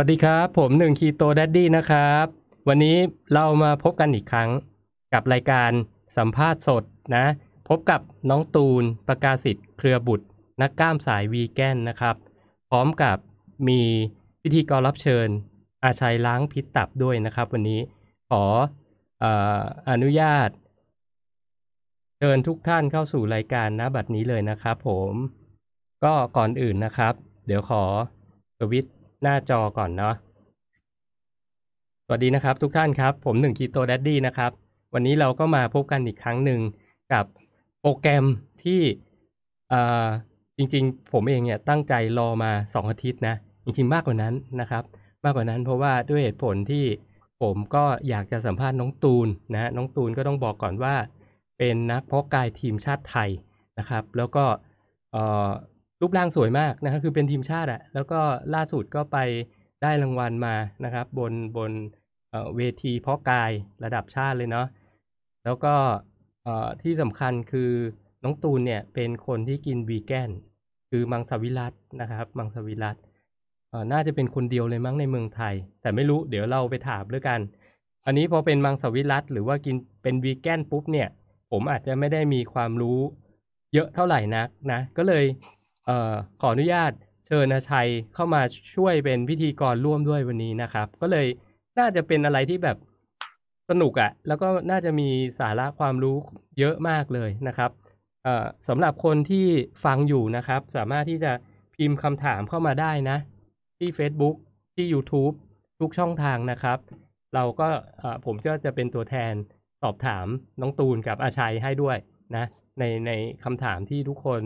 วัสดีครับ ผมหนึ่งคีโตดัดดี้นะครับ วันนี้เรามาพบกันอีกครั้งกับรายการสัมภาษณ์สดนะ พบกับน้องตูนประกาศสิทธิ์เครือบุตร นักกล้ามสายวีแกนนะครับ พร้อมกับมีพิธีกรรับเชิญ อาชัยล้างพิษตับด้วยนะครับ วันนี้ขออออนุญาต เชิญทุกท่านเข้าสู่รายการนะบัดนี้เลยนะครับผมก็ก่อนอื่นนะครับ เดี๋ยวขอสวิต หน้าจอก่อนเนาะสวัสดีนะครับ ทุกท่านครับ ผมหนึ่ง Keto Daddy นะครับ วันนี้เราก็มาพบกันอีกครั้งหนึ่งกับโปรแกรมที่อ่าจริงๆ ผมเองเนี่ยตั้งใจรอมาสองอาทิตย์นะ จริงๆ มากกว่านั้นนะครับ มากกว่านั้นเพราะว่าด้วยเหตุผลที่ผมก็อยากจะสัมภาษณ์น้องตูนนะน้องตูนก็ต้องบอกก่อนว่า เป็นนักเพาะกายทีมชาติไทยนะครับ แล้วก็เอ่อ รูปร่างสวยมากนะครับคือเป็นทีมชาติอะแล้วก็ล่าสุดก็ไปได้รางวัลมานะครับ บนบนเวทีเพาะกายระดับชาติเลยเนาะแล้วก็ที่สำคัญคือน้องตูนเนี่ยเป็นคนที่กินวีแกนคือมังสวิรัตนะครับ มังสวิรัตน่าจะเป็นคนเดียวเลยมั้งในเมืองไทย แต่ไม่รู้เดี๋ยวเราไปถามด้วยกัน อันนี้พอเป็นมังสวิรัตหรือว่ากินเป็นวีแกนปุ๊บเนี่ย ผมอาจจะไม่ได้มีความรู้เยอะเท่าไหร่นักนะ ก็เลย ออขออนุญาตเชิญอาชัยเข้ามาช่วยเป็นพิธีกรร่วมด้วยวันนี้นะครับ ก็เลยน่าจะเป็นอะไรที่แบบสนุกอะ่ะ แล้วก็น่าจะมีสาระความรู้เยอะมากเลยนะครับสำหรับคนที่ฟังอยู่นะครับ สามารถที่จะพิมพ์คำถามเข้ามาได้นะ ที่ Facebook ที่ YouTube ทุกช่องทางนะครับ เราก็ผมก็จะเป็นตัวแทนสอบถามน้องตูนกับอาชัยให้ด้วยนะ ในในคำถามที่ทุกคน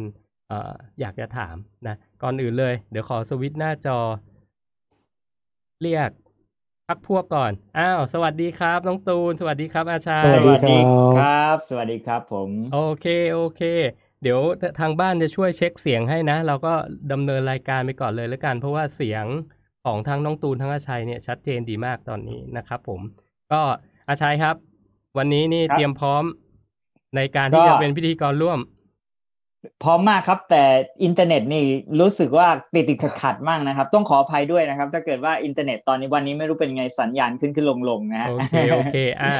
อ่ออยากจะถามนะก่อนอื่นเลย เดี๋ยวขอสวิตช์หน้าจอ เรียกพักพวกก่อน อ้าว สวัสดีครับ น้องตูน สวัสดีครับ อาชัยสวัสดีครับครับ สวัสดีครับผม โอเค โอเค เดี๋ยวทางบ้านจะช่วยเช็คเสียงให้นะ เราก็ดำเนินรายการไปก่อนเลยแล้วกัน เพราะว่าเสียงของทั้งน้องตูนทั้งอาชัยเนี่ยชัดเจนดีมากตอนนี้นะครับผม ก็อาชัยครับ วันนี้นี่ครับเตรียมพร้อมในการที่ก็จะเป็นพิธีกรร่วม พร้อมมากครับ แต่อินเทอร์เน็ตนี่รู้สึกว่าติดติดขัดขัดๆมากนะครับ ต้องขออภัยด้วยนะครับ ถ้าเกิดว่าอินเทอร์เน็ตตอนนี้วันนี้ไม่รู้เป็นไงสัญญาณขึ้นขึ้นลงลงๆนะฮะโอเคโอเคอะ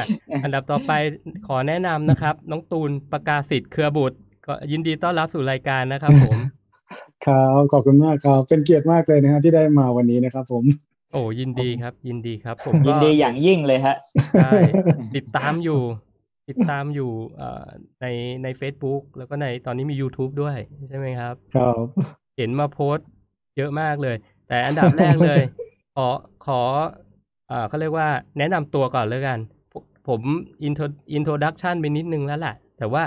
อันดับต่อไปขอแนะนำนะครับ น้องตูนประกาศสิทธิ์เครือบุตร ก็ยินดีต้อนรับสู่รายการนะครับผม ครับขอบคุณมากครับเป็นเกียรติมากเลยนะฮะที่ได้มาวันนี้นะครับผมโอ้ยินดีครับ ยินดีครับ ผมยินก็ดีอย่างยิ่งเลยฮะใช่ติดตามอยู่ ติดตามอยู่เอ่อในใน Facebook แล้วก็ในตอนนี้มี YouTube ด้วยใช่ไหมครับครับเห็นมาโพสต์เยอะมากเลย แต่อันดับแรกเลย ขอขอเอ่อเขาเรียกว่าแนะนำตัวก่อนเลยกันผมผม intro introduction ไปนิดนึงแล้วแหละแต่ว่า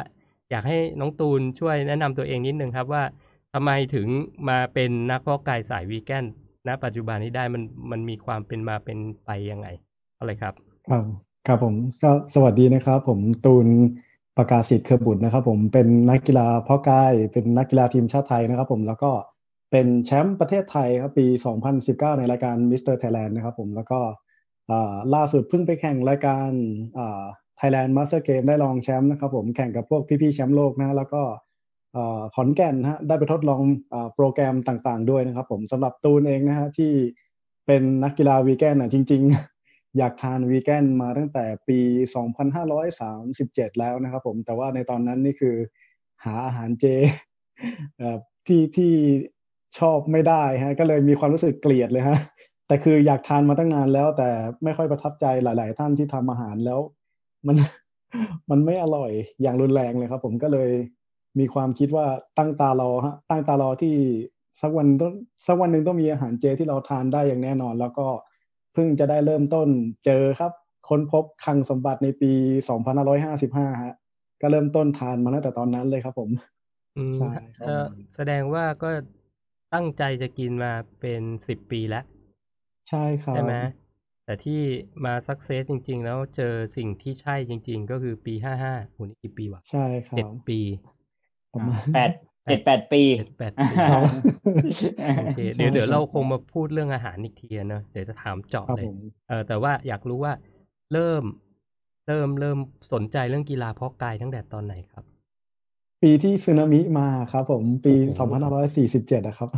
อยากให้น้องตูนช่วยแนะนำตัวเองนิดนึงครับว่าทำไมถึงมาเป็นนักเพาะกายสายวีแกนณปัจจุบันนี้ได้มันมันมีความเป็นมาเป็นไปยังไงอะไรครับ ครับ ครับผมก็สวัสดีนะครับ ผมตูนประกาศสิทธิ์เครือบุตรนะครับ ผมเป็นนักกีฬาเพาะกายเป็นนักกีฬาทีมชาติไทยนะครับ ผมแล้วก็เป็นแชมป์ประเทศไทยครับปี 2019 ในรายการ Mister Thailand นะครับ ผมแล้วก็ล่าสุดเพิ่งไปแข่งรายการอ่า Thailand Master Game ได้รองแชมป์นะครับ ผมแข่งกับพวกพี่ๆแชมป์โลกนะแล้วก็ขอนแก่นฮะได้ไปทดลองอโปรแกรมต่างๆ ด้วยนะครับ ผมสำหรับตูนเองนะฮะที่เป็นนักกีฬาวีแกนอะจริง ๆ อยากทานวีแกนมาตั้งแต่ปี 2537 แล้วนะครับผม แต่ว่าในตอนนั้นนี่คือหาอาหารเจที่ที่ชอบไม่ได้ฮะ ก็เลยมีความรู้สึกเกลียดเลยฮะ แต่คืออยากทานมาตั้งนานแล้ว แต่ไม่ค่อยประทับใจหลาย ๆ ท่านที่ทำอาหารแล้ว มันมันไม่อร่อยอย่างรุนแรงเลยครับ ผมก็เลยมีความคิดว่าตั้งตารอฮะตั้งตารอที่สักวันต้องสักวันหนึ่งต้องมีอาหารเจที่เราทานได้อย่างแน่นอน แล้วก็ พิ่งจะได้เริ่มต้นเจอครับ ค้นพบคลังสมบัติในปี 2555 ฮะ ก็เริ่มต้นทานมาตั้งแต่ตอนนั้นเลยครับผมอืมใช่ครับเอ่อแสดงว่าก็ตั้งใจจะกินมาเป็นสิบปีแล้ว ใช่ครับใช่ไหมแต่ที่มาสักเซสจริง ๆ แล้วเจอสิ่งที่ใช่จริง ๆ ก็คือปีห้าห้าโหนี่กี่ปีวะใช่ครัเจ็ดบปีประมาณแปด เจ็ดแปดปีเจ็ดแปดปีครับโอเคเดี๋ยวเดี๋ยวเราคงมาพูดเรื่องอาหารอีกทีอะเนอะเดี๋ยวจะถามเจาะครับเลยผมเออแต่ว่าอยากรู้ว่าเริ่ม เริ่มเริ่มสนใจเรื่องกีฬาเพาะกายตั้งแต่ตอนไหนครับ ปีที่สึนามิมาครับ ผมปีโอ้โห2547นะครับ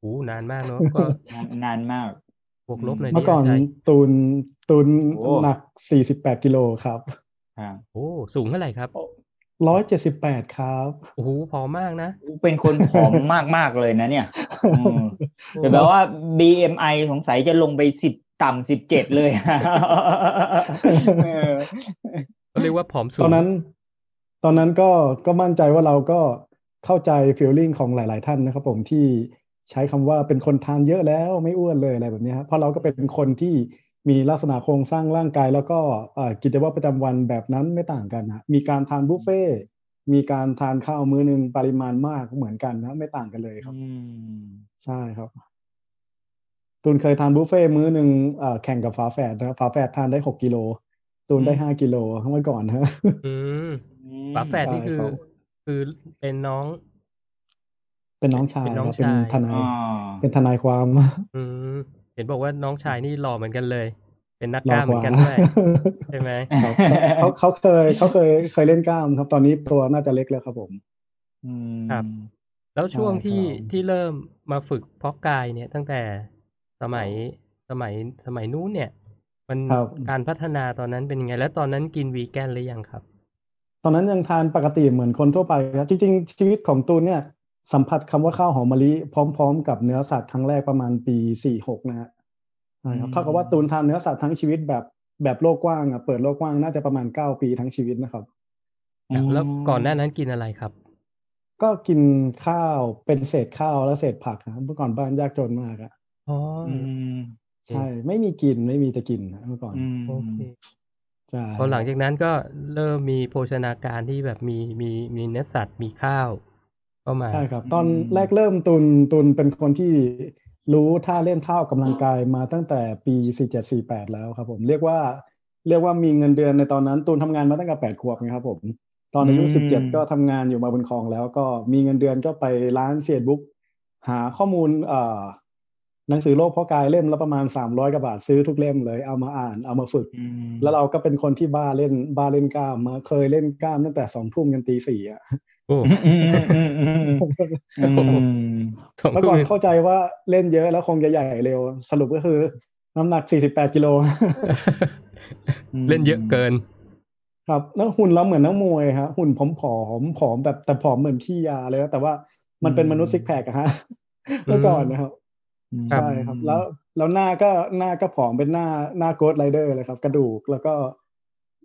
โอ้นานมากเนอะก็นานนานมากบวกลบหน่อยเมื่อก่อนดิาชัยตูนตูนโอ้หนัก48กิโลครับอ่าโอ้สูงเท่าไหร่ครับ 178ครับโอ้โหพอมากนะ เป็นคนผอมมากๆเลยนะเนี่ยอืมแต่แบบว่า BMI สงสัยจะลงไปสิบต่ำสิบเจ็ดเลยเออก็เรียกว่าผอมสูงตอนนั้น ตอนนั้นก็ก็มั่นใจว่าเราก็เข้าใจฟีลลิ่งของหลาย ๆ ท่านนะครับผมที่ใช้คำว่าเป็นคนทานเยอะแล้วไม่อ้วนเลยอะไรแบบนี้ครับเพราะเราก็เป็นคนที่ มีลักษณะโครงสร้างร่างกาย แล้วก็เอ่อกิจวัตรประจำวันแบบนั้นไม่ต่างกันนะมีการทานบุฟเฟ่ต์มีการทานข้าวมื้อหนึ่งปริมาณมากเหมือนกันนะไม่ต่างกันเลยครับอืมใช่ครับ ตูนเคยทานบุฟเฟ่ต์มื้อหนึ่งเอ่อแข่งกับฝาแฝดนะครับฝาแฝดทานได้หกกิโลตูนได้ห้ากิโลเมื่อก่อนฮะอืมฝาแฝดนี่คือใช่ครับคือเป็นน้อง เป็นน้องชายเป็นน้องครับเป็นชายทนายอ่าเป็นทนายความ อืมเห็นบอกว่าน้องชายนี่หล่อเหมือนกันเลย เป็นนักรกอล้ามเหกมือว่านกันด้วยใช่ไหมครับเขาเขาเคยเขาเคยเคยเล่นกล้ามครับ ตอนนี้ตัวน่าจะเล็กแล้วครับผมอืมครับ แล้วช่วงใช่ที่ครับที่เริ่มมาฝึกเพาะกายเนี่ยตั้งแต่สมัยสมัยสมัยนู้นเนี่ย มันครับการพัฒนาตอนนั้นเป็นยังไง แล้วตอนนั้นกินวีแกนหรือยังครับ ตอนนั้นยังทานปกติเหมือนคนทั่วไปครับจริง ๆ ชีวิตของตูนเนี่ย สัมผัสคำว่าข้าวหอมมะลิพร้อมๆ กับเนื้อสัตว์ครั้งแรกประมาณปีสี่หกนะฮะใช่ครับเท่ากับว่าตูนทานเนื้อสัตว์ทั้งชีวิตแบบแบบโลกกว้างอะเปิดโลกกว้างน่าจะประมาณเก้าปีทั้งชีวิตนะครับแล้วก่อนหน้านั้นกินอะไรครับ ก็กินข้าวเป็นเศษข้าวและเศษผักครับเมื่อก่อนบ้านยากจนมากอะอ๋ออืมใช่ ไม่มีกินไม่มีจะกินนะเมื่อก่อนอืมโอเคใช่พอหลังจากนั้นก็เริ่มมีโภชนาการที่แบบมีมีมีเนื้อสัตว์มีข้าว เข้ามา ใช่ครับ ตอนแรกเริ่มตุนตุนเป็นคนที่รู้ท่าเล่นท่าออกกำลังกายมาตั้งแต่ปีสี่เจ็ดสี่แปดแล้วครับผมเรียกว่าเรียกว่ามีเงินเดือนในตอนนั้นตูนทำงานมาตั้งแต่แปดขวบไงครับผม ตอนอายุอืมสิบเจ็ดก็ทำงานอยู่มาบนคลองแล้วก็มีเงินเดือนก็ไปร้านเซียดบุ๊กหาข้อมูลเอ่อ หนังสือโลกเพาะกายเล่มละประมาณสามร้อยกว่าบาทซื้อทุกเล่มเลยเอามาอ่านเอามาฝึกอืมแล้วเราก็เป็นคนที่บ้าเล่นบ้าเล่นกล้ามมาเคยเล่นกล้ามตั้งแต่สองทุ่มยันตีสี่อะโอ้อืมอืมอืมอืมอืมสองเมื่อทุ่ก่มอนเข้าใจว่าเล่นเยอะแล้วคงจะใหญ่เร็ว สรุปก็คือ น้ำหนัก48กิโลเล่นเยอะเกิน ครับแล้วหุ่นเราเหมือนนักมวยฮะหุ่นผอมผอมๆผอมแบบแต่ผอมเหมือนขี้ยาเลยนะแต่ว่ามันเป็นมนุษย์ซิกแพคอะฮะเมื่อก่อนนะครับครับ ใช่ครับ แล้วแล้วหน้าก็หน้าก็ผอมเป็นหน้าหน้าโกดไรเดอร์เลยครับ กระดูกแล้วก็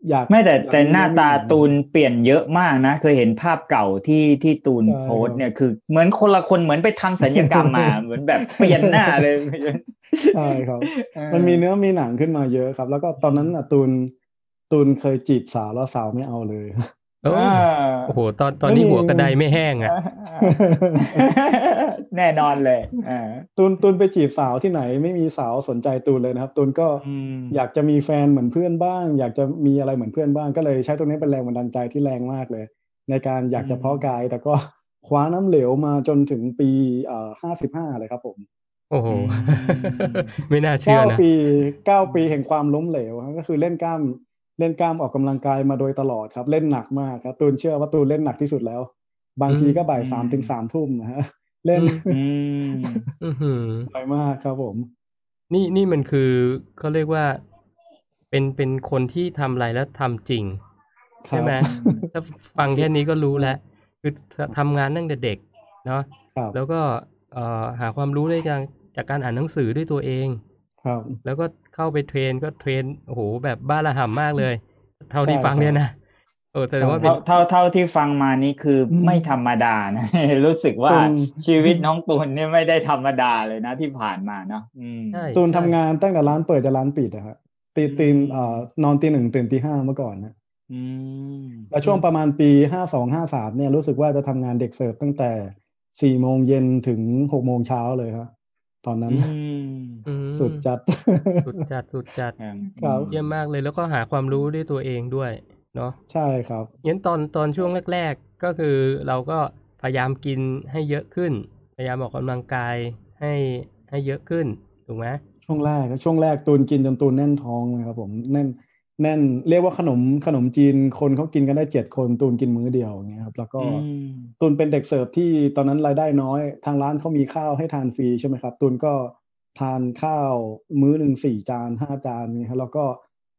อยากไม่แต่อยกแต่หน้าตามีตูนเปลี่ยนเยอะมากนะ เคยเห็นภาพเก่าที่ที่ตูนใช่โพสต์เนี่ยคือเหมือนคนละคนเหมือนไปทำสัญญกรรมมาเหมือนแบบเปลี่ยนหน้าเลยใช่ครับ มันมีเนื้อมีหนังขึ้นมาเยอะครับ แล้วก็ตอนนั้นน่ะตูนตูนเคยจีบสาวแล้วสาวไม่เอาเลย โอ้อ่าโอ้โห ตอนตอนนี้ไม่มีหัวกระไดไม่แห้งอะ แน่นอนเลยอ่าตูนตูนไปจีบสาวที่ไหนไม่มีสาวสนใจตูนเลยนะครับ ตูนก็อืมอยากจะมีแฟนเหมือนเพื่อนบ้าง อยากจะมีอะไรเหมือนเพื่อนบ้าง ก็เลยใช้ตรงนี้เป็นแรงบันดาลใจที่แรงมากเลย ในการอยากจะเพาะกาย แต่ก็คว้าน้ำเหลวมาจนถึงปีเอ่อห้าสิบห้าเลยครับผมโอ้โหอืมไม่น่าเชื่อเก้านะปีเก้าปีแห่งความล้มเหลวครับก็คือเล่นกล้าม เล่นกล้ามออกกำลังกายมาโดยตลอดครับ เล่นหนักมากครับ ตูนเชื่อว่าตูนเล่นหนักที่สุดแล้ว บางทีก็บ่ายสามถึงสามทุ่มนะฮะเล่นอืมอื้อหือบ่อยมากครับผม นี่นี่มันคือเขาเรียกว่าเป็นเป็นคนที่ทำอะไรแล้วทำจริง ใช่ไหมถ้าฟังแค่นี้ก็รู้แล้ว คือทำงานตั้งแต่เด็กเนาะครับแล้วก็เอ่อหาความรู้ได้จากจากการอ่านหนังสือด้วยตัวเอง ครับ แล้วก็เข้าไปเทรนก็เทรนโอ้โหแบบบ้าระห่ำมากเลย เท่าที่ใช่ฟังครับเนี่ยนะเออแสดงว่าเป็นเท่าเท่าเท่าที่ฟังมานี่คืออมไม่ธรรมดานะรู้สึกว่าตูนชีวิตน้องตูนเนี่ยไม่ได้ธรรมดาเลยนะที่ผ่านมาเนาะอืมใช่ตูนใช่ทำงานตั้งแต่ร้านเปิดจะร้านปิดอะฮะตีตีนเอ่อนอนตีหนึ่งตื่นตีห้าเมื่อก่อนนะอืมแล้วช่วงประมาณปีห้าสองห้าสามเนี่ยรู้สึกว่าจะทำงานเด็กเสิร์ฟตั้งแต่สี่โมงเย็นถึงหกโมงเช้าเลยครับ ตอนนั้นอืมอืมสุดจัด สุดจัดสุดจัดครับเยี่ยมมากเลยแล้วก็หาความรู้ด้วยตัวเองด้วย เนาะใช่ครับงั้นตอนตอนช่วงแรก ๆ ก็คือเราก็พยายามกินให้เยอะขึ้น พยายามออกกำลังกายให้ให้เยอะขึ้นถูกไหมช่วงแรกช่วงแรกตูนกินจนตูนแน่นท้องนะครับผมแน่น แน่นเรียกว่าขนมขนมจีนคนเขากินกันได้เจ็ดคนตูนกินมื้อเดียวอย่างเงี้ยครับแล้วก็อืมตูนเป็นเด็กเสิร์ฟที่ตอนนั้นรายได้น้อย ทางร้านเขามีข้าวให้ทานฟรีใช่ไหมครับตูนก็ทานข้าวมื้อหนึ่งสี่จานห้าจานเนี่ยครับแล้วก็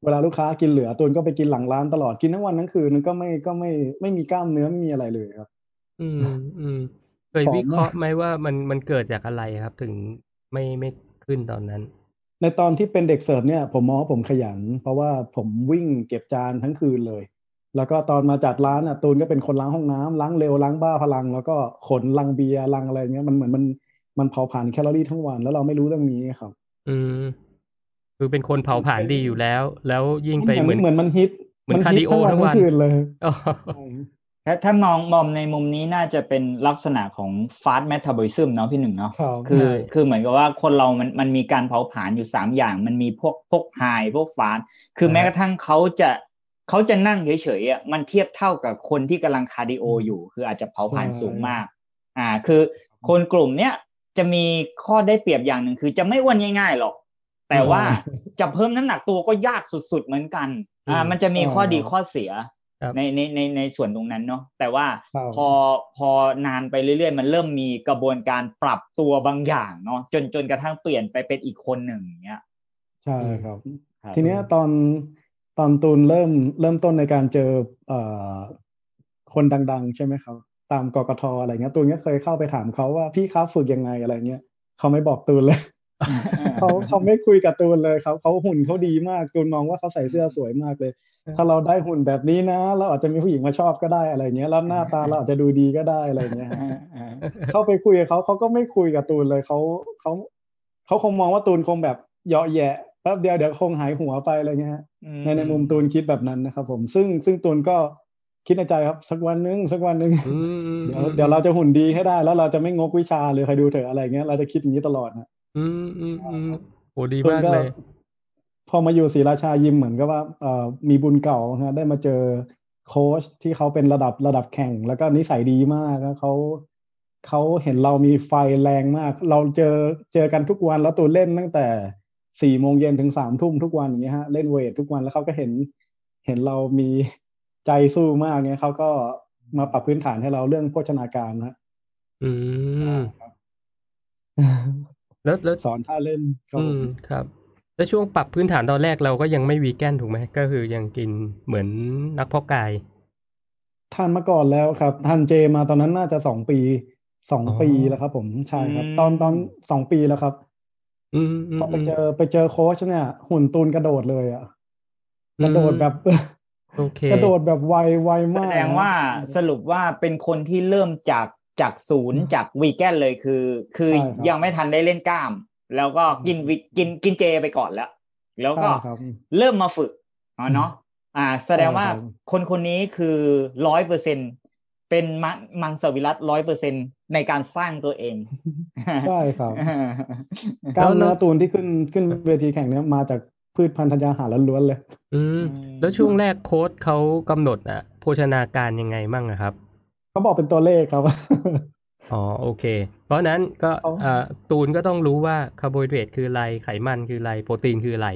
เวลาลูกค้ากินเหลือตูนก็ไปกินหลังร้านตลอดกินทั้งวันทั้งคืนมันก็ไม่ก็ไม่ไม่มีกล้ามเนื้อไม่มีอะไรเลยครับ อืมอืมเคยผอมวิเคราะห์มากไหมว่ามันมันเกิดจากอะไรครับ ถึงไม่ไม่ขึ้นตอนนั้น ในตอนที่เป็นเด็กเสิร์ฟเนี่ยผมมองว่าผมขยัน เพราะว่าผมวิ่งเก็บจานทั้งคืนเลย แล้วก็ตอนมาจัดร้านอะตูนก็เป็นคนล้างห้องน้ำล้างเร็วล้างบ้าพลัง แล้วก็ขนลังเบียร์ลังอะไรเงี้ยมันเหมือนมันมันเผาผลาญแคลอรี่ทั้งวันแล้วเราไม่รู้เรื่องนี้ครับ อืมคือเป็นคนเผาผลาญดีอยู่แล้ว แล้วยิ่งเหไปมือนเหมือนเหมือนมัน HIIT เหมือนฮิตคาร์ดิโอทั้งวันทั้งวันทั้งคืนเลยอ๋อ ถ้าถ้ามองมองในมุมนี้น่าจะเป็นลักษณะของ fast metabolism เนาะพี่หนึ่งเนาะครับคือใช่คือเหมือนกับว่าคนเรามันมันมีการเผาผลาญอยู่สามอย่าง มันมีพวกพวก high พวก fast คือแม้กระทั่งเขาจะเขาจะนั่งเฉยๆอะมันเทียบเท่ากับคนที่กำลัง cardio อยู่ คืออาจจะเผาผลาญสูงมาก อ่า คือคนกลุ่มเนี้ยจะมีข้อได้เปรียบอย่างหนึ่งคือจะไม่อ้วนง่ายๆหรอก แต่ว่าจะเพิ่มน้ำหนักตัวก็ยากสุดๆเหมือนกัน อ่า มันจะมีข้อดีข้อเสียครับ ในในในในส่วนตรงนั้นเนาะแต่ว่าครับพอพอนานไปเรื่อยๆ มันเริ่มมีกระบวนการปรับตัวบางอย่างเนาะจนจนกระทั่งเปลี่ยนไปเป็นอีกคนหนึ่งอย่างเงี้ยใช่ครับครับ ทีเนี้ยตอนตอนตูนเริ่มเริ่มต้นในการเจอเอ่อคนดัง ๆ ใช่ไหมครับ ตามกกทอะไรเงี้ยตูนก็เคยเข้าไปถามเขาว่าพี่ครับฝึกยังไงอะไรเงี้ยเขาไม่บอกตูนเลย เขาเขาไม่คุยกับตูนเลยครับเขาหุ่นเขาดีมากตูนมองว่าเขาใส่เสื้อสวยมากเลย ถ้าเราได้หุ่นแบบนี้นะ เราอาจจะมีผู้หญิงมาชอบก็ได้อะไรเงี้ยแล้วหน้าตาเราอาจจะดูดีก็ได้อะไรเงี้ยฮะเข้าไปคุยกับเขาเขาก็ไม่คุยกับตูนเลยเขาเขาเขาคงมองว่าตูนคงแบบเหยาะแหยะแป๊บเดียวเดี๋ยวคงหายหัวไปอะไรเงี้ยฮะในในมุมตูนคิดแบบนั้นนะครับ ผมซึ่งซึ่งตูนก็คิดในใจครับสักวันนึงสักวันนึงอืมเดี๋ยวเดี๋ยวเราจะหุ่นดีให้ได้ แล้วเราจะไม่งกวิชาเลยใครดูเถอะอะไรเงี้ยเราจะคิดอย่างนี้ตลอดนะ อืมอืมอืมโอ้ดีตูนมากก็เลย พอมาอยู่ศรีราชายิมเหมือนกับว่าเอ่อมีบุญเก่าฮะได้มาเจอโค้ชที่เขาเป็นระดับระดับแข่ง แล้วก็นิสัยดีมากแล้วเขาเขาเห็นเรามีไฟแรงมาก เราเจอเจอกันทุกวันแล้วตูนเล่นตั้งแต่สี่โมงเย็นถึงสามทุ่มทุกวันอย่างเงี้ยฮะเล่นเวททุกวันแล้วเขาก็เห็นเห็นเรามีใจสู้มากเงี้ยเขาก็มาปรับพื้นฐานให้เราเรื่องโภชนาการนะอืม แล้วแล้วสอนท่าเล่นครับอืผมมครับ แล้วช่วงปรับพื้นฐานตอนแรกเราก็ยังไม่วีแกนถูกไหมก็คือยังกินเหมือนนักเพาะกายทานมาก่อนแล้วครับทานเจมาตอนนั้นน่าจะสองปีสองอ๋อปีแล้วครับ ผมใช่ครับอืมตอนตอนสองปีแล้วครับอืมอืมพอไปอืมเจอไปเจอโค้ชเนี่ย หุ่นตูนกระโดดเลยอะกระโดดแบบโอเคกระโดดแบบไวไวแสมากดงว่าสรุปว่าเป็นคนที่เริ่มจาก จากศูนย์จากวีแกนเลยคือ คือใช่ครับยังไม่ทันได้เล่นกล้าม แล้วก็กินวิกินกินเจไปก่อนแล้ว แล้วก็ใช่ครับเริ่มมาฝึกอ๋อเนาะอ่า แสดงว่าใช่ครับคนคนนี้คือร้อยเปอร์เซ็นเป็นมังมังสวิรัตร้อยเปอร์เซ็นในการสร้างตัวเอง ใช่ครับกล้ามเนื้อตูนที่ขึ้นขึ้นเวทีแข่งเนี่ยมาจากพืชพันธุ์ธัญญาหารล้วนๆเลย อืม แล้วช่วงแรกโค้ดเขากำหนดอะโภชนาการยังไงมั่งอะครับ เขาบอกเป็นตัวเลขครับอ๋อโอเค เพราะฉะนั้นก็เขาอ่าตูนก็ต้องรู้ว่าคาร์โบไฮเดรตคืออะไรไขมันคืออะไรโปรตีนคืออะไร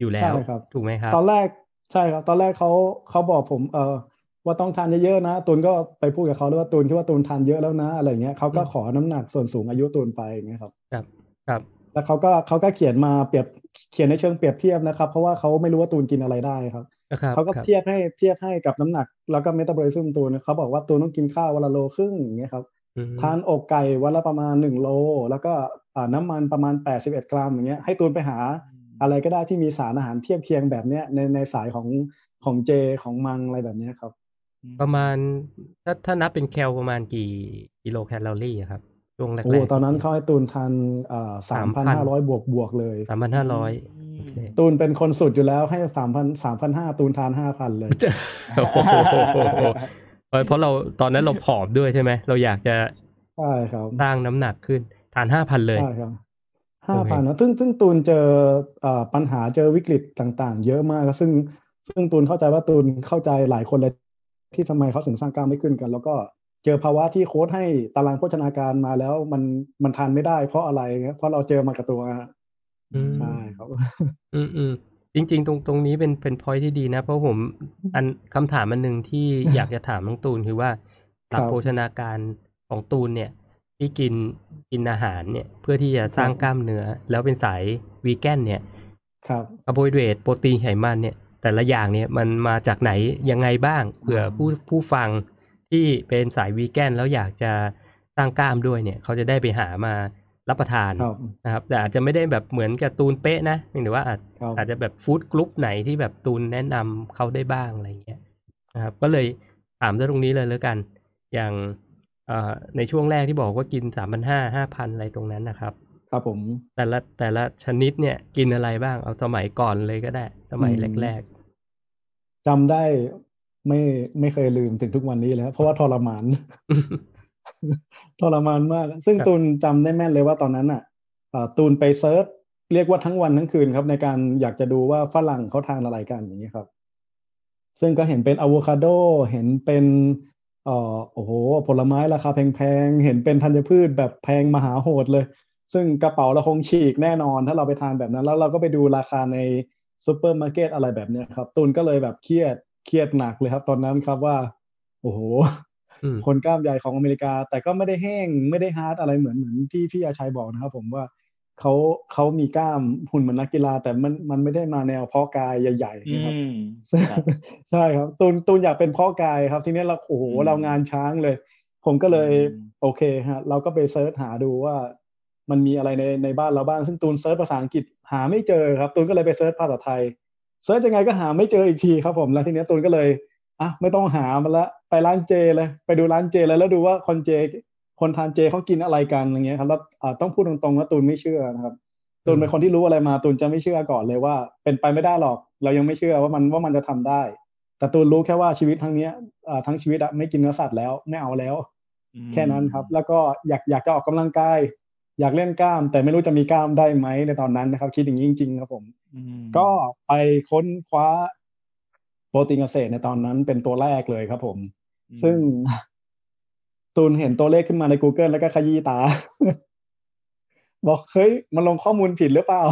อยู่แล้วใช่ครับถูกไหมครับ ตอนแรกใช่ครับตอนแรกเขาเขาบอกผมเออว่าต้องทานเยอะๆนะตูนก็ไปพูดกับเขาแล้วว่าตูนคิดว่าตูนทานเยอะแล้วนะอะไรเงี้ยเขาก็อืมขอน้ำหนักส่วนสูงอายุตูนไปอย่างเงี้ยครับครับครับ แล้วเขาก็เขาก็เขียนมาเปรียบเขียนในเชิงเปรียบเทียบนะครับ เพราะว่าเขาไม่รู้ว่าตูนกินอะไรได้ครับนะครับ เขาก็ครับเทียบให้เทียบให้กับน้ำหนัก แล้วก็ metabolism ตูนเขาบอกว่าตูนต้องกินข้าววันละโลครึ่งอย่างเงี้ยครับอืมทานอกไก่วันละประมาณหนึ่งโล แล้วก็อ่าน้ำมันประมาณแปดสิบเอ็ดกรัมอย่างเงี้ยให้ตูนไปหาอะไรก็ได้ที่มีสารอาหารเทียบเคียงแบบเนี้ยในในสายของของเจของมังอะไรแบบเนี้ยครับ ประมาณถ้าถ้านับเป็นแคลประมาณกี่กิโลแคลอรี่อะครับ ช่วงแรกโอ้ๆตอนนั้นเขาให้ตูนทานอ่าสามพันห้าร้อยบวกบวกเลยสามพันห้าร้อยโอเคตูนเป็นคนสุดอยู่แล้วให้สามพันสามพันห้าตูนทานห้าพันเลยโอ้โหเพราะเพราะเราตอนนั้นเราผอมด้วยใช่ไหม เราอยากจะใช่ครับสร้างน้ำหนักขึ้นทานห้าพันเลยใช่ครับโอห้าเคพันนะซึ่งซึ่งตูนเจอเอ่อปัญหาเจอวิกฤตต่างๆ เยอะมาก ซึ่งซึ่งตูนเข้าใจว่าตูนเข้าใจหลายคนเลยที่ทำไมเขาถึงสร้างกล้ามไม่ขึ้นกัน แล้วก็ เจอภาวะที่โค้ชให้ตารางโภชนาการมาแล้วมันมันทานไม่ได้ เพราะอะไรเงี้ยเพราะเราเจอมากับตัวฮะอืมใช่ครับ อืมอืมจริง ๆ ตรงตรงนี้เป็นเป็นพอยที่ดีนะ เพราะผมอันคำถามอันหนึ่งที่อยากจะถามน้องตูนคือว่าหลักครับโภชนาการของตูนเนี่ยจที่กินกินอาหารเนี่ย เพื่อที่จะสร้างกล้ามเนื้อ แล้วเป็นสายวีแกนเนี่ย ครับคาร์โบไฮเดรตโปรตีนไขมันเนี่ย แต่ละอย่างเนี่ยมันมาจากไหนยังไงบ้างเผื่อผู้ผู้ฟัง ที่เป็นสายวีแกนแล้วอยากจะสร้างกล้ามด้วยเนี่ย เขาจะได้ไปหามารับประทานครับนะครับ แต่อาจจะไม่ได้แบบเหมือนกับตูนเป๊ะนะเพียงแต่ว่าอาจครับอาจจะแบบฟู้ดกรุ๊ปไหนที่แบบตูนแนะนำเขาได้บ้างอะไรเงี้ยนะครับ ก็เลยถามซะตรงนี้เลยแล้วกัน อย่างเอ่อในช่วงแรกที่บอกว่ากินสามพันห้าห้าพันอะไรตรงนั้นนะครับ ครับผม แต่ละแต่ละชนิดเนี่ยกินอะไรบ้างเอาสมัยก่อนเลยก็ได้ สมัยแรกจำได้ ไม่ไม่เคยลืมถึงทุกวันนี้เลยครับเพราะว่าทรมานๆทรมานมาก ซึ่งครับตูนจำได้แม่นเลยว่าตอนนั้นอะอ่าตูนไปเซิร์ชเรียกว่าทั้งวันทั้งคืนครับ ในการอยากจะดูว่าฝรั่งเขาทานอะไรกันอย่างนี้ยครับ ซึ่งก็เห็นเป็นอะโวคาโดเห็นเป็นเอ่อโอ้โห ผลไม้ราคาแพงๆ เห็นเป็นธัญพืชแบบแพงมหาโหดเลย ซึ่งกระเป๋าเราคงฉีกแน่นอน ถ้าเราไปทานแบบนั้น แล้วเราก็ไปดูราคาในซูเปอร์มาร์เก็ตอะไรแบบเนี้ยครับ ตูนก็เลยแบบเครียด เครียดหนักเลยครับ ตอนนั้นครับว่า โอ้โหอืมคนกล้ามใหญ่ของอเมริกา แต่ก็ไม่ได้แห้งไม่ได้ hard อะไรเหมือนเหมือนที่พี่อาชัยบอกนะครับ ผมว่าเขาเขามีกล้ามหุ่นเหมือนนักกีฬา แต่มันมันไม่ได้มาแนวเพาะกายใหญ่อืๆนะครับมใช่ครับใช่ครับตูนตูนอยากเป็นเพาะกายครับ ทีนี้เราโอ้โหอืมเรางานช้างเลย ผมก็เลยอืมโอเคฮะเราก็ไป search หาดูว่ามันมีอะไรในในบ้านเราบ้างซึ่งตูน search ภาษาอังกฤษหาไม่เจอครับ ตูนก็เลยไป search ภาษาไทย search ยังไงก็หาไม่เจออีกทีครับผมแล้วทีนี้ตูนก็เลยอะไม่ต้องหามันละไปร้านเจเลยไปดูร้านเจเลยแล้วดูว่าคนเจ คนทานเจเขากินอะไรกันอย่างเงี้ยครับแล้วอ่าต้องพูดตรงๆว่าตูนไม่เชื่อนะครับตูนเป็นคนที่รู้อะไรมาตูนจะไม่เชื่อก่อนเลยว่า เป็นไปไม่ได้หรอก เรายังไม่เชื่อว่ามันว่ามันจะทำได้ แต่ตูนรู้แค่ว่าชีวิตทั้งเนี้ยอ่าทั้งชีวิตอะไม่กินเนื้อสัตว์แล้วไม่เอาแล้ว แค่นั้นครับ แล้วก็อยากอยากจะออกกำลังกาย อยากเล่นกล้าม แต่ไม่รู้จะมีกล้ามได้ไหมในตอนนั้นนะครับ คิดอย่างนี้จริงๆครับผมอืมก็ไปค้นคว้าโปรตีนเกษตรในตอนนั้นเป็นตัวแรกเลยครับผม ซึ่งตูนเห็นตัวเลขขึ้นมาใน Google แล้วก็ขยี้ตา บอกเฮ้ยมันลงข้อมูลผิดหรือเปล่า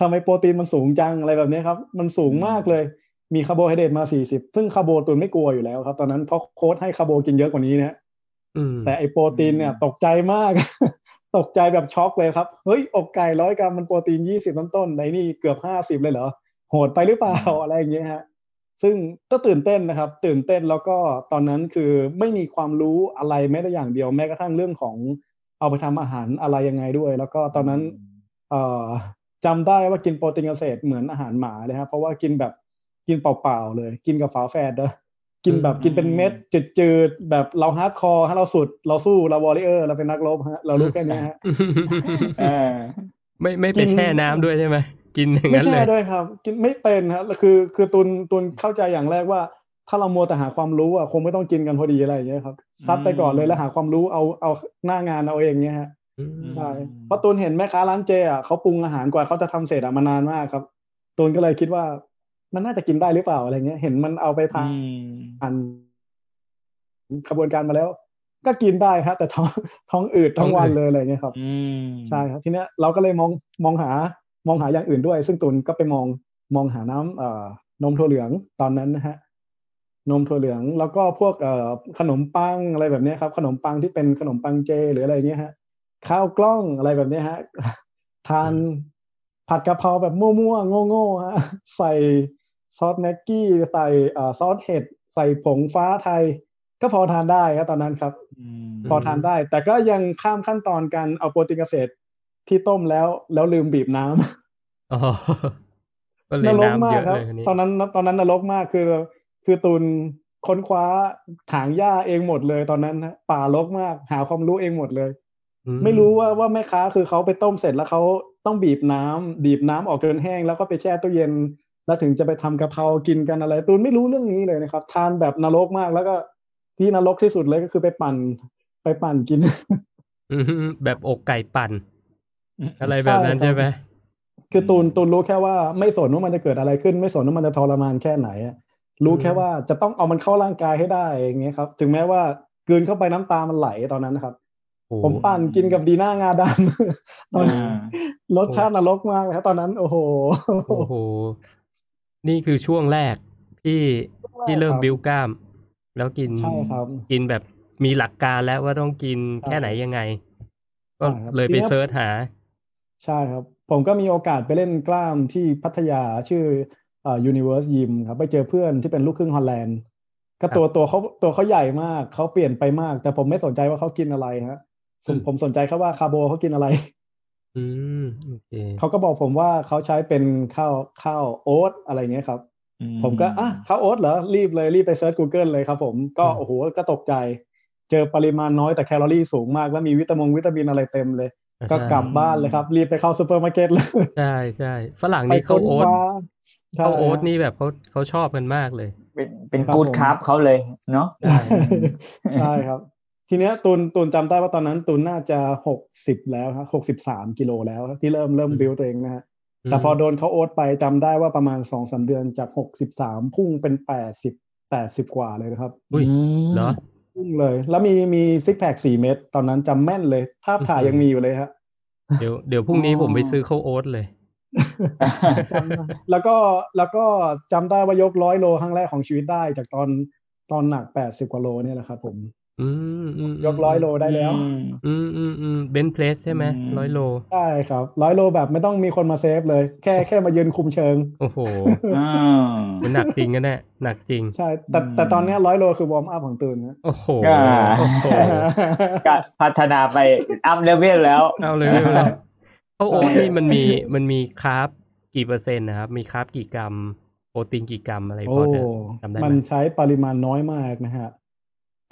ทำไมโปรตีนมันสูงจังอะไรแบบนี้ครับ มันสูงมากเลย มีคาร์โบไฮเดรตมา40ซึ่งคาร์โบตูนไม่กลัวอยู่แล้วครับ ตอนนั้นเพราะโค้ชให้คาร์โบกินเยอะกว่านี้นะอืมแต่ไอโปรตีนเนี่ยตกใจมาก ตกใจแบบช็อกเลยครับ เฮ้ย อกไก่ร้อยกรัมมันโปรตีน20ต้นต้นๆในนี่เกือบ50เลยเหรอ โหดไปหรือเปล่าอะไรอย่างเงี้ยฮะ ซึ่งก็ตื่นเต้นนะครับ ตื่นเต้นแล้วก็ตอนนั้นคือไม่มีความรู้อะไรแม้แต่อย่างเดียวแม้กระทั่งเรื่องของเอาไปทำอาหารอะไรยังไงด้วย แล้วก็ตอนนั้นเอ่อจำได้ว่ากินโปรตีนเกษตรเหมือนอาหารหมาเลยครับเพราะว่ากินแบบกินเปล่าๆเลย กินกับฝาแฝดด้วย กินแบบกินเป็นเม็ดจืดๆแบบเรา hardcore ให้เราสุด เราสู้เรา warrior เราเป็นนักรบฮะเรารู้แค่เนี้ยฮะเออไม่ไม่ไปกินแช่น้ำด้วยใช่ไหมกินอย่างไม่นั้นเลใช่ยด้วยครับ กินไม่เป็นครับคือคือตูนตูนเข้าใจอย่างแรกว่า ถ้าเรามัวแต่หาความรู้อะคงไม่ต้องกินกันพอดีอะไรอย่างเงี้ยครับซัดไปก่อนเลยแล้วหาความรู้เอาเอาหน้างานเอาเองเนี้ยฮะอืมใช่เพราะตูนเห็นแม่ค้าร้านเจอะเขาปรุงอาหารกว่าเขาจะทำเสร็จอะมานานมากครับตูนก็เลยคิดว่า มันน่าจะกินได้หรือเปล่าอะไรเงี้ย เห็นมันเอาไปทาอืมนขบวนการมาแล้ว ก็กินได้ฮะแต่ท้องท้องอืดทั้งวันเลยอะไรเงี้ยครับอืมใช่ครับ ทีเนี้ยเราก็เลยมองมองหามองหาอย่างอื่นด้วย ซึ่งตูนก็ไปมองมองหาน้ำเอ่อนมถั่วเหลืองตอนนั้นนะฮะนมถั่วเหลืองแล้วก็พวกเอ่อขนมปังอะไรแบบเนี้ยครับ ขนมปังที่เป็นขนมปังเจหรืออะไรเงี้ยฮะข้าวกล้องอะไรแบบเนี้ยฮะทาน ผัดกะเพราแบบมั่วๆโง่ๆฮะใส่ซอสแม็กกี้ใส่เอ่อซอสเห็ดใส่ผงฟ้าไทย ก็พอทานได้ครับตอนนั้นครับอืมพอทานได้ แต่ก็ยังข้ามขั้นตอนการเอาโปรตีนเกษตรที่ต้มแล้วแล้วลืมบีบน้ำอ๋อก็เลยนรกน้ำมาเยกอะครับเลยคนนี้ตอนนั้นตอนนั้นนรกมากคือ คือตูนค้นคว้าถางหญ้าเองหมดเลยตอนนั้นนะป่ารกมาก หาความรู้เองหมดเลยอืไม่รู้ว่าว่าแม่ค้าคือเขาไปต้มเสร็จแล้วเขา ต้องบีบน้ำบีบน้ำออกจนแห้ง แล้วก็ไปแช่ตู้เย็น แล้วถึงจะไปทำกะเพรากินกันอะไร ตูนไม่รู้เรื่องนี้เลยนะครับ ทานแบบนรกมากแล้วก็ที่นรกที่สุดเลยก็คือไปปั่นไปปั่นกินอืมแบบอกไก่ปั่น อะไรแบบนั้นใช่ครับใช่ไหมคือตูนตูนรู้แค่ว่าไม่สนว่ามันจะเกิดอะไรขึ้น ไม่สนว่ามันจะทรมานแค่ไหนอะรู้แค่ว่าจะต้องเอามันเข้าร่างกายให้ได้อย่างเงี้ยครับ ถึงแม้ว่ากลืนเข้าไปน้ำตามันไหลตอนนั้นนะครับโอ้ ผมปั่นกินกับดีน่างาดำตอนนั้นอ่ารสชาตินรกมากเลยครับตอนนั้น โอ้โหโอ้โห นี่คือช่วงแรกที่ที่เริ่มครับบิวกล้าม แล้วกินใช่ครับกินแบบมีหลักการแล้วว่าต้องกินแค่ไหนยังไง ก็อ่าครับเลยไปทีเนี้ย search หา ใช่ครับ ผมก็มีโอกาสไปเล่นกล้ามที่พัทยาชื่อเอ่อ Universe Gym ครับไปเจอเพื่อนที่เป็นลูกครึ่งฮอลแลนด์ก็ตัวตัวเขาตัวเขาใหญ่มากเขาเปลี่ยนไปมาก แต่ผมไม่สนใจว่าเขากินอะไรฮะสมอืม ผมสนใจแค่ว่าคาร์โบเขากินอะไรอืมโอเคเขาก็บอกผมว่าเขาใช้เป็นข้าวข้าวโอ๊ตอะไรเงี้ยครับ ผมก็อะข้าวโอ๊ตเหรอ รีบเลยรีบไปเซิร์ช Google เลยครับผมก็อืมโอ้โหก็ตกใจ เจอปริมาณน้อยแต่แคลอรี่สูงมาก แล้วมีวิตามินวิตามินอะไรเต็มเลย ก็ใช่กลับบ้านเลยครับ รีบไปเข้าซูเปอร์มาร์เก็ตเลยใช่ใช่ฝรั่งไปนี่ข้าวค้นโอ๊ตคว้าข้าวโอ๊ตใช่นี่แบบเขาเขาชอบกันมากเลย เป็นเป็นครับกูดผมคาร์บเขาเลยเนาะใช่ใช่ครับ ทีเนี้ยตูนตูนจำได้ว่าตอนนั้นตูนน่าจะหกสิบแล้วครับหกสิบสามกิโลแล้วที่เริ่มเริ่มอืมบิวตัวเองนะฮะแต่พอโดนเขาโอ๊ตไปจำได้ว่าประมาณสองสามเดือนจากหกสิบสามพุ่งเป็นแปดสิบแปดสิบกว่าเลยนะครับอุ้ยมเหรอพุ่งเลย แล้วมีมีซิกแพคสี่เม็ดตอนนั้นจำแม่นเลย ภาพถ่ายอื้อหือยังมีอยู่เลยฮะเดี๋ยวเดี๋ยวพรุ่งนี้ผมไปซื้อข้าวโอ๊ตเลยจำได้แล้วก็แล้วก็จำได้ว่ายกร้อยโลครั้งแรกของชีวิตได้จากตอนตอนหนักแปดสิบกว่าโลเนี่ยแหละครับผม อืมอืมยกร้อยโลได้แล้ว อืมอืมอืม bench press ใช่ไหมอืมร้อยโลใช่ครับร้อยโลแบบไม่ต้องมีคนมา save เลย แค่แค่มายืนคุมเชิง โอ้โหอ่ามันหนักจริงกันแน่หนักจริง ใช่ แต่อืมแต่ตอนเนี้ร้อยโลคือ warm up ของตูนนะโอ้โหอ่าโอ้โหก็พัฒนาไป up level แล้วเอาเลยไม่เป็นไรข้าวโอ๊ตใช่นี่มันมีมันมีคาร์บกี่เปอร์เซ็นต์นะครับ มี carb กี่กรัมโปรตีนกี่กรัมอะไรพโอ้อจะจำได้ไหมมันใช้ปริมาณน้อยมากนะฮะ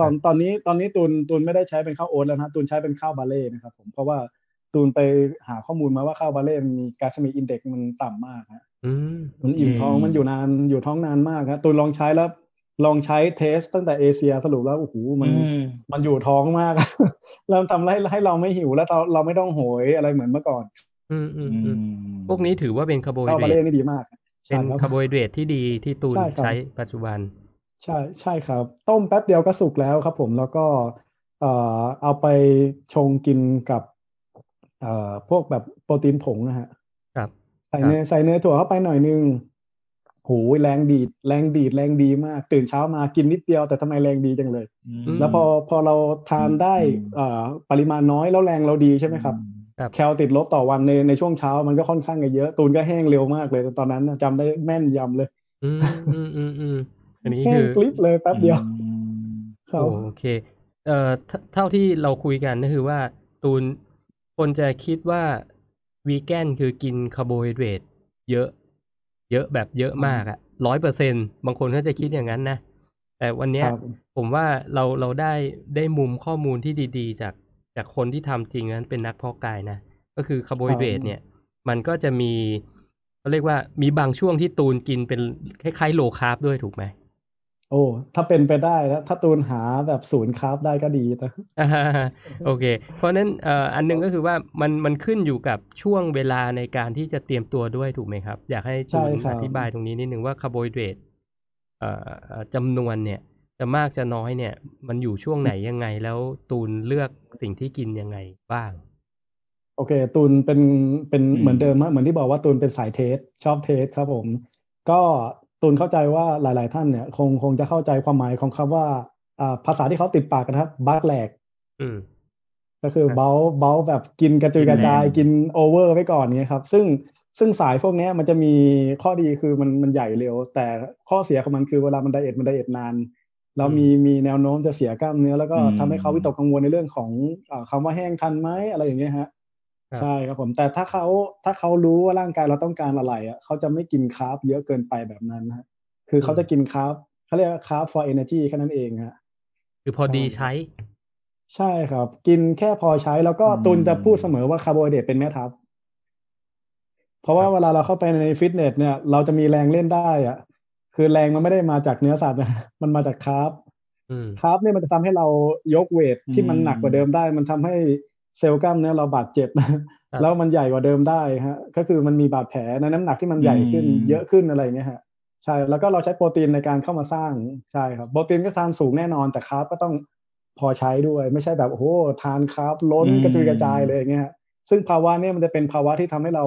ตอนตอนนี้ตอนนี้ตูนตูนไม่ได้ใช้เป็นข้าวโอ๊ตแล้วนะตูนใช้เป็นข้าวบาเล่นะครับผมเพราะว่าตูนไปหาข้อมูลมาว่าข้าวบาเล่มันมีกาสมีอินเด็กมันต่ำมากฮะอืมมันอิ่มอืมท้องมันอยู่นานอยู่ท้องนานมากครับตูนลองใช้แล้วลองใช้เทสตั้งแต่เอเชียสรุปแล้วโอ้โหมันอืมมันอยู่ท้องมากเริ่มทำให้ให้เราไม่หิวแล้วเราเราไม่ต้องโหยอะไรเหมือนเมื่อก่อน อืมอืมอือืมมพวกนี้ถือว่าเป็นคาร์โบไฮข้าวเดบารเล่ตนี่ดีมากเป็ใช่นครับคาร์โบไฮเดรตที่ดีที่ตูนใช่ครับใช้ปัจจุบัน ใช่ใช่ครับ ต้มแป๊บเดียวก็สุกแล้วครับผมแล้วก็เอ่อเอาไปชงกินกับเอ่อพวกแบบโปรตีนผงนะฮะครับ ใส่ครับเนยใส่เนยถั่วเข้าไปหน่อยนึงโหยแรงดีดแรงดีดแรงดีมาก ตื่นเช้ามากินนิดเดียวแต่ทำไมแรงดีจังเลยมแล้วพอพอเราทานได้อืมเอ่อปริมาณน้อยแล้วแรงเราดีใช่ไหมครับครับแคลติดลบต่อวันในในช่วงเช้ามันก็ค่อนข้างจะเยอะ ตูนก็แห้งเร็วมากเลย ตอนนั้นน่ะจำได้แม่นยำเลย อืมอืมอืม อืมอันนี้แห้คืงอกลิบเลยแป๊บเดียวอืมครับโอเค เอ่อเท่าเท่าที่เราคุยกันก็คือว่า ตูนคนจะคิดว่าวีแกนคือกินคาร์โบไฮเดรตเยอะ เยอะแบบเยอะมากอะร้อยเปอร์เซ็นต์บางคนก็จะคิดอย่างนั้นนะ แต่วันเนี้ยครับผมว่าเราเราได้ได้มุมข้อมูลที่ดี ๆ จากจากคนที่ทำจริงนั้นเป็นนักเพาะกายนะ ก็คือคาร์โบไฮเดรตเนี่ย มันก็จะมีเขาเรียกว่ามีบางช่วงที่ตูนกินเป็นคล้ายๆ low carb ด้วยถูกไหม โอ้ ถ้าเป็นไปได้แล้วถ้าตูนหาแบบศูนย์ carb ได้ก็ดีแต่อ่าโอเค เพราะฉะนั้นเอ่ออันหนึ่งก็คือว่ามันมันขึ้นอยู่กับช่วงเวลาในการที่จะเตรียมตัวด้วยถูกไหมครับ อยากให้จูนใช่ครับอธิบายตรงนี้นิดนึงว่าคาร์โบไฮเดรตเอ่อเอ่อจำนวนเนี่ย จะมากจะน้อยเนี่ย มันอยู่ช่วงไหนยังไงแล้วตูนเลือกสิ่งที่กินยังไงบ้าง โอเค ตูนเป็นเป็นอืมเหมือนเดิมฮะเหมือนที่บอกว่าตูนเป็นสาย test ชอบ test ครับผมก็ ตูนเข้าใจว่าหลาย ๆ ท่านเนี่ย คงคงจะเข้าใจความหมายของคำว่าอ่าภาษาที่เขาติดปากกันนะครับ bulk แหลกอืมก็คือครับเบาเบาแบบกินกระจุยกระจายกินแรงกิน over ไว้ก่อนเงี้ยครับ ซึ่งซึ่งสายพวกเนี้ยมันจะมีข้อดีคือมันมันใหญ่เร็ว แต่ข้อเสียของมันคือเวลามัน diet มัน diet นาน แล้วมีมีแนวโน้มจะเสียกล้ามเนื้อ แล้วก็อืมทำให้เขาวิตกกังวลในเรื่องของอ่าคำว่าแห้งทันไหมอะไรอย่างเงี้ยฮะครับ ใช่ครับผมแต่ถ้าเขาถ้าเขารู้ว่าร่างกายเราต้องการอะไรอะเขาจะไม่กิน carb เยอะเกินไปแบบนั้นนะฮะคือเขาจะกินคาร์บเขาเรียกคาร์บ for energy แค่นั้นเองฮะคือพอดีใช่ใช้ใช่ครับ กินแค่พอใช้แล้วก็อืมตูนจะพูดเสมอว่าคาร์โบไฮเดรตเป็นแม่ทัพเพราะว่าครับเวลาเราเข้าไปในฟิตเนสเนี่ย เราจะมีแรงเล่นได้อะคือแรงมันไม่ได้มาจากเนื้อสัตว์นะมันมาจาก carb อืม carb เนี่ยมันจะทำให้เรายก weight ที่มันอืมหนักกว่าเดิมได้ มันทำให้ เซลล์กล้ามเนื้อเราบาดเจ็บครับแล้วมันใหญ่กว่าเดิมได้ฮะก็คือมันมีบาดแผลในน้ำหนักที่มันใหญ่ขึ้นอืมเยอะขึ้นอะไรอย่างเงี้ยฮะใช่แล้วก็เราใช้โปรตีนในการเข้ามาสร้างใช่ครับโปรตีนก็ทานสูงแน่นอนแต่ carb ก็ต้องพอใช้ด้วยไม่ใช่แบบโอ้โหทาน carb ล้นอืมกระจุยกระจายเลยอย่างเงี้ยฮะซึ่งภาวะเนี่ยมันจะเป็นภาวะที่ทำให้เรา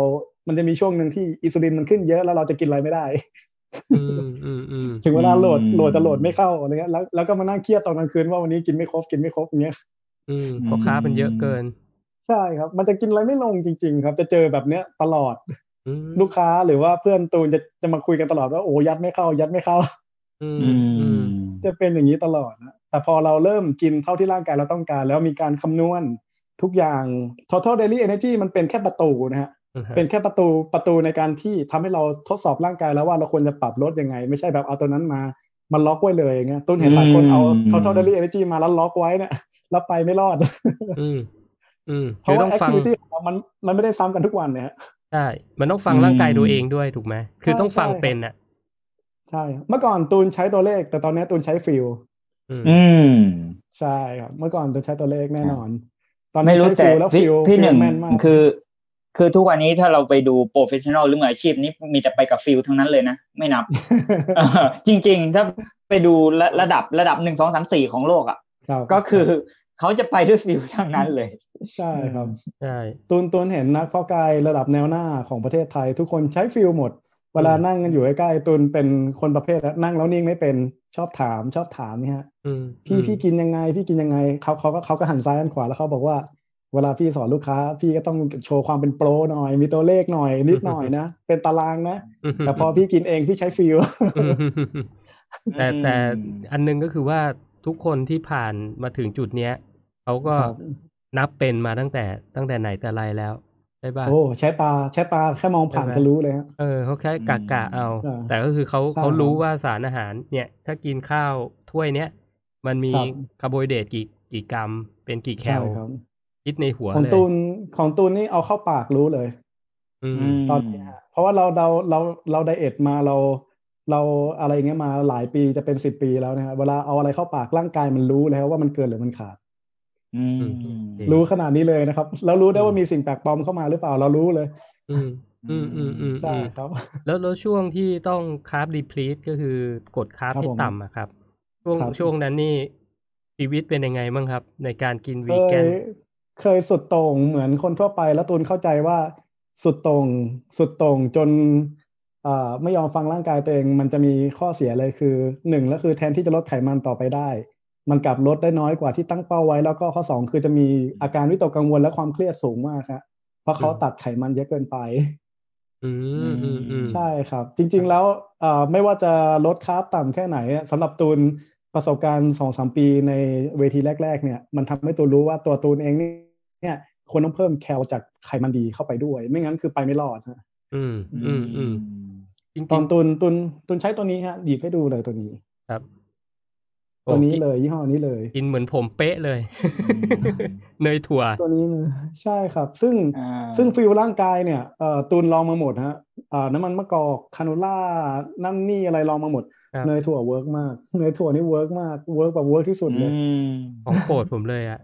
มันจะมีช่วงหนึ่งที่อินซูลินมันขึ้นเยอะแล้วเราจะกินอะไรไม่ได้อืมอืมอืมถึงเวลาโหลดอืมโหลดจะโหลดไม่เข้าอะไรเงี้ยแล้วแล้วก็มานั่งเครียดตอนกลางคืนว่าวันนี้กินไม่ครบกินไม่ครบอย่างเงี้ย อืมเพราะค้ามันเยอะเกิน ใช่ครับ มันจะกินอะไรไม่ลงจริง ๆ ครับ จะเจอแบบเนี้ยตลอดอืมลูกค้าหรือว่าเพื่อนตูนจะจะมาคุยกันตลอดว่าโอ้ยัดไม่เข้า ยัดไม่เข้า อืมอือืมมจะเป็นอย่างนี้ตลอดนะแต่พอเราเริ่มกินเท่าที่ร่างกายเราต้องการ แล้วมีการคำนวณทุกอย่าง total daily energy มันเป็นแค่ประตูนะฮะเป็นแค่ประตูประตูในการที่ทำให้เราทดสอบร่างกายแล้วว่าเราควรจะปรับลดยังไง ไม่ใช่แบบเอาตัวนั้นมา มันล็อกไว้เลยอย่างเงี้ยตุ้นเห็นหลายคนเอาอืม total daily energy มาแล้วล็อกไว้เนี่ย แล้วไปไม่รอด อืม อืมเพคือราะว่าต้องฟัง activity ของเรามันมันไม่ได้ซ้ำกันทุกวันเนี่ยฮะใช่ มันต้องฟังอืมร่างกายตัวเองด้วยถูกไหมคือต้องฟังใช่ครับเป็นอะ ใช่ เมื่อก่อนตูนใช้ตัวเลข แต่ตอนนี้ตูนใช้ฟิลอืมอืมใช่ครับ เมื่อก่อนตูนใช้ตัวเลขแน่นอน ตอนนี้ไม่รู้ใช้แต่ feel แล้วพี่ feel พี่หนึ่งแม่นมากคือคือทุกวันนี้ถ้าเราไปดู professional หรือมืออาชีพนี่มีแต่ไปกับ feel ทั้งนั้นเลยนะ ไม่นับเออจริง ๆ ถ้าไปดูระระดับระดับหนึ่งสองสามสี่ของโลกอะครับ ก็คือเขาจะไปด้วย feel ทั้งนั้นเลย ใช่ครับใช่ตูนตูนเห็นนักเพาะกายระดับแนวหน้าของประเทศไทย ทุกคนใช้ feel หมด เวลานั่งกันอยู่ใกล้ๆตูนเป็นคนประเภทนั่งแล้วนิ่งไม่เป็นชอบถามชอบถามเนี่ยฮะอืมพี่อืมพี่กินยังไง พี่กินยังไงเขาเขาก็เขาก็หันซ้ายหันขวาแล้วเขาบอกว่า เวลาพี่สอนลูกค้า พี่ก็ต้องโชว์ความเป็นโปรหน่อย มีตัวเลขหน่อยนิดหน่อยนะ เป็นตารางนะ แต่พอพี่กินเองพี่ใช้ฟิลอืมแต่แต่อืมอันหนึงก็คือว่า ทุกคนที่ผ่านมาถึงจุดเนี้ยเขาก็ครับนับเป็นมาตั้งแต่ตั้งแต่ไหนแต่ไรแล้วใช่ป่ะโอ้ใช้ตาใช้ตาแค่มองผ่านใช่ไหมก็รู้เลยฮะเออเขาแค่กะกะเอาใช่แต่ก็คือเขาใช่เขารู้ครับว่าสารอาหาร เนี่ย ถ้ากินข้าวถ้วยเนี้ยมันมีครับคาร์โบไฮเดรตกี่กี่กรัม เป็นกี่แคลใช่ครับคิดในหัวของเลยตูนของตูนนี่เอาเข้าปากรู้เลยอืมมตอนนี้ฮะเพราะว่าเราเราเราเรา diet มาเรา เราอะไรเงี้ยมาหลายปีจะเป็นสิบปีแล้วนะฮะเวลาเอาอะไรเข้าปากร่างกายมันรู้แล้วว่ามันเกินหรือมันขาดอืมรู้ขนาดนี้เลยนะครับแล้วรู้ได้ว่ามีสิ่งแปลกปลอมเข้ามาหรือเปล่าเรารู้เลย อืมอืมอืมอืมใช่อืมครับ แล้วแล้วช่วงที่ต้อง carb deplete ก็คือกด carb ครับให้ผมต่ำอะครับ ช่วงครับช่วงนั้นนี่ชีวิตเป็นยังไงบ้างครับ ในการกินเควีแกยนเคยสุดโต่งเหมือนคนทั่วไปแล้วตูนเข้าใจว่าสุดโต่งสุดโต่งจนอ่า ไม่ยอมฟังร่างกายตัวเอง มันจะมีข้อเสียเลยคือหนึ่งแล้วคือแทนที่จะลดไขมันต่อไปได้ มันกลับลดได้น้อยกว่าที่ตั้งเป้าไว้ แล้วก็ข้อสองคือจะมีอาการวิตกกังวลและความเครียดสูงมากครับเพราะเขาตัดไขมันเยอะเกินไปอืมอืมอืมใช่ครับ จริง ๆ แล้วเอ่อไม่ว่าจะลดคาร์บต่ำแค่ไหนอะสำหรับตูนประสบการณ์สองสามปีในเวทีแรก ๆ เนี่ย มันทำให้ตูนรู้ว่าตัวตูนเองเนี่ยควรต้องเพิ่มแคลจากไขมันดีเข้าไปด้วย ไม่งั้นคือไปไม่รอดฮะอืมอืมอืม จริงตอนๆตูนตูนตูนใช้ตัวนี้ฮะหยิบให้ดูเลยตัวนี้ครับ ตัวนี้โอ้กิเลย ยี่ห้อนี้เลย กินเหมือนผมเป๊ะเลยอืมเนยถั่ว ตัวนี้เลยใช่ครับ ซึ่งอ่าซึ่ง feel ร่างกายเนี่ยเอ่อตูนลองมาหมดฮะเอ่อน้ำมันมะกอกคาโนล่านั่นนี่อะไรลองมาหมดครับเนยถั่ว work มากเนยถั่วนี่ work มาก work แบบ work ที่สุดเลยอืมของโปรดผมเลยอะ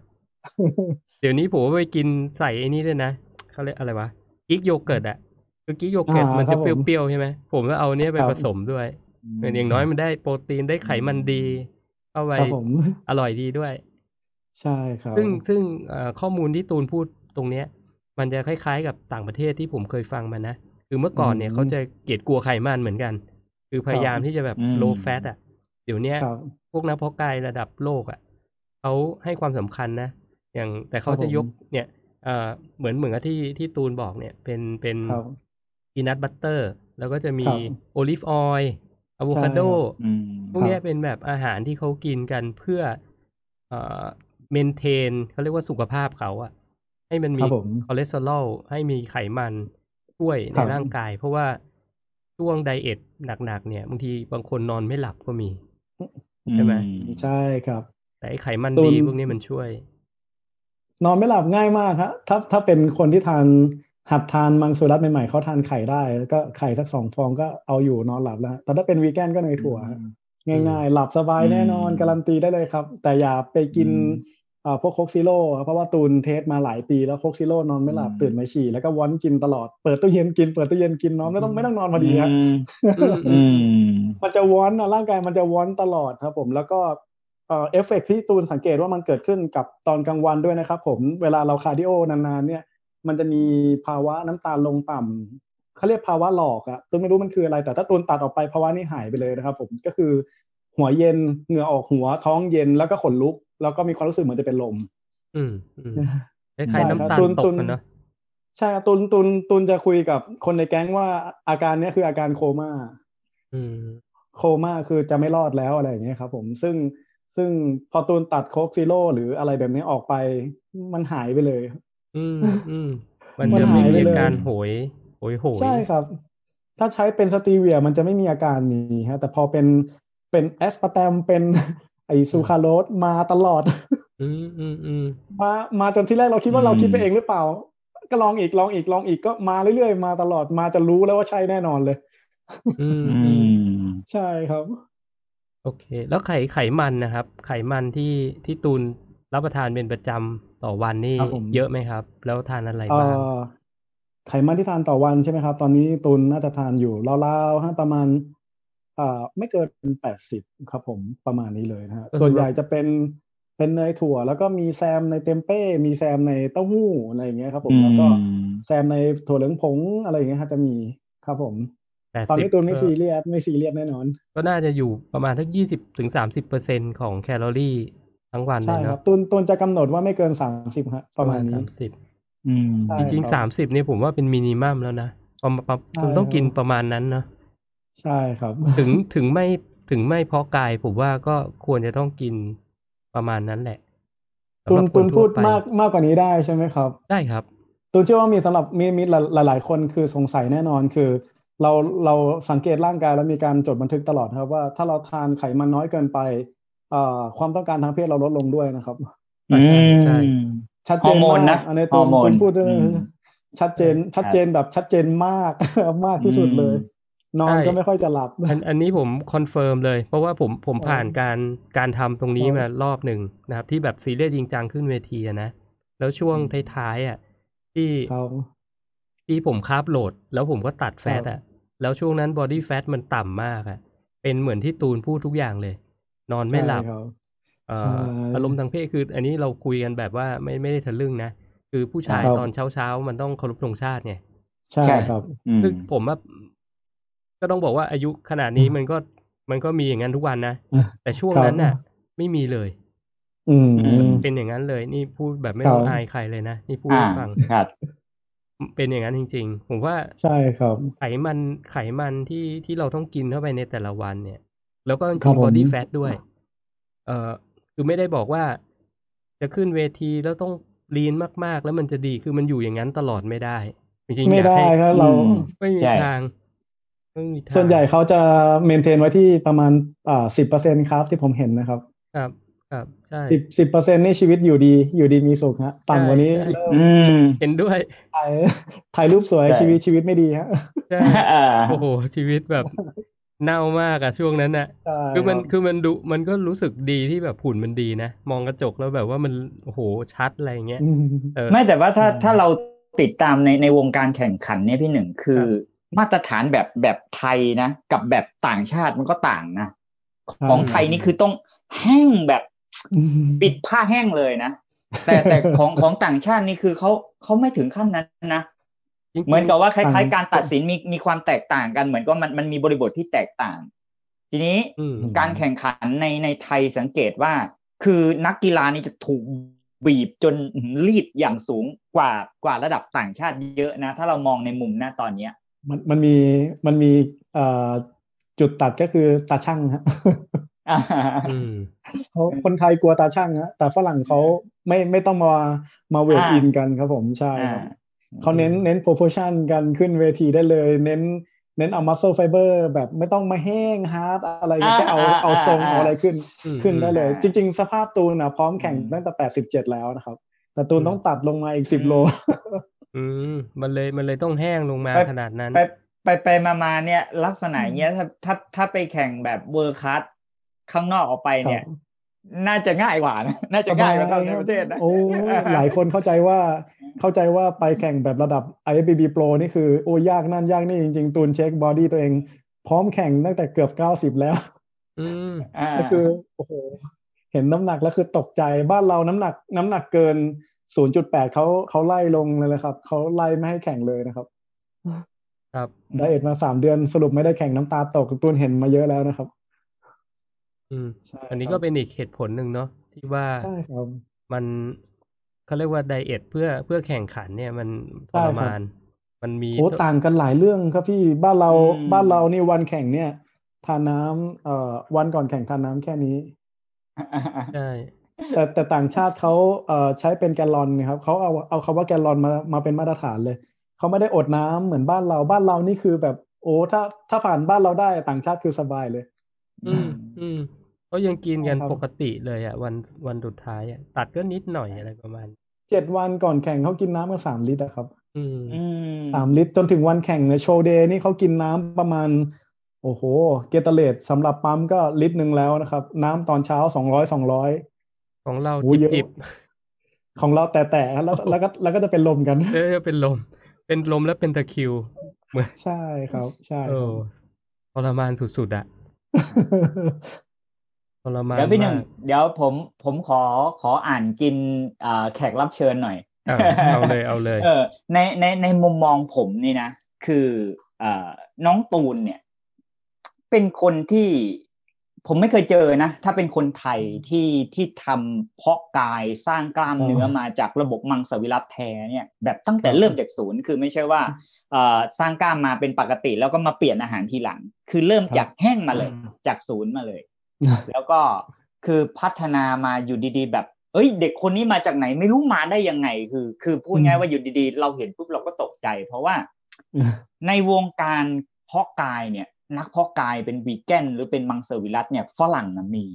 เดี๋ยวนี้ผมไปกินใส่ไอ้นี่ด้วยนะเขาเรียกอะไรวะกิ๊กโยเกิร์ตอะ คือกิ๊กโยเกิร์ตอ่ามันจะครับเปผมรี้ยวๆใช่ไหมผมก็เอาเนี้ยไปครับผสมด้วยเหมือนอย่างน้อยมันได้โปรตีนได้ไขมันดีเข้าไปครับผมอร่อยดีด้วย ใช่ครับซึ่งซึ่งเอ่อข้อมูลที่ตูนพูดตรงเนี้ย มันจะคล้ายๆ กับต่างประเทศที่ผมเคยฟังมานะคือเมื่อก่อนเนี่ยอืมเขาจะเกลียดกลัวไขมันเหมือนกัน คือพยายามที่จะแบบอืม low fat อะเดี๋ยวเนี้ยครับพวกนักเพาะกายระดับโลกอะเขาให้ความสำคัญนะ อย่างแต่เขาครับจะผมยกเนี่ยเอ่อเหมือนเหมือนกับที่ที่ตูนบอกเนี่ย เป็นเป็นครับ peanut butter แล้วก็จะมีครับ olive oil อะโวคาโดใช่ครับอืมพวกเนี้ยเป็นแบบอาหารที่เขากินกันเพื่อเอ่อ maintain เขาเรียกว่าสุขภาพเขาอะให้มันคมีรับผมคอเลสเตอรอลให้มีไขมันช่วยในครับร่างกาย เพราะว่าช่วง diet หนักๆเนี่ยบางทีบางคนนอนไม่หลับก็มีใช่ไหมใช่ครับ แต่ไอ้ไขมันตูนดีพวกนี้มันช่วย นอนไม่หลับง่ายมากฮะถ้าถ้าเป็นคนที่ทาน หัดทานมังสวิรัติใหม่ๆเขาทานไข่ได้ แล้วก็ไข่สักสองฟองก็เอาอยู่นอนหลับแล้วฮะแต่ถ้าเป็นวีแกนก็เนยถั่วฮะง่ายๆ หลับสบายแน่นอนอืมการันตีได้เลยครับ แต่อย่าไปกินอืมอ่าพวก Coke Zero เพราะว่าตูน test มาหลายปีแล้ว Coke Zero นอนไม่หลับอืมตื่นมาฉี่แล้วก็วอนกินตลอดเปิดตู้เย็นกินเปิดตู้เย็นกินนอนไม่ต้องไม่ต้องนอนพอดีฮะอืมอืมมันจะวอนอะร่างกายมันจะวอนตลอดครับ ผมแล้วก็เอ่อเอฟเฟกที่ตูนสังเกตว่ามันเกิดขึ้นกับตอนกลางวันด้วยนะครับ ผมเวลาเรา cardio นานๆเนี่ย มันจะมีภาวะน้ำตาลลงต่ำเขาเรียกภาวะหลอกอะตูนไม่รู้มันคืออะไร แต่ถ้าตูนตัดออกไปภาวะนี้หายไปเลยนะครับผมก็คือหัวเย็นเหงื่อออกหัวท้องเย็นแล้วก็ขนลุก แล้วก็มีความรู้สึกเหมือนจะเป็นลม อืมอืมคล้ายๆน้ำตาลตกกันเนาะใช่ครับตุนตุนตุนจะคุยกับคนในแก๊งว่าอาการเนี้ยคืออาการโคม่าอืมโคม่าคือจะไม่รอดแล้วอะไรอย่างเงี้ยครับ ผมซึ่งซึ่งพอตูนตัดโคกซิโร่หรืออะไรแบบนี้ออกไป มันหายไปเลย อืมอืมมันมันจะไม่หายไปมีเลย อาการโหยโหยโหย ใช่ครับ ถ้าใช้เป็นสตีเวียมันจะไม่มีอาการนี้ฮะ แต่พอเป็นเป็นแอสปาร์ตมเป็น ไอซูคราโรสมาตลอด อืมอืมอืม มามาจนที่แรกเราคิดว่าอืมเราคิดไปเองหรือเปล่า ก็ลองอีกลองอีกลองอีกก็มาเรื่อยๆ มาตลอดมาจะรู้แล้วว่าใช่แน่นอนเลย อืมอือืมม ใช่ครับ โอเค แล้วไขไขมันนะครับ ไขมันที่ที่ตูน รับประทานเป็นประจำต่อวันนี่ครับผมเยอะไหมครับ แล้วทานอะไรเอ่บ้างอไขมันที่ทานต่อวันใช่ไหมครับ ตอนนี้ตุนน่าจะทานอยู่ราวๆฮะประมาณเอ่อไม่เกินแปดสิบครับผมประมาณนี้เลยนะฮะส่วนใหญ่จะเป็นเป็นเนยถั่ว แล้วก็มีแซมในเทมเป้ มีแซมในเต้าหู้อะไรอย่างเงี้ยครับผมแล้วก็อืมแซมในถั่วเหลืองผงอะไรอย่างเงี้ยครับจะมีครับผมตอนแปดตอนสิบนี้ตูนไม่ซีเรียสไม่ซีเรียสแน่นอน ก็น่าจะอยู่ประมาณสักยี่สิบถึงสามสิบเปอร์เซ็นต์ของแคลอรี่ ทั้งวันเลใช่ครัเนาะตูนตูนจะกำหนดว่าไม่เกินสามสิบฮะประมาณนี้สามสิบอืมใช่จริงๆครับสามสิบเนี่ยผมว่าเป็น minimum แล้วนะประมาณประใช่คุณต้องกินครับประมาณนั้นเนาะใช่ครับ ถึงถึงไม่ถึงไม่เพาะกายผมว่าก็ควรจะต้องกินประมาณนั้นแหละสำตุหนรับคตุนทั่พูวดไปมากมากกว่านี้ได้ใช่ไหมครับ ได้ครับตูนเชื่อว่ามีสำหรับมีมีหลายหลายๆคนคือสงสัยแน่นอนคือ เราเราสังเกตร่างกายแล้วมีการจดบันทึกตลอดครับว่าถ้าเราทานไขมันน้อยเกินไปเอ่อ ความต้องการทางเพศเราลดลงด้วยนะครับอ่าใช่ใช่ชัดเจนฮอร์โมนมากนะอันนี้ตูอร์โมนตูนพูดอืมชัดเจนชัดเจนแบบชัดเจนมากมากที่สุดเลย นอนใช่ก็ไม่ค่อยจะหลับ อันอันนี้ผม confirm เลย เพราะว่าผมผมอ๋อผ่านการการทำตรงนี้ครับมารอบหนึ่งนะครับ ที่แบบซีเรียสจริงจังขึ้นเวทีอะนะ แล้วช่วงท้ายๆอะที่ครับที่ผม carb load แล้วผมก็ตัด fat ครับอะ แล้วช่วงนั้น body fat มันต่ำมากอะ เป็นเหมือนที่ตูนพูดทุกอย่างเลย นอนไม่หลับใช่ครับเอ่ใช่ออารมณ์ทางเพศคือ อันนี้เราคุยกันแบบว่าไม่ไม่ได้ทะลึ่งนะ คือผู้ชายครับตอนเช้าเช้าๆมันต้องเคารพธงชาติไงใช่ใช่ครับอืมซึ่งผมว่าก็ต้องบอกว่าอายุขนาดนี้มันก็มันก็มีอย่างนั้นทุกวันนะ แต่ช่วงครับนั้นน่ะ ไม่มีเลยอืมอืมเป็นอย่างนั้นเลย นี่พูดแบบไม่ครับต้องอายใครเลยนะนี่พูดอ่าให้ฟังครับเป็นอย่างนั้นจริง ๆ ผมว่าใช่ครับ ไขมันไขมันที่ที่เราต้องกินเข้าไปในแต่ละวันเนี่ย แล้วก็จครับผมบอดี้แฟทด้วย เอ่อคือไม่ได้บอกว่า จะขึ้นเวทีแล้วต้อง lean มาก ๆ แล้วมันจะดีคือมันอยู่อย่างนั้นตลอดไม่ได้จริงๆไม่อยากได้ให้ครับเราอืมไม่มีใช่ทางไม่มีทางส่วนใหญ่เขาจะ maintain ไว้ที่ประมาณอ่าสิบเปอร์เซ็นต์ครับที่ผมเห็นนะครับ ครับ ครับใช่สิบสิบเปอร์เซ็นต์นี่ชีวิตอยู่ดีอยู่ดีมีสุขฮะต่ำกว่านี้ใช่เริ่มอืมเห็นด้วยถ่ายถ่ายรูปสวยใช่ชีวิตชีวิตไม่ดีฮะใช่อ่าโอ้โหชีวิตแบบ เน่ามากอะช่วงนั้นน่ะใช่คือมันรับคือมันดูมันก็รู้สึกดีที่แบบหุ่นมันดีนะ มองกระจกแล้วแบบว่ามันโอ้โหชัดอะไรอย่างเงี้ยอืมเออไม่แต่ว่าถ้าอืมถ้าเราติดตามในในวงการแข่งขันเนี่ยพี่หนึ่งคือมาตรฐานแบบแบบไทยนะ กับแบบต่างชาติมันก็ต่างนะ ของไทยนี่คือต้องแห้งแบบปิดผ้าแห้งเลยนะ แต่แต่ของของต่างชาตินี่คือเขาเขาไม่ถึงขั้นนั้นนะจริงๆ เหมือนกับว่าคล้ายต่างๆการตัดสินมีมีความแตกต่างกัน เหมือนกับมันมันมีบริบทที่แตกต่าง ทีนี้อืมการแข่งขันในในไทยสังเกตว่า คือนักกีฬานี่จะถูกบีบจนรีดอย่างสูงกว่ากว่าระดับต่างชาติเยอะนะ ถ้าเรามองในมุมหน้าตอนเนี้ย มันมันมีมันมีเอ่อจุดตัดก็คือตาช่างฮะอืมเขาคนไทยกลัวตาชั่งฮะแต่ฝรั่งเขาไม่ไม่ต้องมามา weight อ่าอินกันครับผมใช่อ่าครับ เขาเน้นเน้น proportion กันขึ้นเวทีได้เลย เน้นเน้นเอา muscle fiber แบบไม่ต้องมาแห้ง hard อะไรอย่างเงี้ยแค่เอาเอาทรงเอาอะไรขึ้นอืมขึ้นได้เลยอ่าจริง ๆ สภาพตูนนะพร้อมแข่งอืมตั้งแต่แปดสิบเจ็ดแล้วนะครับ แต่ตูนอืมต้องตัดลงมาอีกสิบโล อืมมันเลยมันเลยต้องแห้งลงมาไปขนาดนั้น ไปไปไปมามาเนี่ย ลักษณะอย่างเงี้ยถ้าถ้าถ้าไปแข่งแบบเวอร์คัสข้างนอกออกไปเนี่ยครับ น่าจะง่ายกว่านะน่าจะง่ายกว่าทำในประเทศนะโอ้หลายคนเข้าใจว่าเข้าใจว่าไปแข่งแบบระดับ IFBB Pro นี่คือโอ้ยากนั่นยากนี่จริงๆ ตูนเช็คบอดี้ตัวเอง พร้อมแข่งตั้งแต่เกือบเก้าสิบแล้วอืมอ่าก็คือโอ้โหเห็นน้ำหนักแล้วคือตกใจบ้านเราน้ำหนัก น้ำหนักเกิน0.8เขาเขาไล่ลงเลยนะครับเขาไล่ไม่ให้แข่งเลยนะครับ ครับไดเอทมาสามเดือนสรุปไม่ได้แข่งน้ำตาตกตูนเห็นมาเยอะแล้วนะครับ อืมใช่อันนี้คก็รับเป็นอีกเหตุผลหนึ่งเนาะที่ว่าใช่ครับ มันเขาเรียกว่าไดเอทเพื่อเพื่อแข่งขันเนี่ยมันทใช่รครับมานมันมีโอ้ต่างกันหลายเรื่องครับพี่บ้านเราอืมบ้านเรานี่วันแข่งเนี่ยทานน้ำเอ่อวันก่อนแข่งทานน้ำแค่นี้ ใช่ แต่แต่ต่างชาติเขาเอ่อใช้เป็นแกลลอนนะครับเขาเอาเอาคำว่าแกลลอนมามาเป็นมาตรฐานเลยเขาไม่ได้อดน้ำเหมือนบ้านเราบ้านเรานี่คือแบบโอ้ถ้าถ้าผ่านบ้านเราได้ต่างชาติคือสบายเลย อืม อืม เขายังกินกันใช่ครับปกติเลยอะ วันวันสุดท้ายอะตัดก็นิดหน่อยอะไรประมาณเจ็ดวันก่อนแข่งเขากินน้ำกันสามลิตรอะครับอืมอืมสามลิตรจนถึงวันแข่งในโชว์เดย์นี่เขากินน้ำประมาณ โอ้โห เกตาเลตสำหรับปั๊มก็ลิตรหนึ่งแล้วนะครับ น้ำตอนเช้าสองร้อยสองร้อยของเราโอ้จิบเยอะจิบของเราแต่แต่แล้วแล้วก็แล้วก็จะเป็นลมกันเออเป็นลม เป็นลมแล้วเป็นตะคริวเหมือนใช่ครับ ใช่เอครัอบทรมานสุดๆอะ ทรมานเดี๋ยวพี่หนึ่งมากเดี๋ยวผมผมขอขออ่านกินอ่าแขกรับเชิญหน่อยอะเอาเลยเอาเลย เออในในในมุมมองผมนี่นะ คือเอ่อน้องตูนเนี่ย เป็นคนที่ผมไม่เคยเจอนะ ถ้าเป็นคนไทยที่ที่ทำเพาะกายสร้างกล้ามเนื้อมาจากระบบมังสวิรัตแท้เนี่ยแบบตั้งแต่เริ่มจากศูนย์คือไม่ใช่ว่าเอ่อสร้างกล้ามมาเป็นปกติ แล้วก็มาเปลี่ยนอาหารทีหลัง คือเริ่มจากแห้งมาเลย จากศูนย์มาเลย แล้วก็คือพัฒนามาอยู่ดีๆ แบบ เอ้ย เด็กคนนี้มาจากไหนไม่รู้มาได้ยังไง คือ คือพูดง่ายว่าอยู่ดีๆ เราเห็นปุ๊บเราก็ตกใจ เพราะว่าในวงการเพาะกายเนี่ย นักเพาะกายเป็นวีแกนหรือเป็นมังสวิรัตเนี่ยฝรั่งนะมี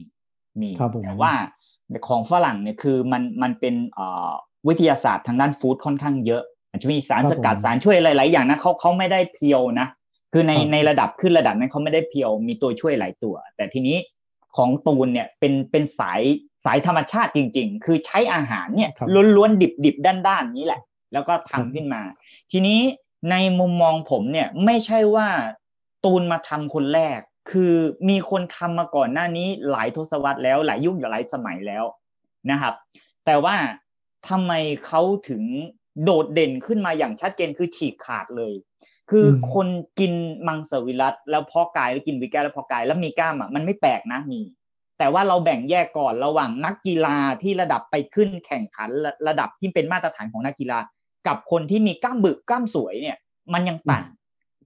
มีครับผมแต่ว่าของฝรั่งเนี่ยคือมันมันเป็นเอ่อวิทยาศาสตร์ทางด้านฟู้ดค่อนข้างเยอะอาจจะมีสารสกัดสารช่วยหลาย ๆ อย่างนะเขาเขาไม่ได้เพียวนะ คือในในระดับขึ้นระดับนั้นเขาไม่ได้เพียวมีตัวช่วยหลายตัว แต่ทีนี้ ของตูนเนี่ยเป็นเป็นสายสายธรรมชาติจริง ๆ คือใช้อาหารเนี่ยครับล้วนๆดิบดิบๆด้านๆนี้แหละ แล้วก็ทำขึ้นมา ทีนี้ในมุมมองผมเนี่ยไม่ใช่ว่าตูนมาทำคนแรก คือมีคนทำมาก่อนหน้านี้หลายทศวรรษแล้วหลายยุคหลายสมัยแล้วนะครับ แต่ว่าทำไมเขาถึงโดดเด่นขึ้นมาอย่างชัดเจนคือฉีกขาดเลย คืออมคนกินมังสวิรัตแล้วเพอกายแล้วกินวิแกนแล้วเพอกายแล้วมีกล้ามอะมันไม่แปลกนะมี แต่ว่าเราแบ่งแยกก่อนระหว่างนักกีฬาที่ระดับไปขึ้นแข่งขันระระดับที่เป็นมาตรฐานของนักกีฬา กับคนที่มีกล้ามบึกกล้ามสวยเนี่ย มันยังต่าง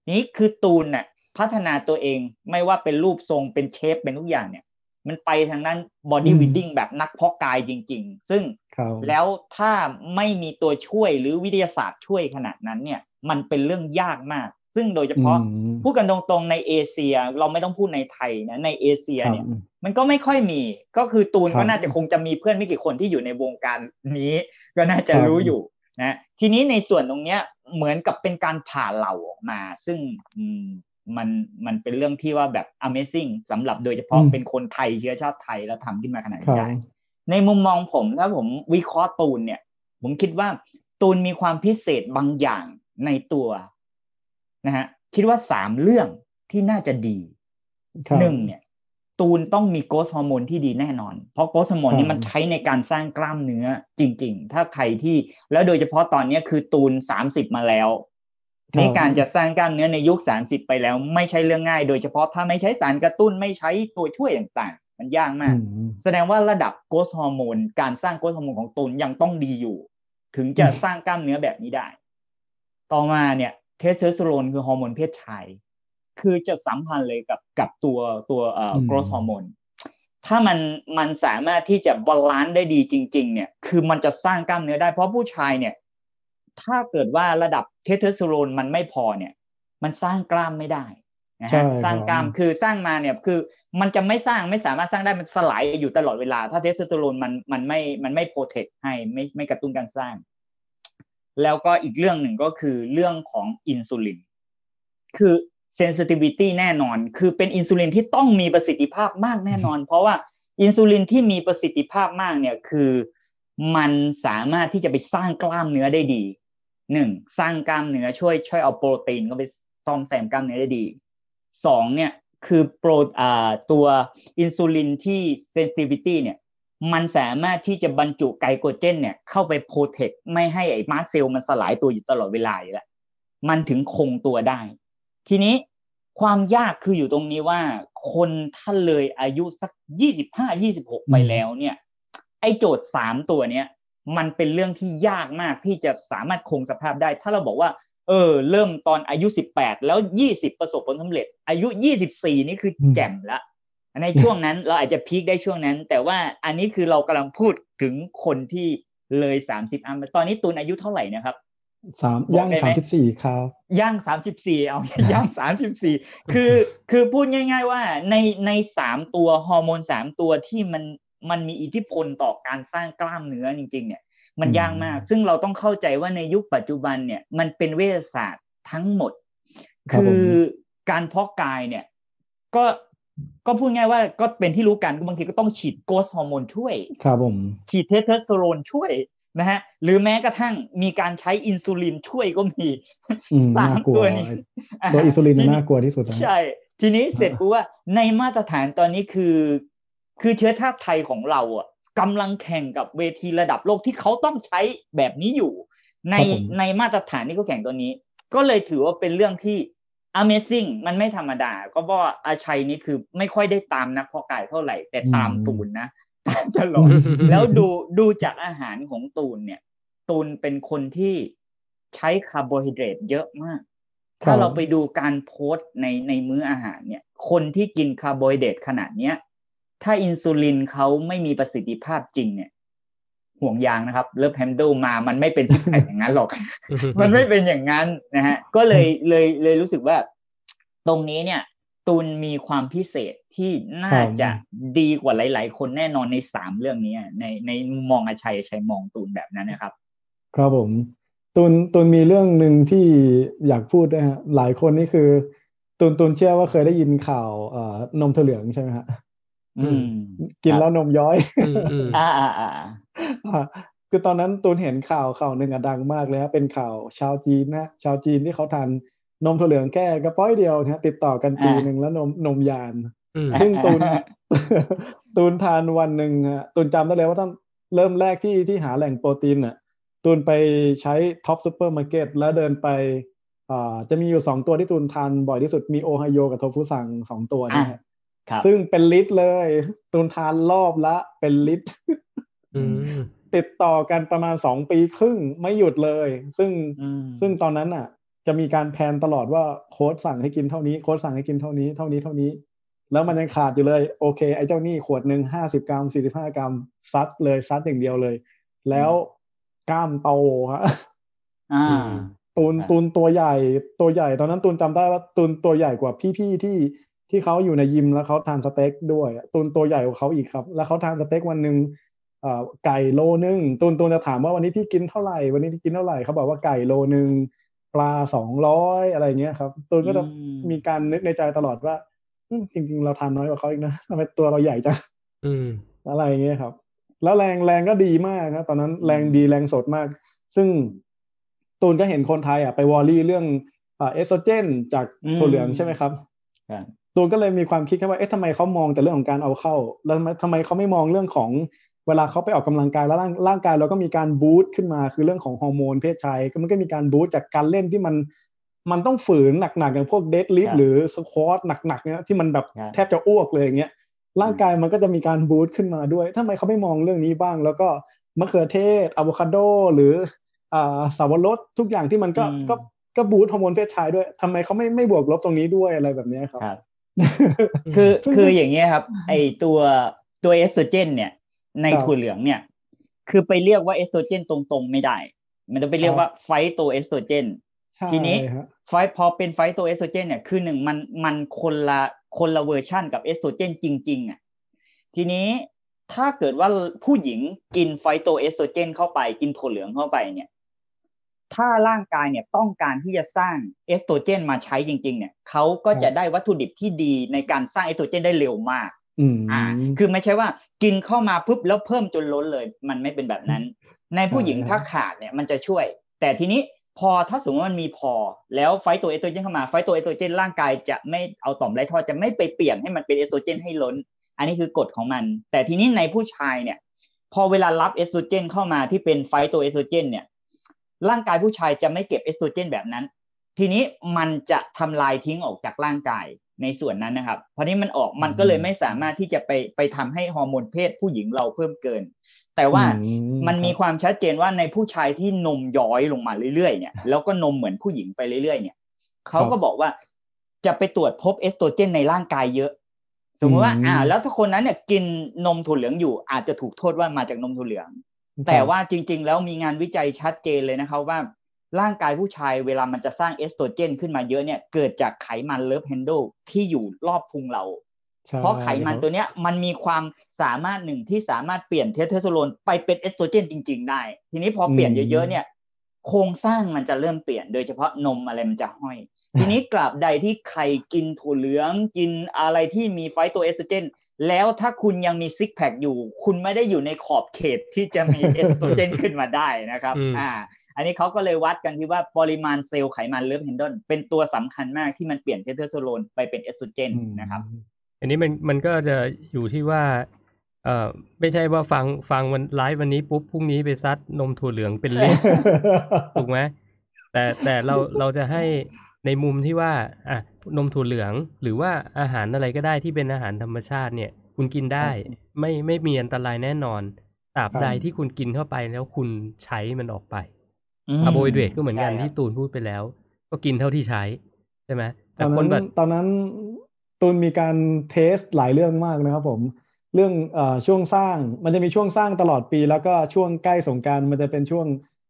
นี่คือตูนเนี่ยพัฒนาตัวเองไม่ว่าเป็นรูปทรงเป็น shape เป็นทุกอย่างเนี่ย มันไปทางนั้น bodybuilding แบบนักเพาะกายจริง ๆ ซึ่งครับแล้วถ้าไม่มีตัวช่วยหรือวิทยาศาสตร์ช่วยขนาดนั้นเนี่ย มันเป็นเรื่องยากมาก ซึ่งโดยเฉพาะอืมพูดกันตรงๆในเอเชีย เราไม่ต้องพูดในไทยนะในเอเชียครับเนี่ยมันก็ไม่ค่อยมี ก็คือตูนครับก็น่าจะคงจะมีเพื่อนไม่กี่คนที่อยู่ในวงการนี้ ก็น่าจะครับรู้อยู่นะทีนี้ในส่วนตรงเนี้ยเหมือนกับเป็นการผ่าเหล่าออกมา ซึ่งอืมมันมันเป็นเรื่องที่ว่าแบบ amazing สำหรับโดยเฉพาะอืมเป็นคนไทยเชื้อชาติไทยแล้วทำขึ้นมาขนาดครับใหญ่ในมุมมองผมถ้าผมวิเคราะห์ตูนเนี่ย ผมคิดว่าตูนมีความพิเศษบางอย่าง ในตัวนะฮะคิดว่าสามเรื่องที่น่าจะดีครับหนึ่งเนี่ย ตูนต้องมี growth hormone ที่ดีแน่นอน เพราะ growth hormone ครับนี่มันใช้ในการสร้างกล้ามเนื้อจริง ๆ ถ้าใครที่แล้วโดยเฉพาะตอนเนี้ยคือตูนสามสิบมาแล้วครับในการจะสร้างกล้ามเนื้อในยุคสามสิบไปแล้ว ไม่ใช่เรื่องง่าย โดยเฉพาะถ้าไม่ใช้สารกระตุ้นไม่ใช้ตัวช่วยต่างๆ มันยากมากอืมแสดงว่าระดับ growth hormone การสร้าง growth hormone ของตูนยังต้องดีอยู่ ถึงจะอืมสร้างกล้ามเนื้อแบบนี้ได้ ต่อมาเนี่ยเทสโทสเตอโรนคือฮอร์โมนเพศชาย คือจะสัมพันธ์เลยกับกับตัวตัวเอ่อ growth hormone ถ้ามันมันสามารถที่จะ balance ได้ดีจริง ๆ เนี่ย คือมันจะสร้างกล้ามเนื้อได้เพราะผู้ชายเนี่ย ถ้าเกิดว่าระดับเทสโทสเตอโรนมันไม่พอเนี่ย มันสร้างกล้ามไม่ได้นะใช่ฮะครับสร้างกล้ามคือสร้างมาเนี่ยคือมันจะไม่สร้างไม่สามารถสร้างได้มันสลายอยู่ตลอดเวลา ถ้าเทสโทสเตอโรนมันมันไม่มันไม่ protect ให้ไม่ไม่กระตุ้นการสร้าง แล้วก็อีกเรื่องหนึ่งก็คือเรื่องของอินซูลินคือ sensitivity แน่นอน คือเป็นอินซูลินที่ต้องมีประสิทธิภาพมากแน่นอน เพราะว่าอินซูลินที่มีประสิทธิภาพมากเนี่ยคือ มันสามารถที่จะไปสร้างกล้ามเนื้อได้ดีหนึ่งสร้างกล้ามเนื้อช่วยช่วยเอาโปรตีนเข้าไปซ่อมแซมกล้ามเนื้อได้ดีสองเนี่ยคือโปรอ่าตัวอินซูลินที่ sensitivity เนี่ย มันสามารถที่จะบรรจุไกลโคเจนเนี่ยเข้าไปโปรเทคไม่ให้ไอ้มาร์คเซลล์มันสลายตัวอยู่ตลอดเวลาอยู่แล้วมันถึงคงตัวได้ ทีนี้ความยากคืออยู่ตรงนี้ว่า คนถ้าเลยอายุสักยี่สิบห้ายี่สิบหกไปแล้วเนี่ย ไอ้โจทย์สามตัวเนี้ยมันเป็นเรื่องที่ยากมากที่จะสามารถคงสภาพได้ ถ้าเราบอกว่า เออ เริ่มตอนอายุสิบแปดแล้วยี่สิบประสบผลสำเร็จ อายุยี่สิบสี่นี่คือแจ่มละ ในช่วงนั้นเราอาจจะพีคได้ช่วงนั้น แต่ว่าอันนี้คือเรากำลังพูดถึงคนที่เลยสามสิบอันตอนนี้ตูนอายุเท่าไหร่นะครับสามย่างสามสิบสี่ครับย่างสามสิบสี่เอาย่างสามสิบสี่คือคือพูดง่าย ๆ ว่าในในสามตัวฮอร์โมนสามตัวที่มันมันมีอิทธิพลต่อการสร้างกล้ามเนื้อจริง ๆ เนี่ย มันยากมาก ซึ่งเราต้องเข้าใจว่าในยุคปัจจุบันเนี่ยมันเป็นเวชศาสตร์ทั้งหมด คือการเพาะกายเนี่ย ก็ ก็พูดง่ายว่าก็เป็นที่รู้กันบางทีก็ต้องฉีด growth hormone ช่วย ครับผม ฉีดเทสโทสเตอโรนช่วยนะฮะ หรือแม้กระทั่งมีการใช้อินซูลินช่วยก็มีสามตัวนี้ตัวอินซูลินน่ากลัวที่สุดใช่ ทีนี้เสร็จกูว่าในมาตรฐานตอนนี้คือ คือเชื้อชาติไทยของเราอะกำลังแข่งกับเวทีระดับโลกที่เขาต้องใช้แบบนี้อยู่ ในในมาตรฐานที่เขาแข่งตัวนี้ ก็เลยถือว่าเป็นเรื่องที่ Amazing มันไม่ธรรมดา ก็เพราะอาชัยนี่คือไม่ค่อยได้ตามนักเพาะกายเท่าไหร่ แต่ตามตูนนะตามตลอดแล้วดูดูจากอาหารของตูนเนี่ย ตูนเป็นคนที่ใช้คาร์โบไฮเดรตเยอะมาก ถ้าเราไปดูการโพสต์ในในมื้ออาหารเนี่ย คนที่กินคาร์โบไฮเดรตขนาดเนี้ย ถ้าอินซูลินเขาไม่มีประสิทธิภาพจริงเนี่ย ห่วงยางนะครับ love handle มามันไม่เป็นที่แผ่อย่างนั้นหรอก มันไม่เป็นอย่างนั้นนะฮะก็เลยเลยเลยรู้สึกว่า ตรงนี้เนี่ยตูนมีความพิเศษที่น่าจะดีกว่าหลาย ๆ คนแน่นอนในสามเรื่องนี้ในในมองอาชัยชัยมองตูนแบบนั้นนะครับ ครับผมตูนตูนมีเรื่องหนึ่งที่อยากพูดด้วยฮะหลายคนนี่คือตูนตูนเชื่อว่าเคยได้ยินข่าวเอ่อนมถั่วเหลืองใช่ไหมฮะ กินแล้วนมย้อยอ่าอ่าอ่าคือตอนนั้นตูนเห็นข่าวข่าวหนึ่งอะดังมากเลยครับเป็นข่าวชาวจีนนะชาวจีนที่เขาทานนมถั่วเหลืองแค่กระป๋องเดียวนะติดต่อกันปีหนึ่งแล้วนมนมยานซึ่งตูนตูนทานวันหนึ่งฮะตูนจำได้เลยว่าต้องเริ่มแรกที่ที่หาแหล่งโปรตีนอะตูนไปใช้ท็อปซูเปอร์มาร์เก็ตแล้วเดินไปอ่าจะมีอยู่สองตัวที่ตูนทานบ่อยที่สุดมีโอไฮโอกับโทฟุซังสองตัวนี่ครับ ซึ่งเป็นลิตรเลยตูนทานรอบละเป็นลิตรติดต่อกันประมาณสองปีครึ่งไม่หยุดเลย ซึ่งซึ่งตอนนั้นอะ จะมีการแพนตลอดว่าโค้ดสั่งให้กินเท่านี้โค้ดสั่งให้กินเท่านี้เท่านี้เท่านี้ แล้วมันยังขาดอยู่เลย โอเค ไอ้เจ้านี่ขวดหนึ่งห้าสิบกรัมสี่สิบห้ากรัมซัดเลยซัดอย่างเดียวเลย แล้วกล้ามโตฮะตูนตูนตัวใหญ่ตัวใหญ่ ตอนนั้นตูนจำได้ว่าตูนตัวใหญ่กว่าพี่ๆที่ ที่เขาอยู่ในยิมแล้วเขาทานสเต็กด้วยตูนตัวใหญ่กว่าเขาอีกครับ แล้วเขาทานสเต็กวันหนึ่งไก่โลนึงตูนตูนจะถามว่าวันนี้พี่กินเท่าไหร่ วันนี้พี่กินเท่าไหร่เขาบอกว่าไก่โลนึงปลาสองร้อยอะไรเงี้ยครับตูนก็จะมีการนึกในใจตลอดว่าจริง ๆ เราทานน้อยกว่าเขาอีกนะทำไมตัวเราใหญ่จังอะไรเงี้ยครับ แล้วแรงแรงก็ดีมากนะตอนนั้นแรงดีแรงสดมาก ซึ่งตูนก็เห็นคนไทยอะไป worry เรื่องเอสโตรเจนจากถั่วเหลืองใช่ไหมครับ ตูนก็เลยมีความคิดแค่ว่า เอ๊ะทำไมเขามองแต่เรื่องของการเอาเข้า แล้วทำไมเขาไม่มองเรื่องของเวลาเขาไปออกกำลังกายแล้วร่างร่างกายเราก็มีการ boost ขึ้นมาคือเรื่องของฮอร์โมนเพศชายก็มันก็มีการ boost จากการเล่นที่มันมันต้องฝืนหนักๆอย่างพวก deadlift หรือ squat หนักๆเนี่ยที่มันแบบแทบจะอ้วกเลยอย่างเงี้ยร่างกายมันก็จะมีการ boost ขึ้นมาด้วยทำไมเขาไม่มองเรื่องนี้บ้าง แล้วก็มะเขือเทศอะโวคาโดหรืออ่าเสาวรสทุกอย่างที่มันก็ก็ก็ boost ฮอร์โมนเพศชายด้วยทำไมเขาไม่ไม่บวกลบตรงนี้ด้วยอะไรแบบนี้ครับ คือคืออย่างเงี้ยครับ ไอตัวตัวเอสโตรเจน เนี่ย ในถั่วเหลืองเนี่ย คือไปเรียกว่าเอสโตรเจนตรงๆไม่ได้ มันต้องไปเรียกว่าไฟโตเอสโตรเจนทีนี้ไฟพอเป็นไฟโตเอสโตรเจนเนี่ยคือหนึ่งมันมันคนละคนละเวอร์ชั่นกับเอสโตรเจนจริงๆอะทีนี้ถ้าเกิดว่าผู้หญิงกินไฟโตเอสโตรเจนเข้าไปกินถั่วเหลืองเข้าไปเนี่ย ถ้าร่างกายเนี่ยต้องการที่จะสร้างเอสโตรเจนมาใช้จริง ๆ เนี่ยเขาก็จะได้วัตถุดิบที่ดีในการสร้างเอสโตรเจนได้เร็วมากอ่า คือไม่ใช่ว่ากินเข้ามาปุ๊บแล้วเพิ่มจนล้นเลย มันไม่เป็นแบบนั้น ในผู้หญิงถ้าขาดเนี่ยมันจะช่วย แต่ทีนี้พอถ้าสมมติมันมีพอ แล้วไฟตัวเอสโตรเจนเข้ามาไฟตัวเอสโตรเจนร่างกายจะไม่เอาต่อมไรท่อจะไม่ไปเปลี่ยนให้มันเป็นเอสโตรเจนให้ล้น อันนี้คือกฎของมัน แต่ทีนี้ในผู้ชายเนี่ย พอเวลารับเอสโตรเจนเข้ามาที่เป็นไฟโตเอสโตรเจนเนี่ย ร่างกายผู้ชายจะไม่เก็บเอสโตรเจนแบบนั้น ทีนี้มันจะทำลายทิ้งออกจากร่างกายในส่วนนั้นนะครับพอนี้มันออกมันก็เลยไม่สามารถที่จะไปไปทำให้ฮอร์โมนเพศผู้หญิงเราเพิ่มเกิน แต่ว่าอืมันมีครับความชัดเจนว่าในผู้ชายที่นมย้อยลงมาเรื่อยๆเนี่ยแล้วก็นมเหมือนผู้หญิงไปเรื่อยๆ เนี่ยเขาก็บอกว่าจะไปตรวจพบเอสโตรเจนในร่างกายเยอะ สมมติว่าอืมอ่า แล้วถ้าคนนั้นเนี่ยกินนมถั่วเหลืองอยู่อาจจะถูกโทษว่ามาจากนมถั่วเหลือง แต่ว่าจริง ๆ แล้วมีงานวิจัยชัดเจนเลยนะครับว่าร่างกายผู้ชายเวลามันจะสร้างเอสโตรเจนขึ้นมาเยอะเนี่ยเกิดจากไขมัน love handle ที่อยู่รอบพุงเราใช่เพราะไขมันครับตัวเนี้ยมันมีความสามารถหนึ่งที่สามารถเปลี่ยนเทสโทสเตอโรนไปเป็นเอสโตรเจนจริง ๆ ได้ ทีนี้พอเปลี่ยนเยอะๆเนี่ยโครงสร้างมันจะเริ่มเปลี่ยนโดยเฉพาะนมอะไรมันจะห้อย ทีนี้ตราบใดที่ใครกินถั่วเหลืองกินอะไรที่มีไฟโตเอสโตรเจน แล้วถ้าคุณยังมี six pack อยู่ คุณไม่ได้อยู่ในขอบเขตที่จะมีเอสโตรเจนขึ้นมาได้นะครับอืมอ่าอันนี้เขาก็เลยวัดกันที่ว่าปริมาณเซลล์ไขมัน love handle เป็นตัวสำคัญมากที่มันเปลี่ยนเทสโทสเตอโรนไปเป็นเอสโตรเจนอืมนะครับ อันนี้มันมันก็จะอยู่ที่ว่าเอ่อไม่ใช่ว่าฟังฟังวันไลฟ์วันนี้ปุ๊บพรุ่งนี้ไปซัดนมถั่วเหลืองเป็นลิตรถูกไหมแต่แต่เราเราจะให้ ในมุมที่ว่าอะนมถั่วเหลืองหรือว่าอาหารอะไรก็ได้ที่เป็นอาหารธรรมชาติเนี่ย คุณกินได้ ไม่ไม่มีอันตรายแน่นอนตราบครับใดที่คุณกินเข้าไปแล้วคุณใช้มันออกไปอืมคาร์โบไฮเดรตก็เหมือนกันใช่ครับที่ตูนพูดไปแล้ว ก็กินเท่าที่ใช้ใช่ไหมตแต่อนคนนั้นแบบตอนนั้นตูนมีการ test หลายเรื่องมากนะครับผมเรื่องเอ่อช่วงสร้างมันจะมีช่วงสร้างตลอดปี แล้วก็ช่วงใกล้สงกรานต์มันจะเป็นช่วง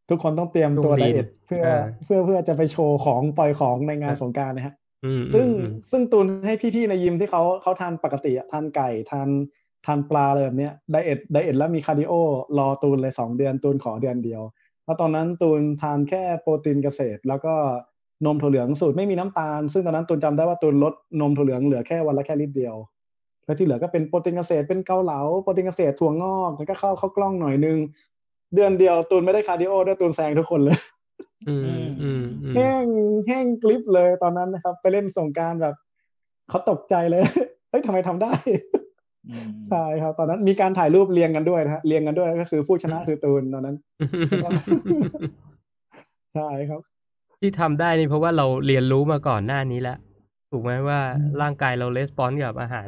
ทุกคนต้องเตรียมตัวช่วง lean diet เพื่ออ่าเพื่อเพื่อจะไปโชว์ของปล่อยของในงานอ่าสงกรานต์นะฮะอืมซึ่งอืมซึ่งตูนให้พี่ๆในยิมที่เขาเขาทานปกติอะทานไก่ทานทานปลาอะไรแบบเนี้ย diet diet แล้วมี cardio รอตูนเลยสองเดือนตูนขอเดือนเดียวแล้วตอนนั้นตูนทานแค่โปรตีนเกษตร แล้วก็นมถั่วเหลืองสูตรไม่มีน้ำตาล ซึ่งตอนนั้นตูนจำได้ว่าตูนลดนมถั่วเหลืองเหลือแค่วันละแค่ลิตรเดียวแล้วที่เหลือก็เป็นโปรตีนเกษตรเป็นเกาเหลาโปรตีนเกษตรถั่วงอกแล้วก็ข้าวข้าวกล้องหน่อยนึง เดือนเดียวตูนไม่ได้ cardio ด้วยตูนแซงทุกคนเลยอืมอืมอืมแห้งแห้งกริบเลยตอนนั้นนะครับ ไปเล่นสงกรานต์แบบเขาตกใจเลยเฮ้ยทำไมทำได้อืมใช่ครับ ตอนนั้นมีการถ่ายรูปเรียงกันด้วยนะฮะเรียงกันด้วยก็คือผู้ชนะคือตูนตอนนั้น ใช่ครับ ที่ทำได้นี่เพราะว่าเราเรียนรู้มาก่อนหน้านี้แล้วถูกไหมว่าอืมร่างกายเรา response กับอาหาร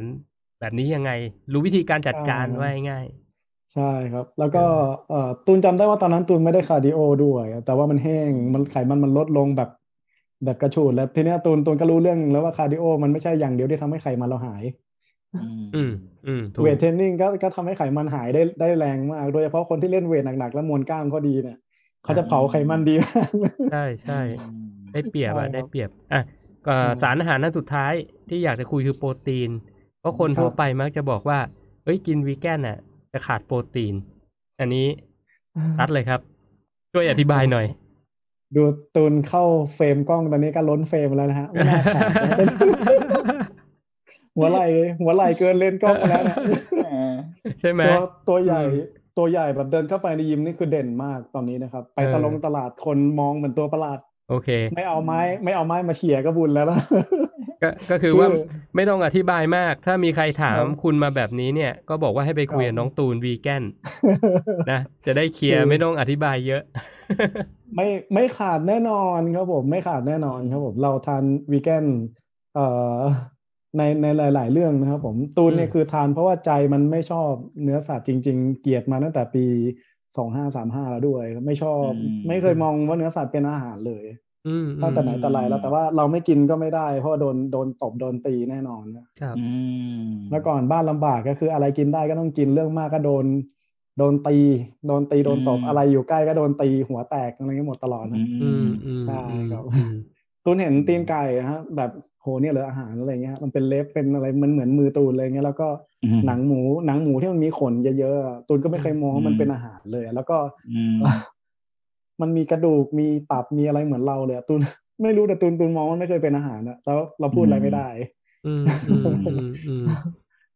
แบบนี้ยังไง รู้วิธีการจัดการใช่ไว้ง่าย ใช่ครับ แล้วก็เอ่อตูนจำได้ว่าตอนนั้นตูนไม่ได้ cardio ด้วย แต่ว่ามันแห้งมันไขมันมันลดลงแบบแบบกระฉูดแล้วทีเนี้ยตูนตูนก็รู้เรื่องแล้วว่า cardio มันไม่ใช่อย่างเดียวที่ทำให้ไขมันเราหายอืมอืมถูก weight training ก็ก็ทำให้ไขมันหายได้ได้แรงมาก โดยเฉพาะคนที่เล่น weight หนักๆแล้วมวลกล้ามเขาดีเนี่ยเขาจะเผาไขมันดีมากใช่ใช่ได้เปรียบอะใช่ครับได้เปรียบอะก็อืมสารอาหารนั้นสุดท้ายที่อยากจะคุยคือโปรตีน เพราะคนครับทั่วไปมักจะบอกว่าเอ้ยกินวีแกนน่ะ จะขาดโปรตีน อันนี้ตัดเลยครับ ช่วยอธิบายหน่อย ดูตูนเข้าเฟรมกล้องตอนนี้ก็ล้นเฟรมแล้วนะฮะไม่น่าขาดนะเป็นหัวไหล่หัวไหล่เกินเลนส์กล้องไปแล้วนะเออใช่ไหมตัวตัวใหญ่อืมตัวใหญ่แบบเดินเข้าไปในยิมนี่คือเด่นมากตอนนี้นะครับ ไปเออตะลงตลาดคนมองเหมือนตัวประหลาด โอเค ไม่เอาไม้ ไม่เอาไม้มาเขี่ยก็บุญแล้วนะ ก็ก็คือคือว่าไม่ต้องอธิบายมาก ถ้ามีใครถามครับคุณมาแบบนี้เนี่ย ก็บอกว่าให้ไปคุยครักับบน้องตูนวีแกนนะจะได้เคลียคืร์อไม่ต้องอธิบายเยอะ ไม่ไม่ขาดแน่นอนครับผม ไม่ขาดแน่นอนครับผมเราทานวีแกนเอ่อในในหลาย ๆ เรื่องนะครับผมตูนเนี่ยอืมคือทานเพราะว่าใจมันไม่ชอบเนื้อสัตว์จริง ๆ เกลียดมาตั้งแต่ปีสองห้าสามห้าแล้วด้วย ไม่ชอบอืมไม่เคยมองว่าเนื้อสัตว์เป็นอาหารเลย อืมตั้งแต่ไหนแต่ไรแล้ว แต่ว่าเราไม่กินก็ไม่ได้ เพราะว่าโดนโดนตบโดนตีแน่นอนครับอืมเมื่อก่อนบ้านลำบากก็คืออะไรกินได้ก็ต้องกินเรื่องมากก็โดน โดนตี โดนตีโดนตบอืมอะไรอยู่ใกล้ก็โดนตีหัวแตกอะไรเงี้ยหมดตลอดนะอืมอืมใช่ครับอืมตูนเห็นตีนไก่นะฮะแบบโหเนี่ยเหลืออาหารอะไรเงี้ยมันเป็นเล็บเป็นอะไรมันเหมือนมือตูนอะไรเงี้ยแล้วก็อืมหนังหมูหนังหมูที่มันมีขนเยอะๆอะตูนก็ไม่เคยมองว่ามันอืมเป็นอาหารเลย แล้วก็อื มมันมีกระดูกมีตับมีอะไรเหมือนเราเลยอะตูนไม่รู้แต่ตูนตูนมองว่าไม่เคยเป็นอาหารอะแล้วเราพูดอะไรไม่ได้อืมอืมอืมอืม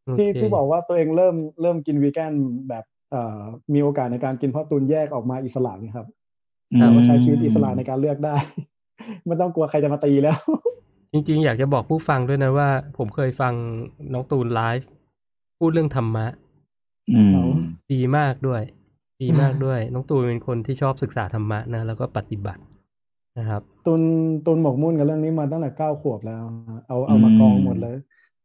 โอที่เคที่บอกว่าตัวเองเริ่มเริ่มกินวีแกนแบบเอ่อมีโอกาสในการกินเพราะตูนแยกออกมาอิสระนี่ครับเราก็ใช้ชีวิตอิสระในการเลือกได้ ไม่ต้องกลัวใครจะมาตีแล้ว จริงๆ อยากจะบอกผู้ฟังด้วยนะว่า ผมเคยฟังน้องตูนไลฟ์พูดเรื่องธรรมะอืมดีมากด้วย ดีมากด้วย น้องตูนเป็นคนที่ชอบศึกษาธรรมะนะ แล้วก็ปฏิบัตินะครับตูนตูนหมกมุ่นกับเรื่องนี้มาตั้งแต่เก้าขวบแล้ว เอาเอามากองหมดเลย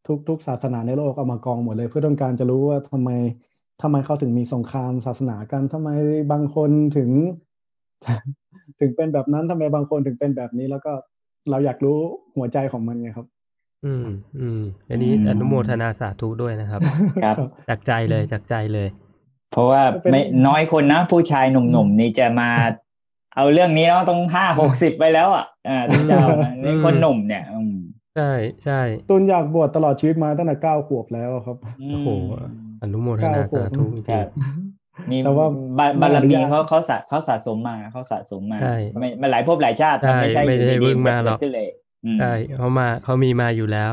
ทุกทุกศาสนาในโลกเอามากองหมดเลย เพื่อต้องการจะรู้ว่าทำไมทำไมเขาถึงมีสงครามศาสนากันทำไมบางคนถึง ถึงเป็นแบบนั้นทำไมบางคนถึงเป็นแบบนี้ แล้วก็เราอยากรู้หัวใจของมันไงครับ อืมอืมอันนี้อืมอนุโมทนาสาธุด้วยนะครับ ครับจากใจเลยจากใจเลย เพราะว่าเป็นไม่น้อยคนนะ ผู้ชายหนุ่มๆนี่จะมา เอาเรื่องนี้แล้วต้องห้าหกสิบไปแล้วอะอ่าที่จะเอามาในคนหนุ่มเนี่ยอืมใช่ใช่ตุนอยากบวชตลอดชีวิตมาตั้งแต่เก้าขวบแล้วครับโอ้โหอนุโมทนาสาธุจริครังบมีแต่ว่าบาบารมีไม่อนุญาตเขาเขาสะเขาสะสมมาเขาสะสมมาใช่ไม่ไม่หลายภพหลายชาติใช่ไม่ใช่ไม่ได้อยู่เพิ่งๆมาหรอกเกิดขึ้นเลยอืมๆใช่เขามาเขามีมาอยู่แล้ว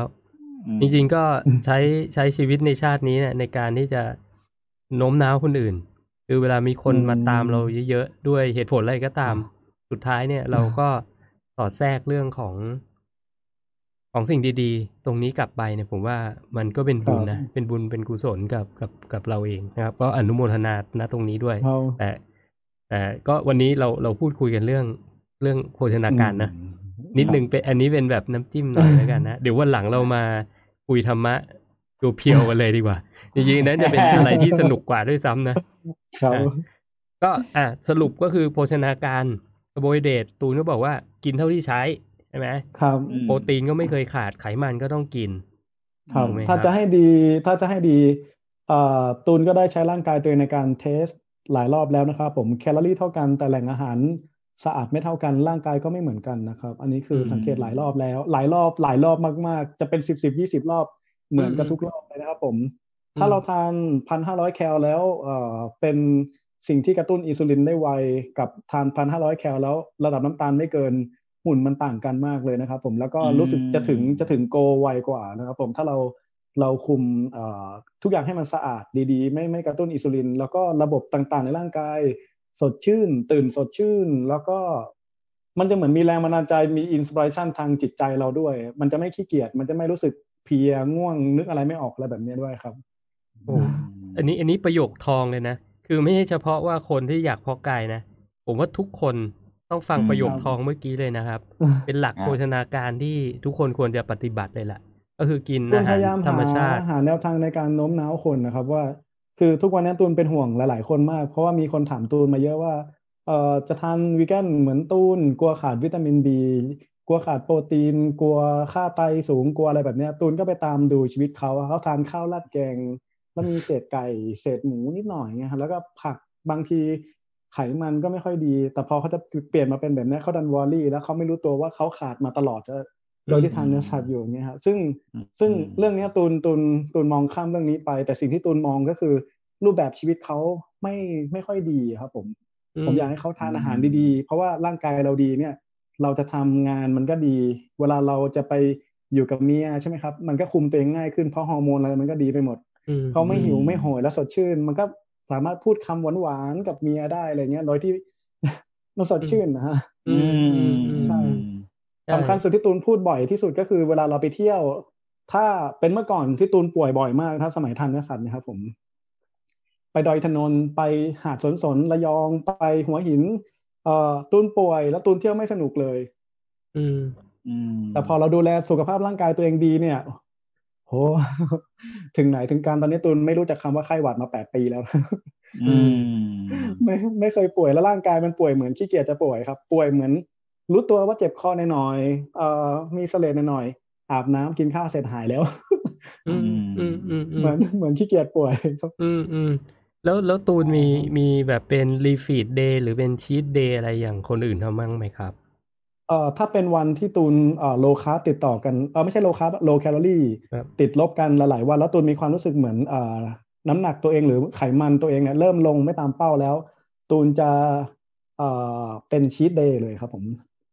อืมจริงๆก็ใช้ใช้ชีวิตในชาตินี้เนี่ยในการที่จะ โน้มน้าวคนอื่น คือเวลามีคนอืมมาตามเราเยอะๆด้วยเหตุผลอะไรก็ตาม สุดท้ายเนี่ยเราก็สอดแทรกเรื่องของ ของสิ่งดีๆ ตรงนี้กลับไปเนี่ยผมว่ามันก็เป็นบุญนะ เป็นบุญเป็นกุศลกับกับกับเราเองนะครับ ก็อนุโมทนาณตรงนี้ด้วยเราแต่แต่ก็วันนี้เราเราพูดคุยกันเรื่องเรื่องโภชนาการนะอืมนิดนึงเป็นอันนี้เป็นแบบน้ำจิ้มหน่อยแล้วกันนะ เดี๋ยววันหลังเรามาคุยธรรมะเพียวๆกันเลยดีกว่า จริงๆนั้นจะเป็นอะไรที่สนุกกว่าด้วยซ้ำนะครับอะก็อะสรุปก็คือโภชนาการคาร์โบไฮเดรตตูนก็บอกว่ากินเท่าที่ใช้ใช่ไหมครับอืมโปรตีนก็ไม่เคยขาดไขมันก็ต้องกินครับถูกไหมถ้าครับจะให้ดีถ้าจะให้ดีเอ่อตูนก็ได้ใช้ร่างกายตัวเองในการ test หลายรอบแล้วนะครับผมแคลอรี่เท่ากันแต่แหล่งอาหารสะอาดไม่เท่ากันร่างกายก็ไม่เหมือนกันนะครับ อันนี้คือตูนสังเกตหลายรอบแล้ว หลายรอบหลายรอบมาก ๆ จะเป็นสิบสิบยี่สิบรอบเหมือนกับทุกรอบเลยนะครับผม ถ้าเราทานพันห้าร้อยแคลแล้วเอ่อเป็นสิ่งที่กระตุ้นอินซูลินได้ไวกับทานพันห้าร้อยแคลแล้วระดับน้ำตาลไม่เกินหุ่นมันต่างกันมากเลยนะครับ ผมแล้วก็รู้สึกจะถึงจะถึงโกไวกว่านะครับ ผมถ้าเราเราคุมเอ่อทุกอย่างให้มันสะอาดดีๆ ไม่ไม่กระตุ้นอินซูลิน แล้วก็ระบบต่างๆ ในร่างกาย สดชื่น ตื่นสดชื่น แล้วก็มันจะเหมือนมีแรงบันดาลใจมีอินสปิเรชันทางจิตใจเราด้วย มันจะไม่ขี้เกียจมันจะไม่รู้สึกเพลียง่วงนึกอะไรไม่ออกอะไรแบบนี้ด้วยครับ โอ้อันนี้อันนี้ประโยคทองเลยนะ คือไม่ใช่เฉพาะว่าคนที่อยากเพาะกายนะ ผมว่าทุกคนต้องฟังอืมประโยคทองเมื่อกี้เลยนะครับ เป็นหลักครับโภชนาการที่ทุกคนควรจะปฏิบัติเลยล่ะ ก็คือกินตูนอาพหารยายามธรรมหาชาติหาแนวทางในการโน้มน้าวคนนะครับ ว่า คือทุกวันนี้ตูนเป็นห่วงหลาย ๆ คนมาก เพราะว่ามีคนถามตูนมาเยอะว่าเอ่อจะทานวีแกนเหมือนตูนกลัวขาดวิตามินบีกลัวขาดโปรตีน กลัวค่าไตสูงกลัวอะไรแบบเนี้ยตูนก็ไปตามดูชีวิตเขาเขาทานข้าวราดแกง แล้วมีเศษไก่เศษหมูนิดหน่อยเงี้ยครับแล้วก็ผักบางทีไขมันก็ไม่ค่อยดี แต่พอเขาจะเปลี่ยนมาเป็นแบบเนี้ยเขาดันวอรี่ แล้วเขาไม่รู้ตัวว่าเขาขาดมาตลอดโดยที่ทานเนื้อสัตว์อยู่อย่างเงี้ยครับซึ่งอืมซึ่งอืมเรื่องเนี้ยตูนตูนตูนมองข้ามเรื่องนี้ไป แต่สิ่งที่ตูนมองก็คือ รูปแบบชีวิตเขาไม่ไม่ค่อยดีครับผม ผมอยากให้เขาทานอาหารดีๆ เพราะว่าร่างกายเราดีเนี่ย เราจะทำงานมันก็ดี เวลาเราจะไปอยู่กับเมียใช่ไหมครับ มันก็คุมตัวเองง่ายขึ้นเพราะฮอร์โมนอะไรมันก็ดีไปหมดอืม เขาไม่หิวอืมไม่โหยและสดชื่น มันก็สามารถพูดคำหวานๆกับเมียได้อะไรเงี้ยโดยที่มันสดชื่นนะฮะอืมอืมอืมใช่ใช่สำคัญสุดที่ตูนพูดบ่อยที่สุดก็คือเวลาเราไปเที่ยว ถ้าเป็นเมื่อก่อนที่ตูนป่วยบ่อยมากถ้าสมัยทันเนื้อสัตว์เนะครับผมไปดอยถนนไปหาดสนสนระยองไปหัวหิน เอ่อตูนป่วย แล้วตูนเที่ยวไม่สนุกเลย อืมอืมแต่พอเราดูแลสุขภาพร่างกายตัวเองดีเนี่ย โหถึงไหนถึงการตอนนี้ตูนไม่รู้จักคำว่าไข้หวัดมาแปดปีแล้วอืมไม่ไม่เคยป่วยแล้วร่างกายมันป่วยเหมือนขี้เกียจจะป่วยครับ ป่วยเหมือน รู้ตัวว่าเจ็บคอหน่อยๆเอ่อมีเสลดหน่อยๆอาบน้ำกินข้าวเสร็จหายแล้วอืมอืมอืมอืมเหมือนเหมือนขี้เกียจป่วยครับ อืมอืมแล้วแล้วตูนมีมีแบบเป็น refeed day หรือเป็น cheat day อะไรอย่างคนอื่นทำบ้างไหมครับ เอ่อถ้าเป็นวันที่ตูนเอ่อ low carb ติดต่อกันเออไม่ใช่ low carb low calorie ครับติดลบกันหลายๆวันแล้วตูนมีความรู้สึกเหมือนเอ่อน้ำหนักตัวเองหรือไขมันตัวเองเนี่ยเริ่มลงไม่ตามเป้าแล้ว ตูนจะเอ่อเป็น cheat day เลยครับผม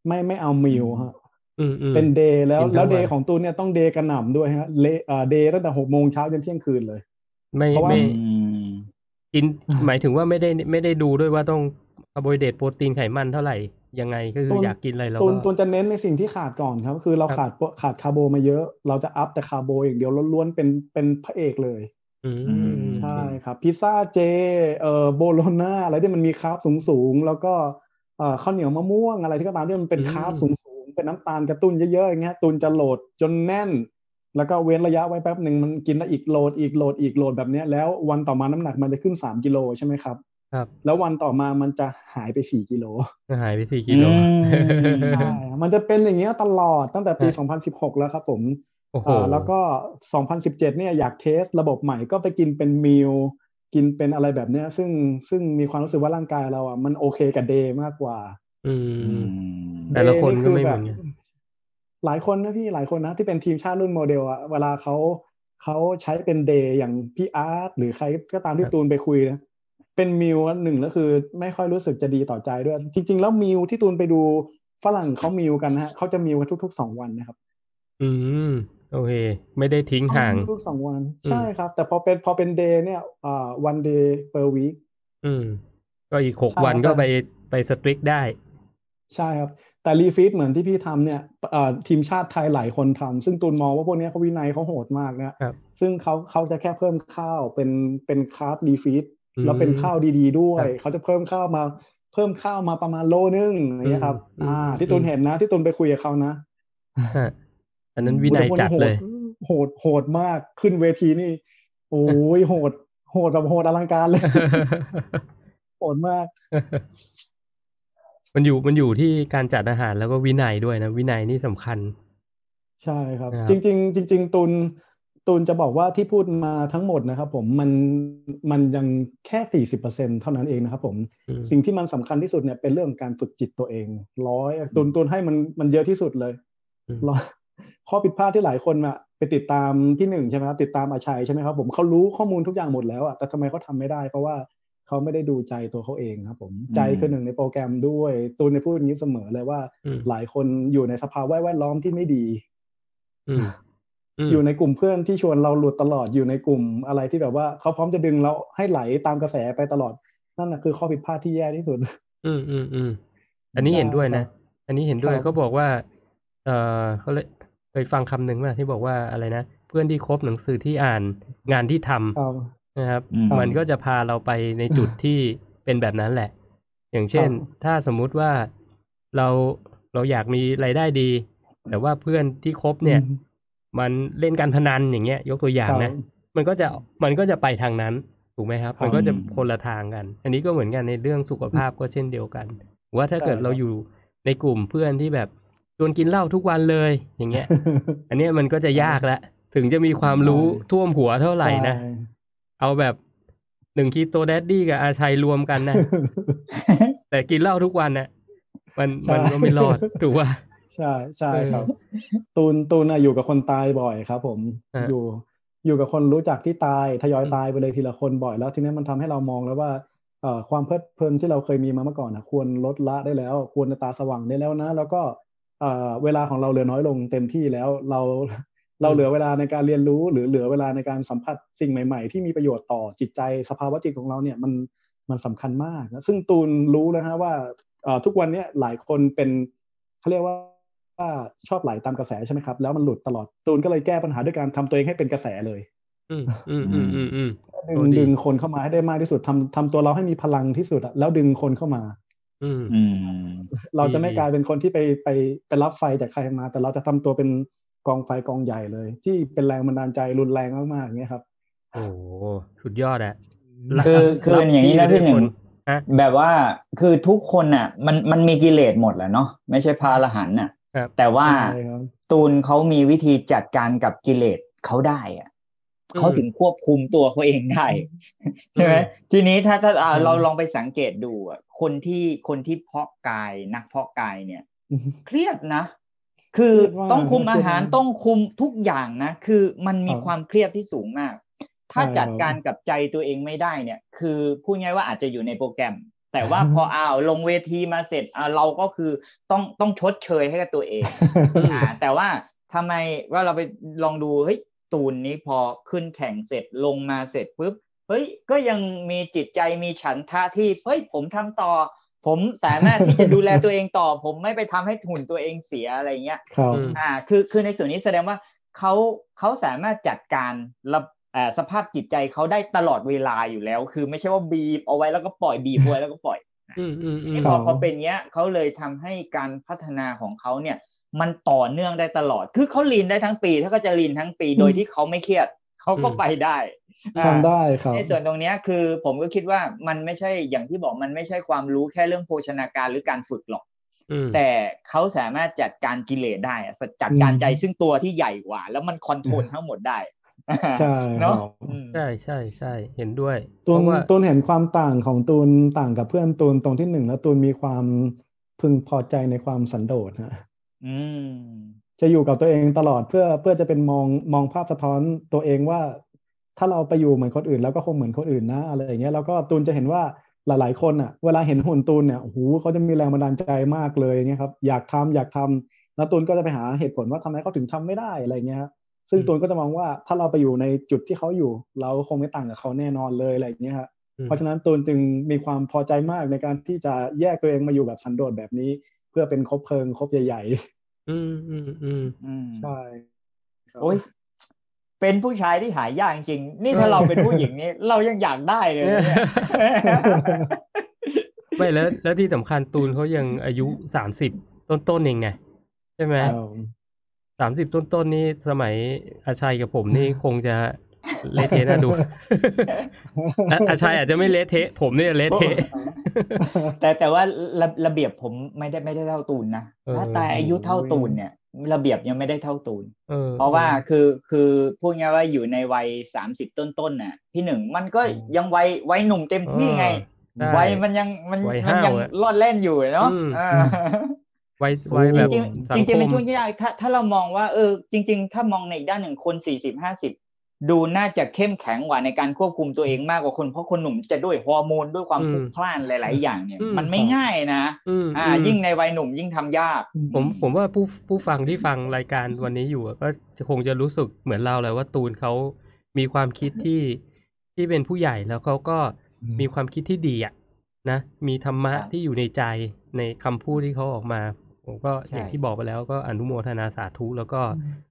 ไม่ไม่เอา meal ฮะ อืมอืม เป็น day แล้วกินทั้งแล้ว day วันของตูนเนี่ยต้อง day กระหน่ำด้วยฮะเลเอ่อ day ตั้งแต่หกโมงเช้าจนเที่ยงคืนเลย ไม่เพราะว่า ไม่อืมกินหมายถึงว่าไม่ได้ไม่ได้ดูด้วยว่าต้องคาร์โบไฮเดรตโปรตีนไขมันเท่าไหร่ ยังไงก็คือตูนอยากกินอะไรเราตูนก็ตูนจะเน้นในสิ่งที่ขาดก่อนครับ คือเราครับขาดขาดคาร์โบมาเยอะ เราจะ up แต่คาร์โบอย่างเดียวล้วนๆเป็นเป็นพระเอกเลยอืมอืมใช่ครับ พิซซ่าเจเอ่อโบโลนาอะไรที่มันมี carbสูงๆ แล้วก็เอ่อข้าวเหนียวมะม่วงอะไรที่ก็ตามที่มันเป็นคาร์บสูงๆ เป็นน้ำตาลกระตุ้นเยอะๆอย่างเงี้ยตูนจะโหลดจนแน่น แล้วก็เว้นระยะไว้แป๊บหนึ่งมันกินได้อีกโหลดอีกโหลดอีกโหลดแบบเนี้ยแล้ววันต่อมาน้ำหนักมันจะขึ้นสามกิโลใช่ไหมครับ ครับ แล้ววันต่อมามันจะหายไปสี่กิโลหายไปสี่กิโลอืมใช่มันจะเป็นอย่างเงี้ยตลอดตั้งแต่ปีฮะ2016 แล้วครับผมโอ้โหอ่าแล้วก็ 2017 เนี่ยอยากเทสระบบใหม่ก็ไปกินเป็นมิลกินเป็นอะไรแบบเนี้ย ซึ่งซึ่งมีความรู้สึกว่าร่างกายเราอะมันโอเคกับ day มากกว่า อือืมมแต่ละคน Day ก็ไม่อเหแบมือบนกันหลายคนนะพี่หลายคนนะที่เป็นทีมชาติรุ่นโมเดลอะเวลาเขาเขาใช้เป็น day อย่างพี่อาร์ตหรือใครก็ตามที่ตูนไปคุยนะ เป็น meal หนึ่งแล้วคือไม่ค่อยรู้สึกจะดีต่อใจด้วย จริง ๆ แล้ว meal ที่ตูนไปดูฝรั่งเขา meal กันนะฮะเขาจะ meal กันทุกๆสองวันนะครับ อืมโอเค ไม่ได้ทิ้งห่างทุกๆสองวันอืมใช่ครับ แต่พอเป็นพอเป็น day เนี่ยอ่า one day per week อืม ก็อีกหกใช่วันครับก็ไปไป strict ได้ ใช่ครับ แต่ refeed เหมือนที่พี่ทำเนี่ยเอ่อทีมชาติไทยหลายคนทำซึ่งตูนมองว่าพวกเนี้ยเขาวินัยเขาโหดมากนะครับซึ่งเขาเขาจะแค่เพิ่มข้าวเป็นเป็น carb refeed อืม แล้วเป็นข้าวดีๆด้วยครับเขาจะเพิ่มข้าวมา เพิ่มข้าวมาประมาณโลนึงอย่างเงี้ยครับอืมอ่าอืมที่ตูนเห็นนะ ที่ตูนไปคุยกับเขานะฮะอันนั้นวินัยจัดเลย โหดโหดมากขึ้นเวทีนี่ โอ้ยโหด โหดแบบโหดอลังการเลย โหดมาก มันอยู่มันอยู่ที่การจัดอาหารแล้วก็วินัยด้วยนะ วินัยนี่สำคัญ ใช่ครับนะครับ จริง ๆ จริง ๆตูน ตูนจะบอกว่าที่พูดมาทั้งหมดนะครับผมมันมันยังแค่สี่สิบเปอร์เซ็นเท่านั้นเองนะครับผมอืมสิ่งที่มันสำคัญที่สุดเนี่ยเป็นเรื่องการฝึกจิตตัวเองร้อยตูนตูนให้มันมันเยอะที่สุดเลยอืมร้อยข้อผิดพลาดที่หลายคนอะไปติดตามพี่หนึ่งใช่ไหมครับติดตามอาชัยใช่ไหมครับผมเขารู้ข้อมูลทุกอย่างหมดแล้วอะแต่ทำไมเขาทำไม่ได้ เพราะว่าเขาไม่ได้ดูใจตัวเขาเองครับผมใจคือหนึ่งในโปรแกรมด้วยตูนในพูดอย่างนี้เสมอเลยว่าอืมหลายคนอยู่ในสภาวะแวดล้อมที่ไม่ดี อืมมอยู่ในกลุ่มเพื่อนที่ชวนเราหลุดตลอดอยู่ในกลุ่มอะไรที่แบบว่าเขาพร้อมจะดึงเราให้ไหลตามกระแสไปตลอด นั่นนะคือข้อผิดพลาดที่แย่ที่สุด อืมอืมอืมอันนี้ใช่เห็นด้วยครันะบอันนี้เห็นด้วยครับเขาบอกว่า เออเขาเลยเคยฟังคำหนึ่งว่าที่บอกว่าอะไรนะเพื่อนที่คบหนังสือที่อ่านงานที่ทำครับนะครับอืมมันก็จะพาเราไปในจุดที่เป็นแบบนั้นแหละ อย่างเช่นครับถ้าสมมุติว่าเราเราอยากมีรายได้ดี แต่ว่าเพื่อนที่คบเนี่ย มันเล่นการพนันอย่างเงี้ย ยกตัวอย่างครับนะ มันก็จะมันก็จะไปทางนั้นถูกไหมครับครับ มันก็จะคนละทางกัน อันนี้ก็เหมือนกันในเรื่องสุขภาพก็เช่นเดียวกัน ว่าถ้าเกิดใช่ครับเราอยู่ในกลุ่มเพื่อนที่แบบชวนกินเหล้าทุกวันเลยอย่างเงี้ย อันเนี้ยมันก็จะยากละถึงจะมีความรู้ใช่ท่วมหัวเท่าไหร่นะใช่เอาแบบหนึ่งคีโตแดดดี้กับอาชัยรวมกันนะ แต่กินเหล้าทุกวันน่ะมันใช่มันก็ไม่รอดถูกป่ะ ใช่ใช่เออครับ ตูนตูนน่ะอยู่กับคนตายบ่อยครับ ผมฮะอยู่อยู่กับคนรู้จักที่ตายทยอยอืมตายไปเลยทีละคนบ่อยแล้ว ทีนี้มันทำให้เรามองแล้วว่าเอ่อความเพลิดเพลินที่เราเคยมีมาเมื่อก่อนนะควรลดละได้แล้ว ควรจะตาสว่างได้แล้วนะ แล้วก็เอ่อเวลาของเราเหลือน้อยลงเต็มที่แล้วเราเราเหลือเวลาในการเรียนรู้หรือเหลือเวลาในการสัมผัสสิ่งใหม่ ๆ ที่มีประโยชน์ต่อจิตใจสภาวะจิตของเราเนี่ยมันมันสำคัญมากนะซึ่งตูนรู้แล้วฮะว่าเอ่อทุกวันเนี้ยหลายคนเป็นเขาเรียกว่าว่า ชอบไหลตามกระแสใช่ไหมครับ แล้วมันหลุดตลอดตูนก็เลยแก้ปัญหาด้วยการทำตัวเองให้เป็นกระแสเลยอืมอืมอืมอืมอืมดึงโอ้ดีดึงคนเข้ามาให้ได้มากที่สุดทำทำตัวเราให้มีพลังที่สุดอะแล้วดึงคนเข้ามาอืมอืมเราจะไม่ดีกลายเป็นคนที่ไปไปไปรับไฟจากใครมา แต่เราจะทำตัวเป็นกองไฟกองใหญ่เลย ที่เป็นแรงบันดาลใจรุนแรงมากๆอย่างเงี้ยครับ โอ้โหสุดยอดอะคือคืออย่างนี้นะพี่หนึ่งฮะแบบว่าคือทุกคนน่ะ มันมันมีกิเลสหมดแหละเนาะไม่ใช่พระอรหันต์น่ะครับ แต่ว่าใช่ครับตูนเขามีวิธีจัดการกับกิเลสเขาได้อะอืมเขาถึงควบคุมตัวเขาเองได้ใช่ไหมอืมทีนี้ถ้าถ้าอ่าอืมเราลองไปสังเกตดูอะคนที่คนที่เพาะกายนักเพาะกายเนี่ย เครียดนะ คือเครียดมากต้องคุมอาหารเครียดมากต้องคุมทุกอย่างนะ คือมันมีครับความเครียดที่สูงมาก ถ้าใช่จัดครับการกับใจตัวเองไม่ได้เนี่ย คือพูดง่ายว่าอาจจะอยู่ในโปรแกรม แต่ว่าพออ้าวลงเวทีมาเสร็จอ่าเราก็คือต้องต้องชดเชยให้กับตัวเองอ่าแต่ว่าทำไมว่าเราไปลองดูเฮ้ยตูนนี้พอขึ้นแข่งเสร็จลงมาเสร็จปุ๊บเฮ้ยก็ยังมีจิตใจมีฉันทะที่เฮ้ยผมทำต่อ ผมสามารถที่จะดูแลตัวเองต่อ ผมไม่ไปทำให้หุ่นตัวเองเสียอะไรเงี้ยครับอืมอ่าคือคือในส่วนนี้แสดงว่าเขาเขาสามารถจัดการระอ่า สภาพจิตใจเขาได้ตลอดเวลาอยู่แล้ว คือไม่ใช่ว่าบีบเอาไว้แล้วก็ปล่อยบีบเอาไว้แล้วก็ปล่อยอืมอืมอืมพอพอเป็นเงี้ยเขาเลยทำให้การพัฒนาของเขาเนี่ย มันต่อเนื่องได้ตลอด คือเขาลีนได้ทั้งปี ถ้าก็จะลีนทั้งปีโดยที่เขาไม่เครียดเขาก็ไปได้ทำได้ครับในส่วนตรงเนี้ยคือผมก็คิดว่ามันไม่ใช่อย่างที่บอกมันไม่ใช่ความรู้แค่เรื่องโภชนาการหรือการฝึกหรอกอืมแต่เขาสามารถจัดการกิเลสได้อะจัดการใจซึ่งตัวที่ใหญ่กว่า แล้วมันคอนโทรลทั้งหมดได้ ใช่คเนาะรับอืมใช่ใช่ใช่เห็นด้วยตูเพนราะว่าตูนเห็นความต่างของตูนต่างกับเพื่อนตูนตรงที่หนึ่งแล้วตูนมีความพึงพอใจในความสันโดษฮะอืมจะอยู่กับตัวเองตลอดเพื่อเพื่อจะเป็นมองมองภาพสะท้อนตัวเองว่า ถ้าเราไปอยู่เหมือนคนอื่น แล้วก็คงเหมือนคนอื่นนะอะไรอย่างเงี้ยแล้วก็ตูนจะเห็นว่าหลาย ๆ คนอะ เวลาเห็นหุ่นตูนเนี่ยโอ้โหเขาจะมีแรงบันดาลใจมากเลยอย่างเงี้ยครับ อยากทำอยากทำแล้วตูนก็จะไปหาเหตุผลว่าทำไมเขาถึงทำไม่ได้อะไรเงี้ยครับ ซึ่งอืมตูนก็จะมองว่าถ้าเราไปอยู่ในจุดที่เขาอยู่ เราคงไม่ต่างกับเขาแน่นอนเลยอะไรอย่างเงี้ยครับอืมเพราะฉะนั้นตูนจึงมีความพอใจมากในการที่จะแยกตัวเองมาอยู่แบบสันโดษแบบนี้ เพื่อเป็นคบเพลิงคบใหญ่อืมอืมอืมอืมๆใช่ครับโอ้ยเป็นผู้ชายที่หายากจริงๆนี่ถ้าเราเป็นผู้หญิงนี่เรายังอยากได้เลยนะเนี่ยไม่แล้วแล้วที่สำคัญตูนเขายังอายุสามสิบต้นๆเองไงใช่ไหมครับ สามสิบต้นๆนี่สมัยอาชัยกับผมนี่คงจะเละเทะน่าดูอะอาชัยอาจจะไม่เละเทะ ผมเนี่ยเละเทะ แต่แต่ว่าระระเบียบผมไม่ได้ไม่ได้เท่าตูนนะเออถ้าแต่อายุเท่าตูนเนี่ย ระเบียบยังไม่ได้เท่าตูนออเพราะว่าคือคือพูดง่ายว่าอยู่ในวัยสามสิบต้นๆน่ะ พี่หนึ่งมันก็อืมยังวัยวัยหนุ่มเต็มที่ไงใช่วัยมันยังมันวัยมันยังห้าวอะรอดเล่นอยู่เนาะอืมเออ ไว้ไว้แบบจริงสัๆงจริงคๆเป็นมช่วงที่ยากถ้าถ้าเรามองว่าเออจริง ๆ ถ้ามองในอีกด้านหนึ่งคนสี่สิบห้าสิบดูน่าจะเข้มแข็งกว่าในการควบคุมตัวเองมากกว่าคนเพราะคนหนุ่มจะด้วยฮอร์โมนด้วยความอืมพลุกพล่านหลาย ๆ อย่างเนี่ยอืมมันไม่ง่ายนะอืมอ่าอืมยิ่งในวัยหนุ่มยิ่งทำยาก ผมผมว่าผู้ผู้ฟังที่ฟังรายการวันนี้อยู่อะก็จะคงจะรู้สึกเหมือนเราเลยว่าตูนเขามีความคิดที่ที่เป็นผู้ใหญ่แล้วเขาก็มีความคิดที่ดีอะนะมีธรรมะครับที่อยู่ในใจในคำพูดที่เขาออกมา ผมก็ใช่อย่างที่บอกไปแล้วก็อนุโมทนาสาธุแล้วก็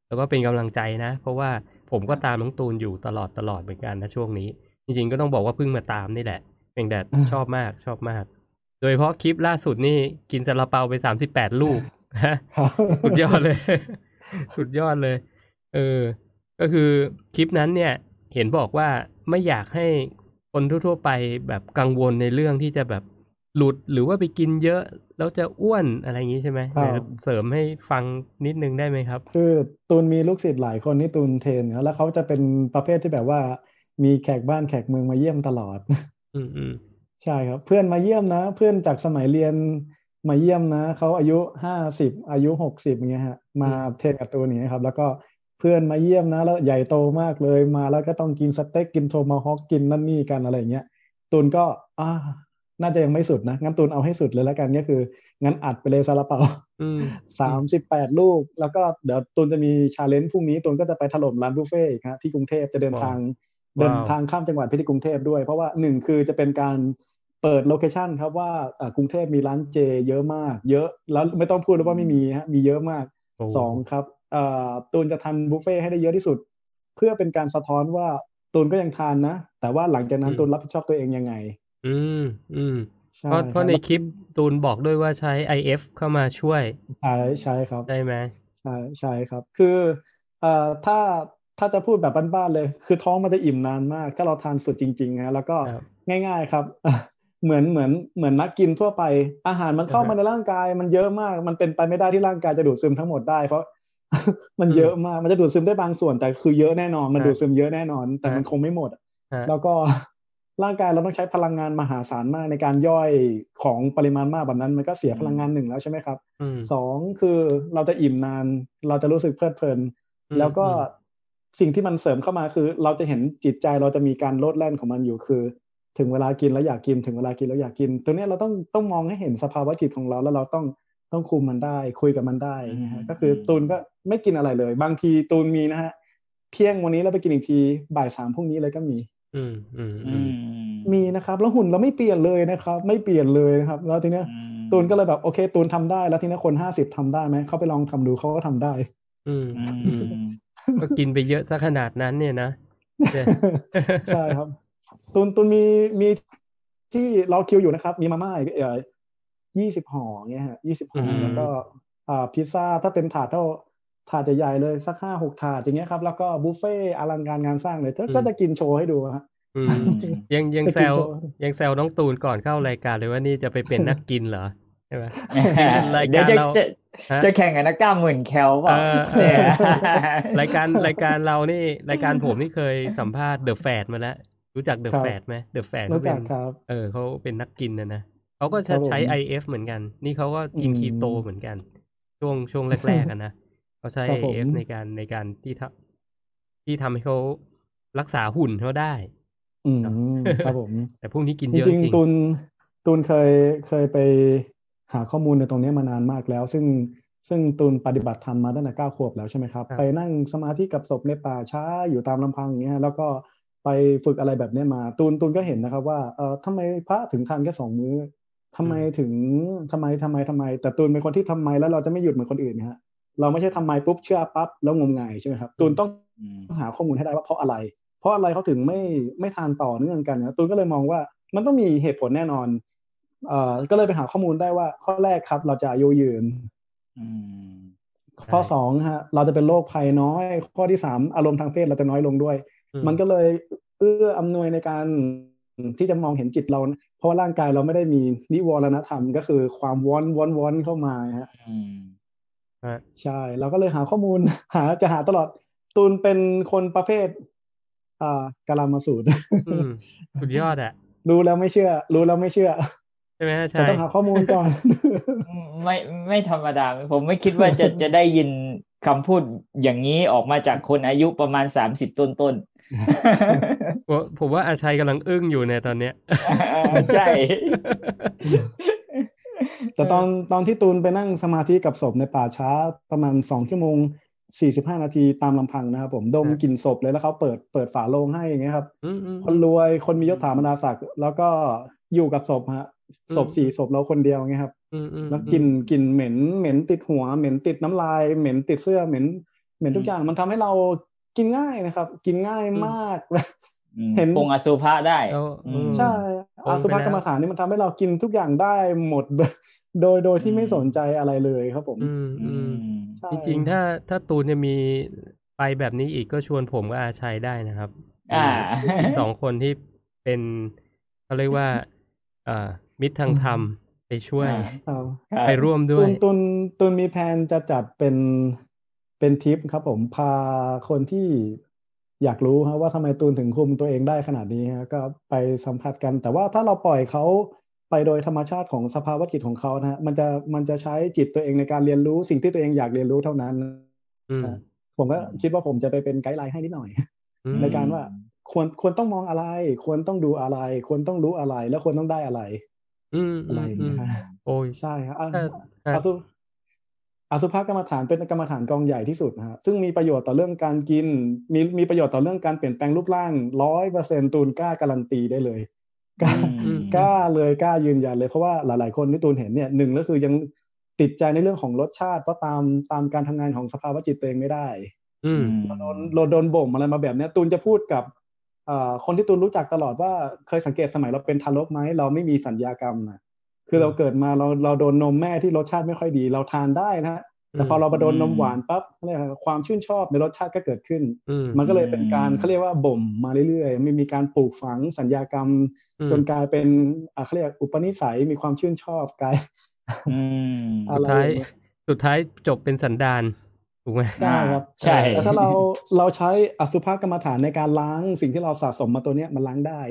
แล้วก็เป็นกำลังใจนะ เพราะว่าผมก็ตามน้องตูนอยู่ตลอดตลอดเหมือนกันนะช่วงนี้ จริงๆก็ต้องบอกว่าเพิ่งมาตามนี่แหละเพียงแต่ชอบมากชอบมาก โดยเฉพาะคลิปล่าสุดนี่กินซาลาเปาไปสามสิบแปดลูกฮะครับสุดยอดเลย สุดยอดเลย เออ ก็คือคลิปนั้นเนี่ย เห็นบอกว่าไม่อยากให้คนทั่วๆไปแบบกังวลในเรื่องที่จะแบบ หลุดหรือว่าไปกินเยอะ แล้วจะอ้วนอะไรอย่างนี้ใช่ไหมครับไหนเสริมให้ฟังนิดนึงได้ไหมครับ คือตูนมีลูกศิษย์หลายคนที่ตูนเทรนนะแล้วเขาจะเป็นประเภทที่แบบว่า มีแขกบ้านแขกเมืองมาเยี่ยมตลอด อืมอืมใช่ครับ เพื่อนมาเยี่ยมนะ เพื่อนจากสมัยเรียนมาเยี่ยมนะเขาอายุห้าสิบอายุหกสิบอย่างเงี้ยฮะมา train กับตูนอย่างเงี้ยครับ แล้วก็เพื่อนมาเยี่ยมนะ แล้วใหญ่โตมากเลยมาแล้วก็ต้องกินสเต็กกินโทมาฮอกกินนั่นนี่กันอะไรอย่างเงี้ยตูนก็อ่า น่าจะยังไม่สุดนะ งั้นตูนเอาให้สุดเลยแล้วกันก็คือ งั้นอัดไปเลยซาลาเปาอืมสามสิบแปดลูก แล้วก็เดี๋ยวตูนจะมี challenge พรุ่งนี้ตูนก็จะไปถล่มร้านบุฟเฟ่ต์อีกฮะที่กรุงเทพจะเดินทางว้าวเดินทางข้ามจังหวัดไปที่กรุงเทพด้วย เพราะว่าหนึ่งคือจะเป็นการเปิด location ครับว่าอ่ากรุงเทพมีร้านเจ เยอะมาก เยอะแล้วไม่ต้องพูดเลยว่าไม่มีฮะมีเยอะมากโอ้สองครับอ่าตูนจะทำบุฟเฟ่ต์ให้ได้เยอะที่สุด เพื่อเป็นการสะท้อนว่าตูนก็ยังทานนะ แต่ว่าหลังจากนั้นตูนรับผิดชอบตัวเองยังไง อืม อืม ใช่เพราะเพราะในครับคลิปตูนบอกด้วยว่าใช้ IF เข้ามาช่วย ใช่ใช่ครับ ได้ไหมใช่ใช่ครับ คือเอ่อถ้าถ้าจะพูดแบบบ้านๆเลย คือท้องมันจะอิ่มนานมาก ถ้าเราทานสุดจริงๆนะแล้วก็ครับ ง่ายๆครับ เหมือนเหมือนเหมือนนักกินทั่วไป อาหารมันเข้าอ่าฮะ มาในร่างกายมันเยอะมาก มันเป็นไปไม่ได้ที่ร่างกายจะดูดซึมทั้งหมดได้ เพราะ มันอืมเยอะมากมันจะดูดซึมได้บางส่วน แต่คือเยอะแน่นอน มันฮะดูดซึมเยอะแน่นอน แต่ฮะมันคงไม่หมด ฮะแล้วก็ ร่างกายเราต้องใช้พลังงานมหาศาลมากในการย่อยของปริมาณมากแบบนั้น มันก็เสียพลังงานหนึ่งแล้วใช่ไหมครับอืมสองคือเราจะอิ่มนาน เราจะรู้สึกเพลิดเพลินอืมแล้วก็อืมสิ่งที่มันเสริมเข้ามาคือ เราจะเห็นจิตใจเราจะมีการโลดแล่นของมันอยู่คือ ถึงเวลากินแล้วอยากกินถึงเวลากินแล้วอยากกิน ตัวเนี้ยเราต้องต้องมองให้เห็นสภาวะจิตของเราแล้วเราต้องต้องคุมมันได้ คุยกับมันได้นะฮะอืมก็คือตูนก็ไม่กินอะไรเลย บางทีตูนมีนะฮะเที่ยงวันนี้แล้วไปกินอีกทีบ่ายสามพรุ่งนี้เลยก็มี อืมอืมอือืมมมีนะครับ แล้วหุ่นเราไม่เปลี่ยนเลยนะครับ ไม่เปลี่ยนเลยนะครับ แล้วทีเนี้ยอืมตูนก็เลยแบบโอเคตูนทำได้ แล้วทีนี้คนห้าสิบทำได้ไหมเขาไปลองทำดูเขาก็ทำได้ อืมอือืมมก็กินไปเยอะซะขนาดนั้นเนี่ยนะเนี่ยใช่ครับตูนตูนมีมีที่รอคิวอยู่นะครับ มีมาม่าอีกเอ่อยี่สิบห่อเงี้ยฮะยี่สิบห่ออืมแล้วก็อ่าพิซซ่าถ้าเป็นถาดเท่า ถาดใหญ่ๆเลยสักห้าหกถาดอย่างเงี้ยครับ แล้วก็บุฟเฟ่ต์อลังการงานสร้างเลยก็จะกินโชว์ให้ดูฮะอืมยังยังแซวยังแซวน้องตูนก่อนเข้ารายการเลยว่านี่จะไปเป็นนักกินเหรอใช่ไหมรายเดี๋ยกาวรจะเราจะจะแข่งกับนักกล้ามหมื่นแคลเปล่าเออเออเนี่ยรายการรายการเรานี่รายการผมนี่เคยสัมภาษณ์เดอะแฟดมาแล้ว รู้จักเดอะแฟดไหมเดอะแฟดเขารู้เป็จักนครับเออเขาเป็นนักกินนะนะเขาก็ครัจะบผมใช้ IF เหมือนกัน นี่เขาก็กินอืมคีโตเหมือนกัน ช่วงช่วงแรกๆอะนะ เขาใช้ครับผม IF ในการในการที่ทำที่ทำให้เขารักษาหุ่นเขาได้ อืมครับผม แต่พวกนี้กินจเยอะริจงริงๆตุนตุนเคยเคยไปหาข้อมูลในตรงเนี้ยมานานมากแล้ว ซึ่งซึ่งตุนปฏิบัติธรรมมาตั้งแต่เก้าขวบแล้วใช่ไหมครับ ไปนั่งสมาธิกับศพในป่าช้าอยู่ตามลำพังอย่างเงี้ยแล้วก็ไปฝึกอะไรแบบเนี้ยมาตูนตูนก็เห็นนะครับว่าเออทำไมพระถึงทานแค่สองมื้อทำไมถึงทำไมทำไมทำไม แต่ตูนเป็นคนที่ทำไมแล้วเราจะไม่หยุดเหมือนคนอื่นนะฮะ เราไม่ใช่ทำไมปุ๊บเชื่อปั๊บแล้วงมงายใช่ไหมครับตูนต้องอืมหาข้อมูลให้ได้ว่าเพราะอะไร เพราะอะไรเขาถึงไม่ไม่ทานต่อเนื่องกันนะตูนก็เลยมองว่ามันต้องมีเหตุผลแน่นอนเอ่อก็เลยไปหาข้อมูลได้ว่า ข้อแรกครับเราจะอายุยืนอืมข้อสองฮะเราจะเป็นโรคภัยน้อย ข้อที่สามอารมณ์ทางเพศเราจะน้อยลงด้วยอืมันก็เลยเอื้ออำนวยในการที่จะมองเห็นจิตเรา เพราะว่าร่างกายเราไม่ได้มีนิวรณธรรม ก็คือความวอนวอนวอนเข้ามาฮะอืมฮะ ใช่เราก็เลยหาข้อมูล หาจะหาตลอดตูนเป็นคนประเภท อ่ากาลามาสูตรอืมสุดยอดอะรู้แล้วไม่เชื่อ รู้แล้วไม่เชื่อใช่ไหมฮะแต่ใช่ต้องหาข้อมูลก่อน ไม่ไม่ธรรมดา ผมไม่คิดว่าจะจะได้ยินคำพูดอย่างนี้ออกมาจากคนอายุประมาณสามสิบต้นต้นผมผมว่าอาชัยกำลังอึ้งอยู่ในตอนเนี้ยๆใช่ แต่ตอนตอนที่ตูนไปนั่งสมาธิกับศพในป่าช้าประมาณสองชั่วโมงสี่สิบห้านาทีตามลำพังนะครับผมดมครับกลิ่นศพเลยแล้วเขาเปิดเปิดฝาโลงให้อย่างเงี้ยครับอืมอืมคนรวยคนมียศถาบรรดาศักดิ์แล้วก็อยู่กับศพฮะศพอืมสี่ศพเราคนเดียวเงี้ยครับอืมอืมแล้วกลิ่นกลิ่นเหม็นเหม็นติดหัว เหม็นติดน้ำลาย เหม็นติดเสื้อเหม็น เหม็นทุกอย่างมันทำให้เรากินง่ายนะครับ กินง่ายมากอืม เห็นปรุงอสุภะได้แล้วอือืมมใช่โอนอาสุภไปแล้วกรรมฐานนี่มันทำให้เรากินทุกอย่างได้หมด โดยโดยที่ไม่สนใจอะไรเลยครับผมอืมอือืมมใช่จริงๆถ้าถ้าตูนจะมีไปแบบนี้อีกก็ชวนผมกับอาชัยได้นะครับ อ่าอีกสองคนที่เป็นเขาเรียกว่าอ่ามิตรทางธรรมไปช่วยอ่าครับครับไปร่วมด้ตุวยนตุนตุนมีแผนจะจัดเป็นเป็นทริปครับผมพาคนที่ อยากรู้ครับว่าทำไมตูนถึงคุมตัวเองได้ขนาดนี้ฮะก็ไปสัมผัสกัน แต่ว่าถ้าเราปล่อยเขาไปโดยธรรมชาติของสภาวะจิตของเขานะฮะมันจะมันจะใช้จิตตัวเองในการเรียนรู้สิ่งที่ตัวเองอยากเรียนรู้เท่านั้นอืมผมก็คิดว่าผมจะไปเป็นไกด์ไลน์ให้นิดหน่อยอืมในการว่าควรควรต้องมองอะไร ควรต้องดูอะไร ควรต้องรู้อะไร แล้วควรต้องได้อะไร อืมอะไรอย่างเงี้ยมฮะโอ้ยใช่ครับอะถ้าครับอาสุ อาสุภกรรมฐานเป็นกรรมฐานกองใหญ่ที่สุดนะฮะซึ่งมีประโยชน์ต่อเรื่องการกิน มีมีประโยชน์ต่อเรื่องการเปลี่ยนแปลงรูปร่างร้อยเปอร์เซ็นตูนกล้าการันตีได้เลยกล้าอืมกล้าเลยกล้ายืนยันเลยเพราะว่าหลาย ๆ คนที่ตูนเห็นเนี่ยหนึ่งก็คือยังติดใจในเรื่องของรสชาติเพราะตามตามการทำงานของสภาวะจิตตัวเองไม่ได้ อืมเราโดนเราโดนบ่มอะไรมาแบบเนี้ยตูนจะพูดกับเอ่อคนที่ตูนรู้จักตลอดว่าเคยสังเกตสมัยเราเป็นทารกไหมเราไม่มีสัญญากรรมนะคือเราเกิดมาเราเราโดนนมแม่ที่รสชาติไม่ค่อยดี เราทานได้นะฮะ แต่พอเราไปโดนนมหวานปั๊บเขาเรียกอะไรความชื่นชอบในรสชาติก็เกิดขึ้นอืมมันก็เลยเป็นการอืมเขาเรียกว่าบ่มมาเรื่อยๆ ไม่มีการปลูกฝังสัญญากรรมอืมจนกลายเป็นอะเขาเรียกอุปนิสัยมีความชื่นชอบกลายอืมอะสุดไรท้ายอย่างเงี้ยสุดท้ายจบเป็นสันดานถูกไหมได้ครับ ใช่แต่ถ้าเราเราใช้อสุภกรรมฐานในการล้างสิ่งที่เราสะสมมาตัวเนี้ยมันล้างได้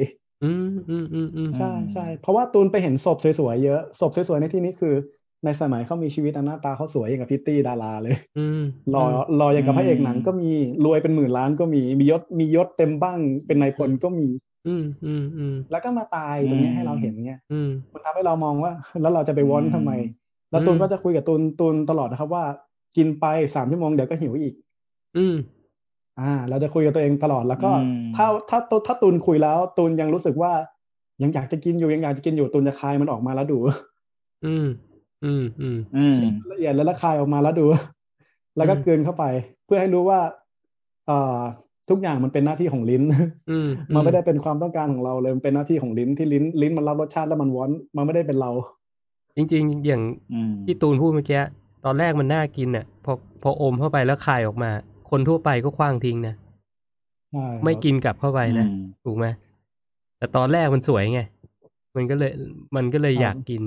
อืมอืมอืมอืมใช่ใช่เพราะว่าตูนไปเห็นศพสวยๆเยอะศพสวยๆในที่นี้คือ ในสมัยเขามีชีวิตอันหน้าตาเขาสวยอย่างกับพิตตี้ดาราเลยอืมรอรออย่างกับพระเอกหนังอืมก็มีรวยเป็นหมื่นล้านก็มีมียศมียศเต็มบ้างเป็นนายพลก็มี อืมอืมอืมแล้วก็มาตายตรงเนี้ยให้เราเห็นเนี้ยอืมมันทำให้เรามองว่า แล้วเราจะไปวอนอืมทำไม แล้วตูนอืมก็จะคุยกับตูนตูนตลอดนะครับว่า กินไปสามชั่วโมงเดี๋ยวก็หิวอีก อืมอ่า เราจะคุยกับตัวเองตลอดแล้วก็อืมถ้าถ้าถ้าตูนคุยแล้วตูนยังรู้สึกว่า ยังอยากจะกินอยู่ยังอยากจะกินอยู่ตูนจะคายมันออกมาแล้วดู อืม อืมอืมอืมละเอียดแล้วละคายออกมาแล้วดู แล้วก็อืมกลืนเข้าไป เพื่อให้รู้ว่าเอ่อทุกอย่างมันเป็นหน้าที่ของลิ้นอืมมันไม่ได้เป็นความต้องการของเราเลยมันเป็นหน้าที่ของลิ้นที่ลิ้น ลิ้นมันรับรสชาติแล้วมันวอนมันไม่ได้เป็นเรา จริง ๆ อย่างอืมที่ตูนพูดเมื่อกี้ตอนแรกมันน่ากินเนี่ยพอพออมเข้าไปแล้วคายออกมา คนทั่วไปก็คว้างทิ้งนะใช่ครับไม่กินกลับเข้าไปนะอืมถูกไหมแต่ตอนแรกมันสวยไงมันก็เลย มันก็เลยอยากกิน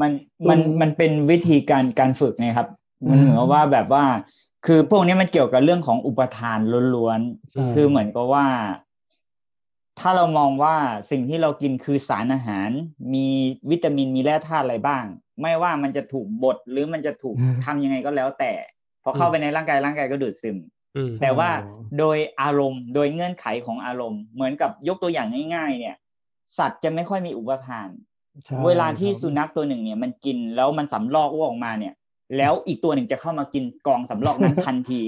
มันมันมันเป็นวิธีการการฝึกไงครับ มันเหมือนกับว่าแบบว่า คือพวกนี้มันเกี่ยวกับเรื่องของอุปทานล้วนใช่ๆคือเหมือนกับว่า ถ้าเรามองว่าสิ่งที่เรากินคือสารอาหาร มีวิตามินมีแร่ธาตุอะไรบ้าง ไม่ว่ามันจะถูกบดหรือมันจะถูกทำยังไงก็แล้วแต่พอเข้าไปในร่างกายร่างกายก็ดูดซึมอืมแต่ว่าโดยอารมณ์โดยเงื่อนไขของอารมณ์ เหมือนกับยกตัวอย่างง่าย ๆ เนี่ย สัตว์จะไม่ค่อยมีอุปทานใช่ เวลาที่ครับสุนัขตัวหนึ่งเนี่ยมันกินแล้วมันสำลอกอ้วกออกมาเนี่ย แล้วอีกตัวหนึ่งจะเข้ามากินกองสำลอกนั้นทันที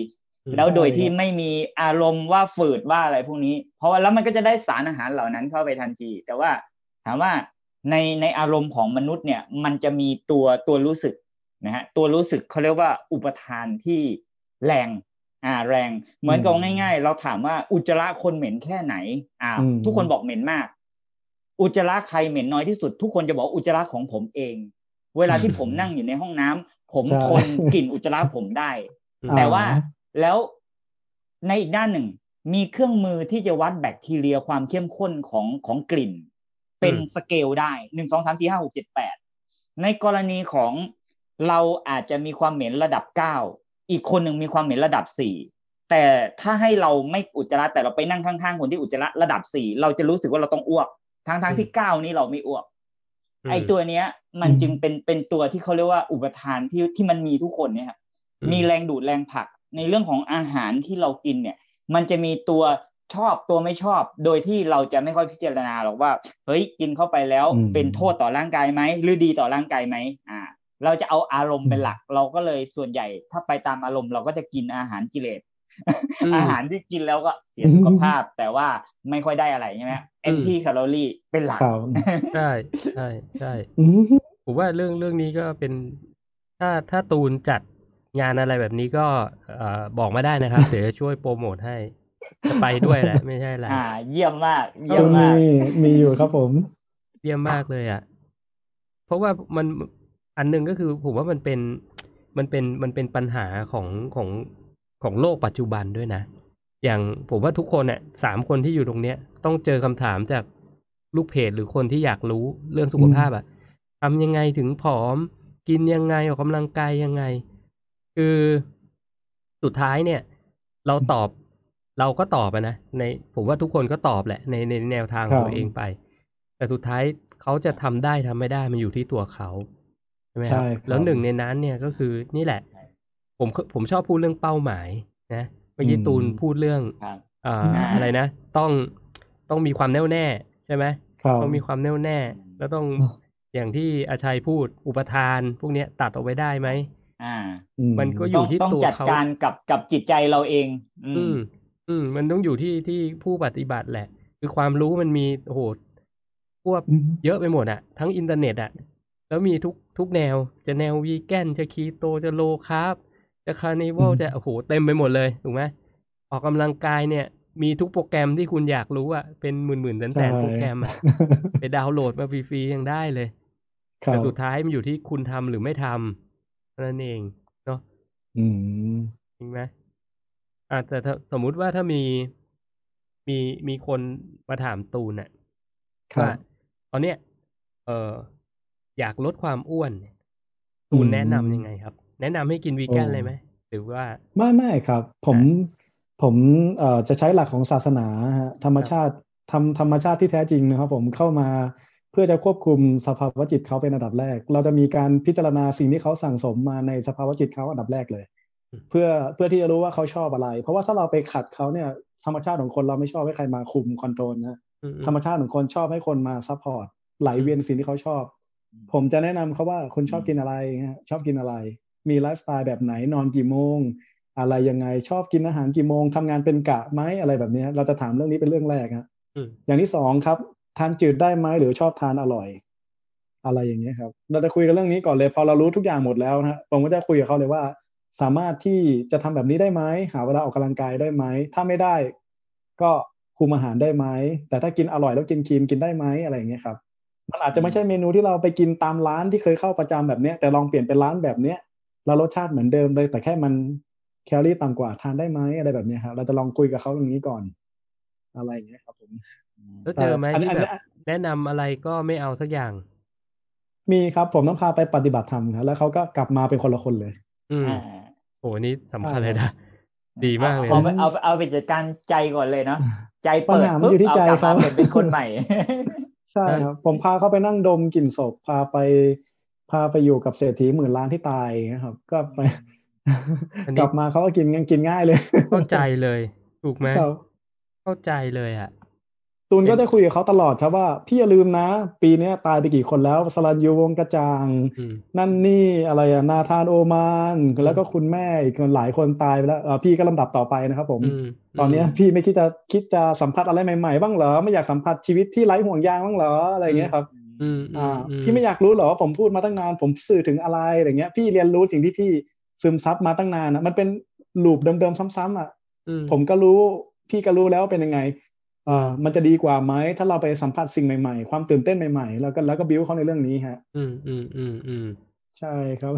อืมแล้วโดยที่ไม่มีอารมณ์ว่าฝืดว่าอะไรพวกนี้ เพราะว่าแล้วมันก็จะได้สารอาหารเหล่านั้นเข้าไปทันที แต่ว่าถามว่าในในอารมณ์ของมนุษย์เนี่ย มันจะมีตัวตัวรู้สึกนะฮะตัวรู้สึกเขาเรียกว่าอุปทานที่แรงอ่าแรงเหมือนกับง่าย ๆ เราถามว่าอุจจาระคนเหม็นแค่ไหนอ่าอืมทุกคนบอกเหม็นมาก อุจจาระใครเหม็นน้อยที่สุด ทุกคนจะบอกอุจจาระของผมเอง เวลาที่ผมนั่งอยู่ในห้องน้ำผมใช่ทนกลิ่นอุจจาระผมได้อืมแต่ว่าแล้วในอีกด้านหนึ่ง มีเครื่องมือที่จะวัดแบคทีเรียความเข้มข้นของของกลิ่น เป็นสเกลได้หนึ่งสองสามสี่ห้าหกเจ็ดแปดในกรณีของเราอาจจะมีความเหม็นระดับเก้าอีกคนหนึ่งมีความเหม็นระดับสี่แต่ถ้าให้เราไม่อุจจาระแต่เราไปนั่งข้างๆคนที่อุจจาระระดับสี่เราจะรู้สึกว่าเราต้องอ้วก ทั้งๆที่เก้านี้เราไม่อ้วก ไอตัวเนี้ย มันอืมจึงเป็นเป็นตัวที่เขาเรียกว่าอุปทานที่ที่มันมีทุกคนเนี่ยครับอืมมีแรงดูดแรงผลัก ในเรื่องของอาหารที่เรากินเนี่ย มันจะมีตัวชอบตัวไม่ชอบ โดยที่เราจะไม่ค่อยพิจารณาหรอกว่า เฮ้ยกินเข้าไปแล้วอืมเป็นโทษต่อร่างกายไหมหรือดีต่อร่างกายไหมอ่า เราจะเอาอารมณ์เป็นหลัก เราก็เลยส่วนใหญ่ ถ้าไปตามอารมณ์เราก็จะกินอาหารกิเลสอืมอาหารที่กินแล้วก็เสียสุขภาพ แต่ว่า ไม่ค่อยได้อะไรใช่ไหมแอนตี้แคลอรี่เป็นหลักครับใช่ใช่ใช่อืมผมว่าเรื่องเรื่องนี้ก็เป็น ถ้าถ้าตูนจัดงานอะไรแบบนี้ก็เอ่อบอกมาได้นะครับเดี๋ยวจะช่วยโปรโมทให้จะไปด้วยแหละไม่ใช่แหละอ่า เยี่ยมมาก เยี่ยตมรงมากนี้มีอยู่ครับผม เยี่ยมมากเลยอะ เพราะว่ามันอันหนึ่งก็คือผมว่ามันเป็นมันเป็นมันเป็นปัญหาของของของโลกปัจจุบันด้วยนะ อย่างผมว่าทุกคนเนี่ยสามคนที่อยู่ตรงเนี้ย ต้องเจอคำถามจากลูกเพจหรือคนที่อยากรู้เรื่องสุขภาพอะทำยังไงถึงผอม กินยังไงออกกำลังกายยังไง คือสุดท้ายเนี่ย เราตอบ เราก็ตอบอะนะในผมว่าทุกคนก็ตอบแหละ ในในแนวทางของตัวครับเองไป แต่สุดท้ายเขาจะทำได้ทำไม่ได้มันอยู่ที่ตัวเขาใช่ไหมครับใช่ครับแล้วหนึ่งในนั้นเนี่ยก็คือนี่แหละ ผมผมชอบพูดเรื่องเป้าหมายนะเมื่อกี้อืมตูนพูดเรื่องครับอ่าอ่าอะไรนะ ต้องต้องมีความแน่วแน่ใช่ไหมครับต้องมีความแน่วแน่ แล้วต้องอ่าอย่างที่อาชัยพูดอุปทาน พวกเนี้ยตัดออกไปได้ไหมอ่าอืมันก็อต้องที่ต้องตัวจัดเขาการกับกับจิตใจเราเอง อือืมมอืม มันต้องอยู่ที่ที่ผู้ปฏิบัติแหละ คือความรู้มันมีโอ้โหพวกอืมเยอะไปหมดอะทั้งอินเทอร์เน็ตอะแล้วมีทุกทุกแนวจะแนววีแกนจะคีโตจะ low carb จะคาร์นิวัลอืมจะโอ้โหเต็มไปหมดเลยถูกไหมออกกำลังกายเนี่ย มีทุกโปรแกรมที่คุณอยากรู้อะเป็นหมื่นหมื่นแสนแสนโปรแกรมอะไปดาวน์โหลดมาฟรีๆยังได้เลยครัแต่บสุดท้ายมันอยู่ที่คุณทำหรือไม่ทำเท่านั้นเองเนาะอืมจริงไหมอ่าแต่ถ้าสมมุติว่าถ้ามีมีมีคนมาถามตูนน่ะครับว่าตอนเนี้ยเอออยากลดความอ้วนเนี่ยตูนอืมแนะนำยังไงครับ แนะนำให้กินวีแกนโอ้เลยไหมหรือว่า ไม่ไม่ครับ ผมผมเอ่อจะใช้หลักของศาสนาฮะธรรมชาติทำธรรมชาติที่แท้จริงนะครับผมเข้ามาเพื่อจะควบคุมสภาวะจิตเขาเป็นอันดับแรก เราจะมีการพิจารณาสิ่งที่เขาสั่งสมมาในสภาวะจิตเขาอันดับแรกเลยอืมเพื่อเพื่อที่จะรู้ว่าเขาชอบอะไร เพราะว่าถ้าเราไปขัดเขาเนี่ยธรรมชาติของคนเราไม่ชอบให้ใครมาคุม control นะอืมอืมธรรมชาติของคนชอบให้คนมา support ไหลเวียนสิ่งที่เขาชอบ ผมจะแนะนำเขาว่าคุณชอบกินอะไรฮะชอบกินอะไร มีไลฟ์สไตล์แบบไหนนอนกี่โมง อะไรยังไงชอบกินอาหารกี่โมงทำงานเป็นกะไหมอะไรแบบนี้เราจะถามเรื่องนี้เป็นเรื่องแรกฮะอืมอย่างที่สองครับ ทานจืดได้ไหมหรือชอบทานอร่อย อะไรอย่างเงี้ยครับ เราจะคุยกันเรื่องนี้ก่อนเลยพอเรารู้ทุกอย่างหมดแล้วนะฮะผมก็จะคุยกับเขาเลยว่า สามารถที่จะทำแบบนี้ได้ไหมหาเวลาออกกำลังกายได้ไหมถ้าไม่ได้ ก็คุมอาหารได้ไหมแต่ถ้ากินอร่อยแล้วกินคลีนกินได้ไหมอะไรอย่างเงี้ยครับมันอาจจะไม่ใช่เมนูที่เราไปกินตามร้านที่เคยเข้าประจำแบบเนี้ยแต่ลองเปลี่ยนเป็นร้านแบบเนี้ย แล้วรสชาติเหมือนเดิมเลย แต่แค่มันแคลอรี่ต่ำกว่าทานได้ไหมอะไรแบบเนี้ยครับเราจะลองคุยกับเขาตรงนี้ก่อน อะไรอย่างเงี้ยครับผมแล้วเจอไหมแต่อันที่อันแบบแนะนำอะไรก็ไม่เอาสักอย่าง มีครับผมต้องพาไปปฏิบัติธรรมครับแล้วเขาก็กลับมาเป็นคนละคนเลย อืมอ่าโหนี่สำคัญใช่เลยนะดีมากเลยเอานะเอาเอาเอาไปจัดการใจก่อนเลยเนาะใจเปิดปัญหามันอยู่ที่ใจปุ๊บเอากลับมาเขาเหมือนเป็นคนใหม่ ใช่ครับผมพาเขาไปนั่งดมกลิ่นศพพาไป พาไปอยู่กับเศรษฐีหมื่นล้านที่ตายนะครับ ก็ไปอันนี้กลับมาเขาก็กินกันกินง่ายเลย เข้าใจเลย ถูกไหมครับเข้าใจเลยอะตูนก็จะคุยกับเขาตลอดครับว่า พี่อย่าลืมนะ ปีเนี้ยตายไปกี่คนแล้วสลันยูวงกระจางอืมนั่นนี่อะไรอะนาธานโอมานแล้วก็คุณแม่อีกหลายคนตายไปแล้วเอ่อพี่ก็ลำดับต่อไปนะครับผมอืมตอนเนี้ยพี่ไม่คิดจะคิดจะสัมผัสอะไรใหม่ๆบ้างเหรอ ไม่อยากสัมผัสชีวิตที่ไร้ห่วงยางบ้างเหรออะไรอย่างเงี้ยครับ อืมอ่าอืมพี่ไม่อยากรู้เหรอว่าผมพูดมาตั้งนาน ผมสื่อถึงอะไรอะไรเงี้ย พี่เรียนรู้สิ่งที่พี่ซึมซับมาตั้งนานอะมันเป็นลูปเดิมๆซ้ำๆอะอืมผมก็รู้พี่ก็รู้แล้วว่าเป็นยังไงอ่ามันจะดีกว่าไหมถ้าเราไปสัมผัสสิ่งใหม่ๆ ความตื่นเต้นใหม่ๆ แล้วก็แล้วก็บิวเขาในเรื่องนี้ฮะ อืมอืมอืมอืมใช่ครับ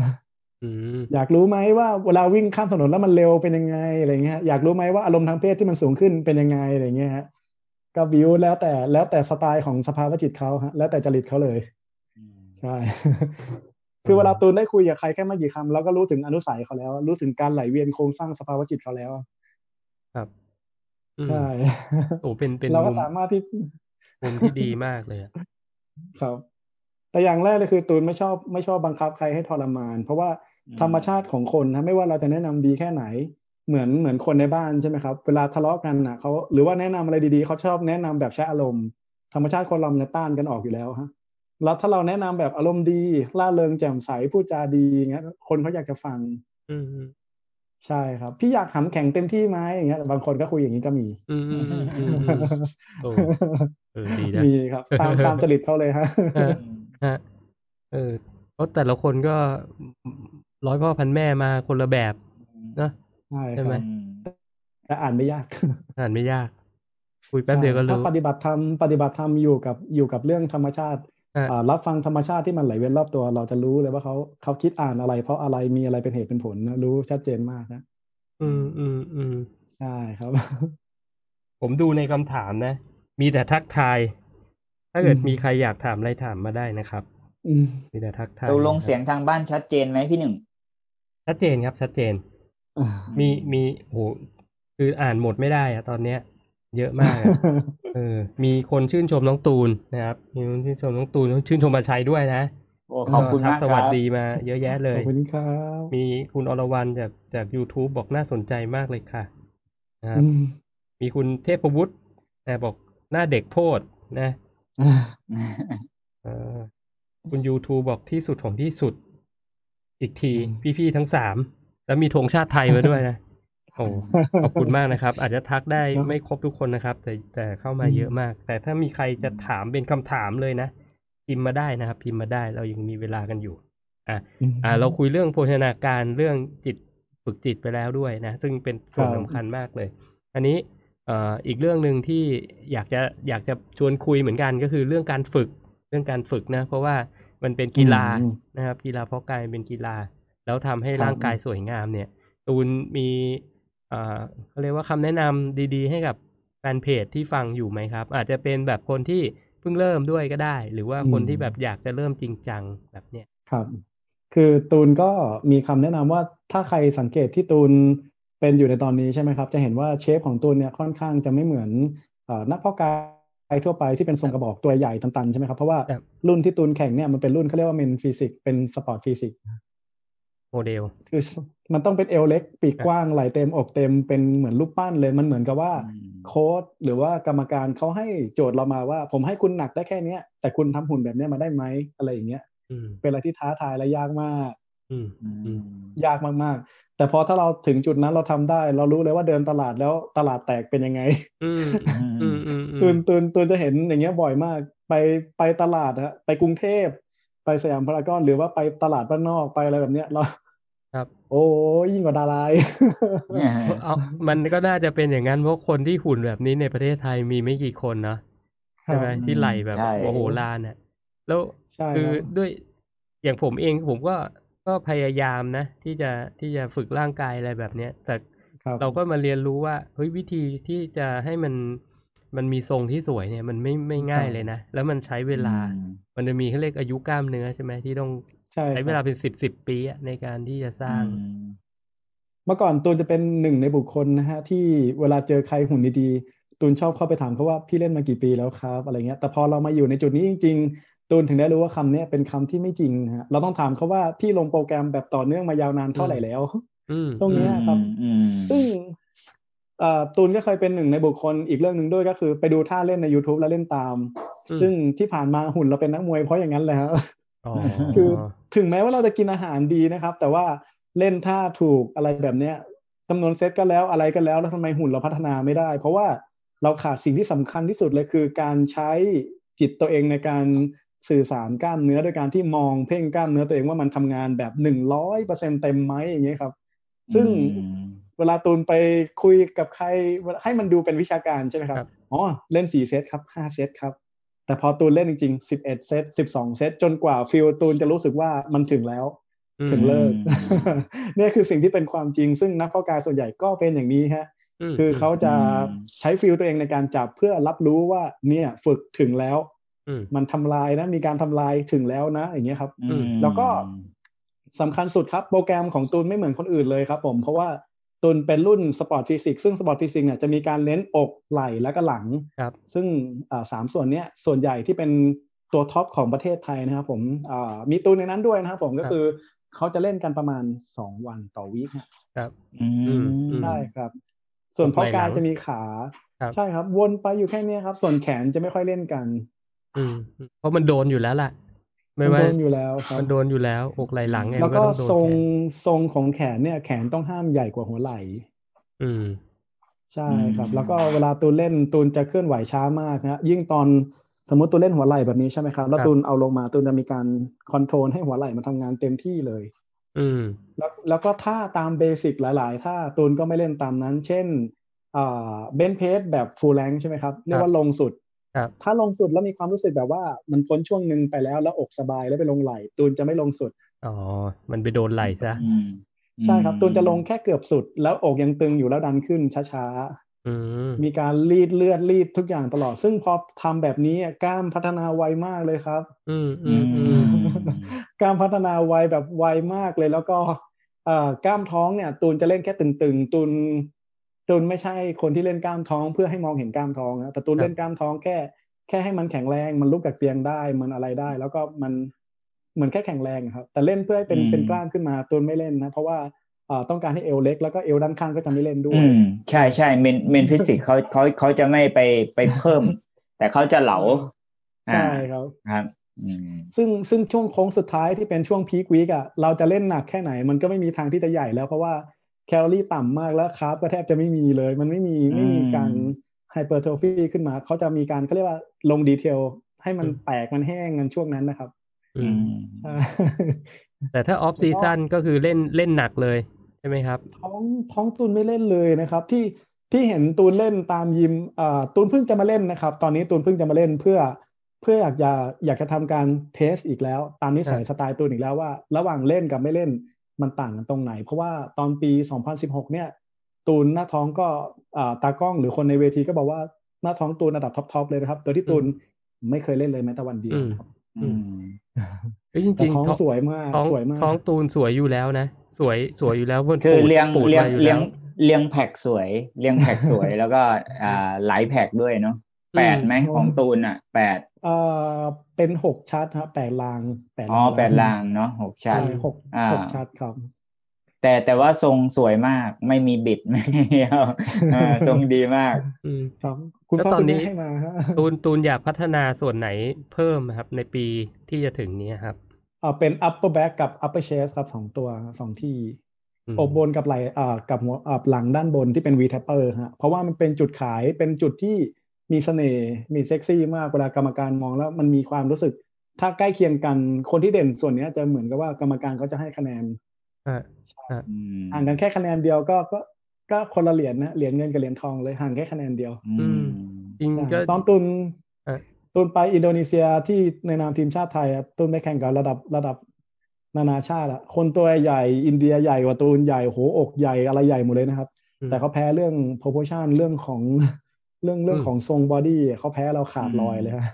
อืมอยากรู้ไหมว่าเวลาวิ่งข้ามถนนแล้วมันเร็วเป็นยังไงอะไรเงี้ยอยากรู้ไหมว่าอารมณ์ทางเพศที่มันสูงขึ้นเป็นยังไงอะไรเงี้ยฮะ ก็บิวแล้วแต่แล้วแต่สไตล์ของสภาวะจิตเขาฮะแล้วแต่จริตเขาเลยใช่คือเวลาตูนได้คุยกับใครแค่ไม่กี่คำเราก็รู้ถึงอนุสัยเขาแล้ว รู้ถึงการไหลเวียนโครงสร้างสภาวะจิตเขาแล้ว ครับอืมใช่โอ้เป็นเป็นเราก็มุมสามารถที่มุมที่ดีมากเลยอะครับ แต่อย่างแรกเลยคือตูนไม่ชอบไม่ชอบบังคับใครให้ทรมาน เพราะว่าอืมธรรมชาติของคนนะไม่ว่าเราจะแนะนำดีแค่ไหน เหมือนเหมือนคนในบ้านใช่ไหมครับ เวลาทะเลาะกันนะเขาหรือว่าแนะนำอะไรดีๆเขาชอบแนะนำแบบใช้อารมณ์ ธรรมชาติคนเรามันจะต้านกันออกอยู่แล้วฮะแล้วถ้าเราแนะนำแบบอารมณ์ดีล่าเริงแจ่มใสพูดจาดีอย่างเงี้ยคนเขาอยากจะฟัง อืมอืมใช่ครับ พี่อยากหำแข็งเต็มที่ไหมอย่างเงี้ยบางคนก็คุยอย่างนี้ก็มี อืมอืมอืมอืมอืมโอ้เออดีนะมีครับ ตามตามจริตเขาเลยฮะเออฮะเออเพราะแต่ละคนก็ร้อยพ่อพันแม่มาคนละแบบเนอะ ใช่ใช่คไหมรับแต่อ่านไม่ยาก อ่านไม่ยาก คุยแป๊บเดียวก็ใช่รู้ถ้าปฏิบัติธรรมปฏิบัติธรรมอยู่กับอยู่กับเรื่องธรรมชาติอะอ่ารับฟังธรรมชาติที่มันไหลเวียนรอบตัว เราจะรู้เลยว่าเขาเขาคิดอ่านอะไร เพราะอะไรมีอะไรเป็นเหตุเป็นผลนะรู้ชัดเจนมากนะอืมอืมอืมใช่ครับ ผมดูในคำถามนะ มีแต่ทักทาย ถ้าเกิดอืมมีใครอยากถามอะไรถามมาได้นะครับอืมมีแต่ทักทายตกลงนะครับเสียงทางบ้านชัดเจนไหมพี่หนึ่งชัดเจนครับชัดเจนอ่า มีมีโหคืออ่านหมดไม่ได้อะตอนเนี้ย เยอะมากอะเออ มีคนชื่นชมน้องตูนนะครับมีคนชื่นชมน้องตูนชื่นชมมาชัยด้วยนะโอ้ขอบคุณทัมากสควัรัสบดีมาเยอะแยะเลขอยบคุณครับมีคุณอรวรรณจากจาก YouTube บอกน่าสนใจมากเลยค่ะนะครับอืมมีคุณเทพวุฒินะบอกหน้าเด็กโพดนะเออคุณ YouTube บอกที่สุดของที่สุด อีกที พี่ๆทั้งสาม แล้วมีธงชาติไทยมาด้วยนะโอ้ขอบคุณมากนะครับ อาจจะทักได้ไม่ครบทุกคนนะครับ แต่แต่เข้ามาเยอะมาก แต่ถ้ามีใครจะถามเป็นคำถามเลยนะพิมพ์มาได้นะครับ พิมพ์มาได้เรายังมีเวลากันอยู่ อะอ่า เราคุยเรื่องโภชนาการเรื่องจิตฝึกจิตไปแล้วด้วยนะ ซึ่งเป็นส่วนครับสำคัญมากเลย อันนี้เอ่ออีกเรื่องหนึ่งที่อยากจะอยากจะชวนคุยเหมือนกันก็คือเรื่องการฝึกเรื่องการฝึกนะ เพราะว่ามันเป็นกีฬาอืมนะครับ กีฬาเพาะกายเป็นกีฬา แล้วทำให้ครับร่างกายสวยงามเนี่ย ตูนมีเอ่อเขาเรียกว่าคำแนะนำดีๆ ให้กับแฟนเพจที่ฟังอยู่ไหมครับ อาจจะเป็นแบบคนที่เพิ่งเริ่มด้วยก็ได้ หรือว่าคนที่แบบอยากจะเริ่มจริงจังแบบเนี้ยครับ คือตูนก็มีคำแนะนำว่าถ้าใครสังเกตที่ตูนเป็นอยู่ในตอนนี้ใช่ไหมครับ จะเห็นว่า shape ของตูนเนี่ยค่อนข้างจะไม่เหมือนเอ่อนักเพาะกายทั่วไปที่เป็นทรงกระบอกตัวใหญ่ตันๆใช่ไหมครับ เพราะว่าครับรุ่นที่ตูนแข่งเนี่ยมันเป็นรุ่นเขาเรียกว่า men physique เป็น sport physique model คือมันต้องเป็นเอวเล็ก ปีกกว้างไหล่เต็มอกเต็มเป็นเหมือนลูกปั้นเลยมันเหมือนกับว่าอืมโค้ดหรือว่ากรรมการเขาให้โจทย์เรามาว่า ผมให้คุณหนักได้แค่เนี้ย แต่คุณทำหุ่นแบบเนี้ยมาได้ไหมอะไรอย่างเงี้ยอืมเป็นอะไรที่ท้าทายและยากมากอืมอือืมมยากมากๆ แต่พอถ้าเราถึงจุดนั้นเราทำได้ เรารู้เลยว่าเดินตลาดแล้วตลาดแตกเป็นยังไงอืมอืมอืมอืมตูนตูนตูนจะเห็นอย่างเงี้ยบ่อยมาก ไปไปตลาดฮะไปกรุงเทพไป สยามพารากอนหรือว่าไปตลาดบ้านนอกไปอะไรแบบเนี้ยเราครับ โอ้ยิ่งกว่าดาราอีกเอามันก็น่าจะเป็นอย่างนั้นเพราะคนที่หุ่นแบบนี้ในประเทศไทยมีไม่กี่คนเนาะใช่ไหมครับที่ไหลแบบใช่โมโหลานเนี่ยแล้วใช่คือครับด้วยอย่างผมเองผมก็ก็พยายามนะ ที่จะที่จะฝึกร่างกายอะไรแบบเนี้ยแต่ครับเราก็มาเรียนรู้ว่าเฮ้ยวิธีที่จะให้มัน มันมีทรงที่สวยเนี่ยมันไม่ไม่ง่ายเลยนะ แล้วมันใช้เวลาอืมมันจะมีเขาเรียกอายุกล้ามเนื้อใช่ไหมที่ต้องใช่ใช้คเวลารับเป็นสิบสิบปีอะในการที่จะสร้างอืมเมื่อก่อนตูนจะเป็นหนึ่งในบุคคลนะฮะ ที่เวลาเจอใครหุ่นดีๆตูนชอบเข้าไปถามเขาว่าพี่เล่นมากี่ปีแล้วครับ อะไรเงี้ย แต่พอเรามาอยู่ในจุดนี้จริง ๆ ตูนถึงได้รู้ว่าคำเนี้ยเป็นคำที่ไม่จริงฮะเราต้องถามเขาว่าพี่ลงโปรแกรมแบบต่อเนื่องมายาวนานเท่าไหร่แล้วอืมตรงเนี้ยครับอืมซึ่งเอ่อ ตูนก็เคยเป็นหนึ่งในบุคคลอีกเรื่องหนึ่งด้วยก็คือ ไปดูท่าเล่นใน YouTube แล้วเล่นตามอืมซึ่งที่ผ่านมาหุ่นเราเป็นนักมวยเพราะอย่างนั้นแหละฮะอ๋อคือถึงแม้ว่าเราจะกินอาหารดีนะครับ แต่ว่าเล่นท่าถูกอะไรแบบเนี้ยจำนวนเซตก็แล้วอะไรก็แล้วแล้วทำไมหุ่นเราพัฒนาไม่ได้ เพราะว่าเราขาดสิ่งที่สำคัญที่สุดเลยคือการใช้จิตตัวเองในการสื่อสารกล้ามเนื้อโดยการที่มองเพ่งกล้ามเนื้อตัวเองว่ามันทำงานแบบหนึ่งร้อยเปอร์เซ็นเต็มไหมอย่างเงี้ยครับ ซึ่งอืม เวลาตูนไปคุยกับใครให้มันดูเป็นวิชาการใช่ไหมครับครับอ๋อเล่นสี่เซตครับห้าเซตครับ แต่พอตูนเล่นจริงๆสิบเอ็ดเซตสิบสองเซตจนกว่า feel ตูนจะรู้สึกว่ามันถึงแล้วอืมถึงเลิกอืมเนี่ยคือสิ่งที่เป็นความจริง ซึ่งนักเพาะกายส่วนใหญ่ก็เป็นอย่างนี้ฮะมคือเขาจะอืมใช้ feel ตัวเองในการจับเพื่อรับรู้ว่าเนี่ยฝึกถึงแล้วอืมมันทำลายนะ มีการทำลายถึงแล้วนะ อย่างเงี้ยครับอืมแล้วก็สำคัญสุดครับ โปรแกรมของตูนไม่เหมือนคนอื่นเลยครับ ผมเพราะว่า ตูนเป็นรุ่น sport physique ซึ่ง sport physique เนี่ยจะมีการเน้นอกไหล่แล้วก็หลังครับซึ่งอ่าสามส่วนเนี้ยส่วนใหญ่ที่เป็นตัว top ของประเทศไทยนะครับผมอ่ามีตูนในนั้นด้วยนะครับผมก็คือเขาจะเล่นกันประมาณ 2 วันต่อ week ฮะครับอืมอืมใช่ครับ ส่วนเพาะกายจะมีขาครับใช่ครับ วนไปอยู่แค่เนี้ยครับ ส่วนแขนจะไม่ค่อยเล่นกันอืมเพราะมันโดนอยู่แล้วล่ะ ไม่มันว่าโดนอยู่แล้วครับ มันโดนอยู่แล้วอกไหล่หลังไงแล้วมันก็ต้องโดนทรงแขนทรงของแขนเนี่ย แขนต้องห้ามใหญ่กว่าหัวไหล่ อืม ใช่ครับ อืม แล้วก็เวลาตูนเล่นตูนจะเคลื่อนไหวช้ามากนะยิ่งตอนสมมติตูนเล่นหัวไหล่แบบนี้ใช่ไหมครับ แล้วครับ ตูนเอาลงมาตูนจะมีการ control ให้หัวไหล่มันทำงานเต็มที่เลย อืม แล้วแล้วก็ท่าตาม basic หลาย ๆ ท่าตูนก็ไม่เล่นตามนั้น เช่นอ่า bench press แบบ full range ใช่ไหมครับเรียกว่าลงสุดครับ ถ้าลงสุดแล้วมีความรู้สึกแบบว่า มันพ้นช่วงหนึ่งไปแล้วแล้วอกสบายแล้วไปลงไหล่ตูนจะไม่ลงสุด อ๋อ มันไปโดนไหล่ซะอืมใช่ครับตูนจะลงแค่เกือบสุด แล้วอกยังตึงอยู่แล้วดันขึ้นช้าอืมๆมีการรีดเลือดรีดทุกอย่างตลอด ซึ่งพอทำแบบนี้กล้ามพัฒนาไวมากเลยครับ อืมอือืมอืมมกล้ามพัฒนาไวแบบไวมากเลยแล้วก็เอ่อกล้ามท้องเนี่ย ตูนจะเล่นแค่ตึงๆ ตูน ตูนไม่ใช่คนที่เล่นกล้ามท้องเพื่อให้มองเห็นกล้ามท้องนะแต่ตูนเล่นกล้ามท้องแค่แค่ให้มันแข็งแรงมันลุกจากเตียงได้มันอะไรได้ แล้วก็มันเหมือนแค่แข็งแรงอะครับ แต่เล่นเพื่อให้เป็นอืมเป็นกล้ามขึ้นมาตูนไม่เล่นนะเพราะว่าเอ่อต้องการให้เอวเล็กแล้วก็เอวด้านข้างก็จะไม่เล่นด้วอืยมใช่ใช่ men men physique เขาเขาเขาจะไม่ไปไปเพิ่ม แต่เขาจะเหลาใช่อ่าครับครับอืมซึ่งซึ่งช่วงโค้งสุดท้ายที่เป็นช่วง peak week อะเราจะเล่นหนักแค่ไหน มันก็ไม่มีทางที่จะใหญ่แล้วเพราะว่า แคลอรี่ต่ำมากแล้ว carb ก็แทบจะไม่มีเลย มันไม่มีไม่มีการhypertrophy ขึ้นมา เขาจะมีการเขาเรียกว่าลง detail ให้มันอืมแตกมันแห้งกันช่วงนั้นนะครับอือืมมใช่แต่ถ้า off season ก็คือเล่นเล่นหนักเลยใช่ไหมครับ ท้องท้องตูนไม่เล่นเลยนะครับ ที่ที่เห็นตูนเล่นตามยิมอ่าตูนเพิ่งจะมาเล่นนะครับ ตอนนี้ตูนเพิ่งจะมาเล่นเพื่อ เพื่ออยากจะอยากจะทำการ test อีกแล้ว ตามนิสัยครับสไตล์ตูนอีกแล้วว่า ระหว่างเล่นกับไม่เล่น มันต่างกันตรงไหน เพราะว่าตอนปี 2016 เนี่ย ตูนหน้าท้องก็อ่าตากล้องหรือคนในเวทีก็บอกว่าหน้าท้องตูนระดับท็อปๆเลยนะครับโดยที่ตูนไม่เคยเล่นเลยแม้แต่วันเดียวนะครับอืมเอ้ยจแต่ริงท้องๆท้องสวยมากท้องสวยมากท้องตูนสวยอยู่แล้วนะ สวยสวยอยู่แล้วบนคือปูดเลี้ยงปูดเลี้ยงมาอยู่เลี้แล้ยงวเลี้ยงแพ็กสวย เลี้ยงแพ็กสวยแล้วก็อ่าหลายแพ็กด้วยเนาะ แปดไหมของตูนอะแปดเอ่อเป็นหกชัดครับแปดรางแปดอ๋อรางแปดรางเนาะหกชั้นใช่หกอ่าหกชัดครับ แต่แต่ว่าทรงสวยมากไม่มีบิดไม่เอาอ่าทรงดีมากอืมครับคุณแล้วพ่อตอนคุณนี้แม่ให้มาฮะตูนตูนอยากพัฒนาส่วนไหนเพิ่มครับ ในปีที่จะถึงนี้ครับเอ่อเป็น upper back กับ upper chest ครับสองตัวสองที่อืมอบบนกับไหล่อ่ากับหัวอ่าหลังด้านบนที่เป็น V tapper ฮะเพราะว่ามันเป็นจุดขายเป็นจุดที่ มีเสน่ห์มีเซ็กซี่มากเวลากรรมการมองแล้ว มันมีความรู้สึก ถ้าใกล้เคียงกันคนที่เด่นส่วนเนี้ยจะเหมือนกับว่ากรรมการเขาจะให้คะแนนอะอืมห่างกันแค่คะแนนเดียวก็ก็ก็คนละเหรียญนะเหรียญเงินกับเหรียญทองเลยห่างแค่คะแนนเดียวอืมจริงใช่ก็ตอนตุนอะตุนไปอินโดนีเซียที่ในนามทีมชาติไทยอะตุนไปแข่งกับระดับระดับนานาชาติอะคนตัวใหญ่อินเดียใหญ่กว่าตูนใหญ่โหอกใหญ่อะไรใหญ่หมดเลยนะครับอืมแต่เขาแพ้เรื่อง proportion เรื่องของ เรื่องเรื่องอืมของทรง body เขาแพ้เราขาดอืมลอยเลยฮะ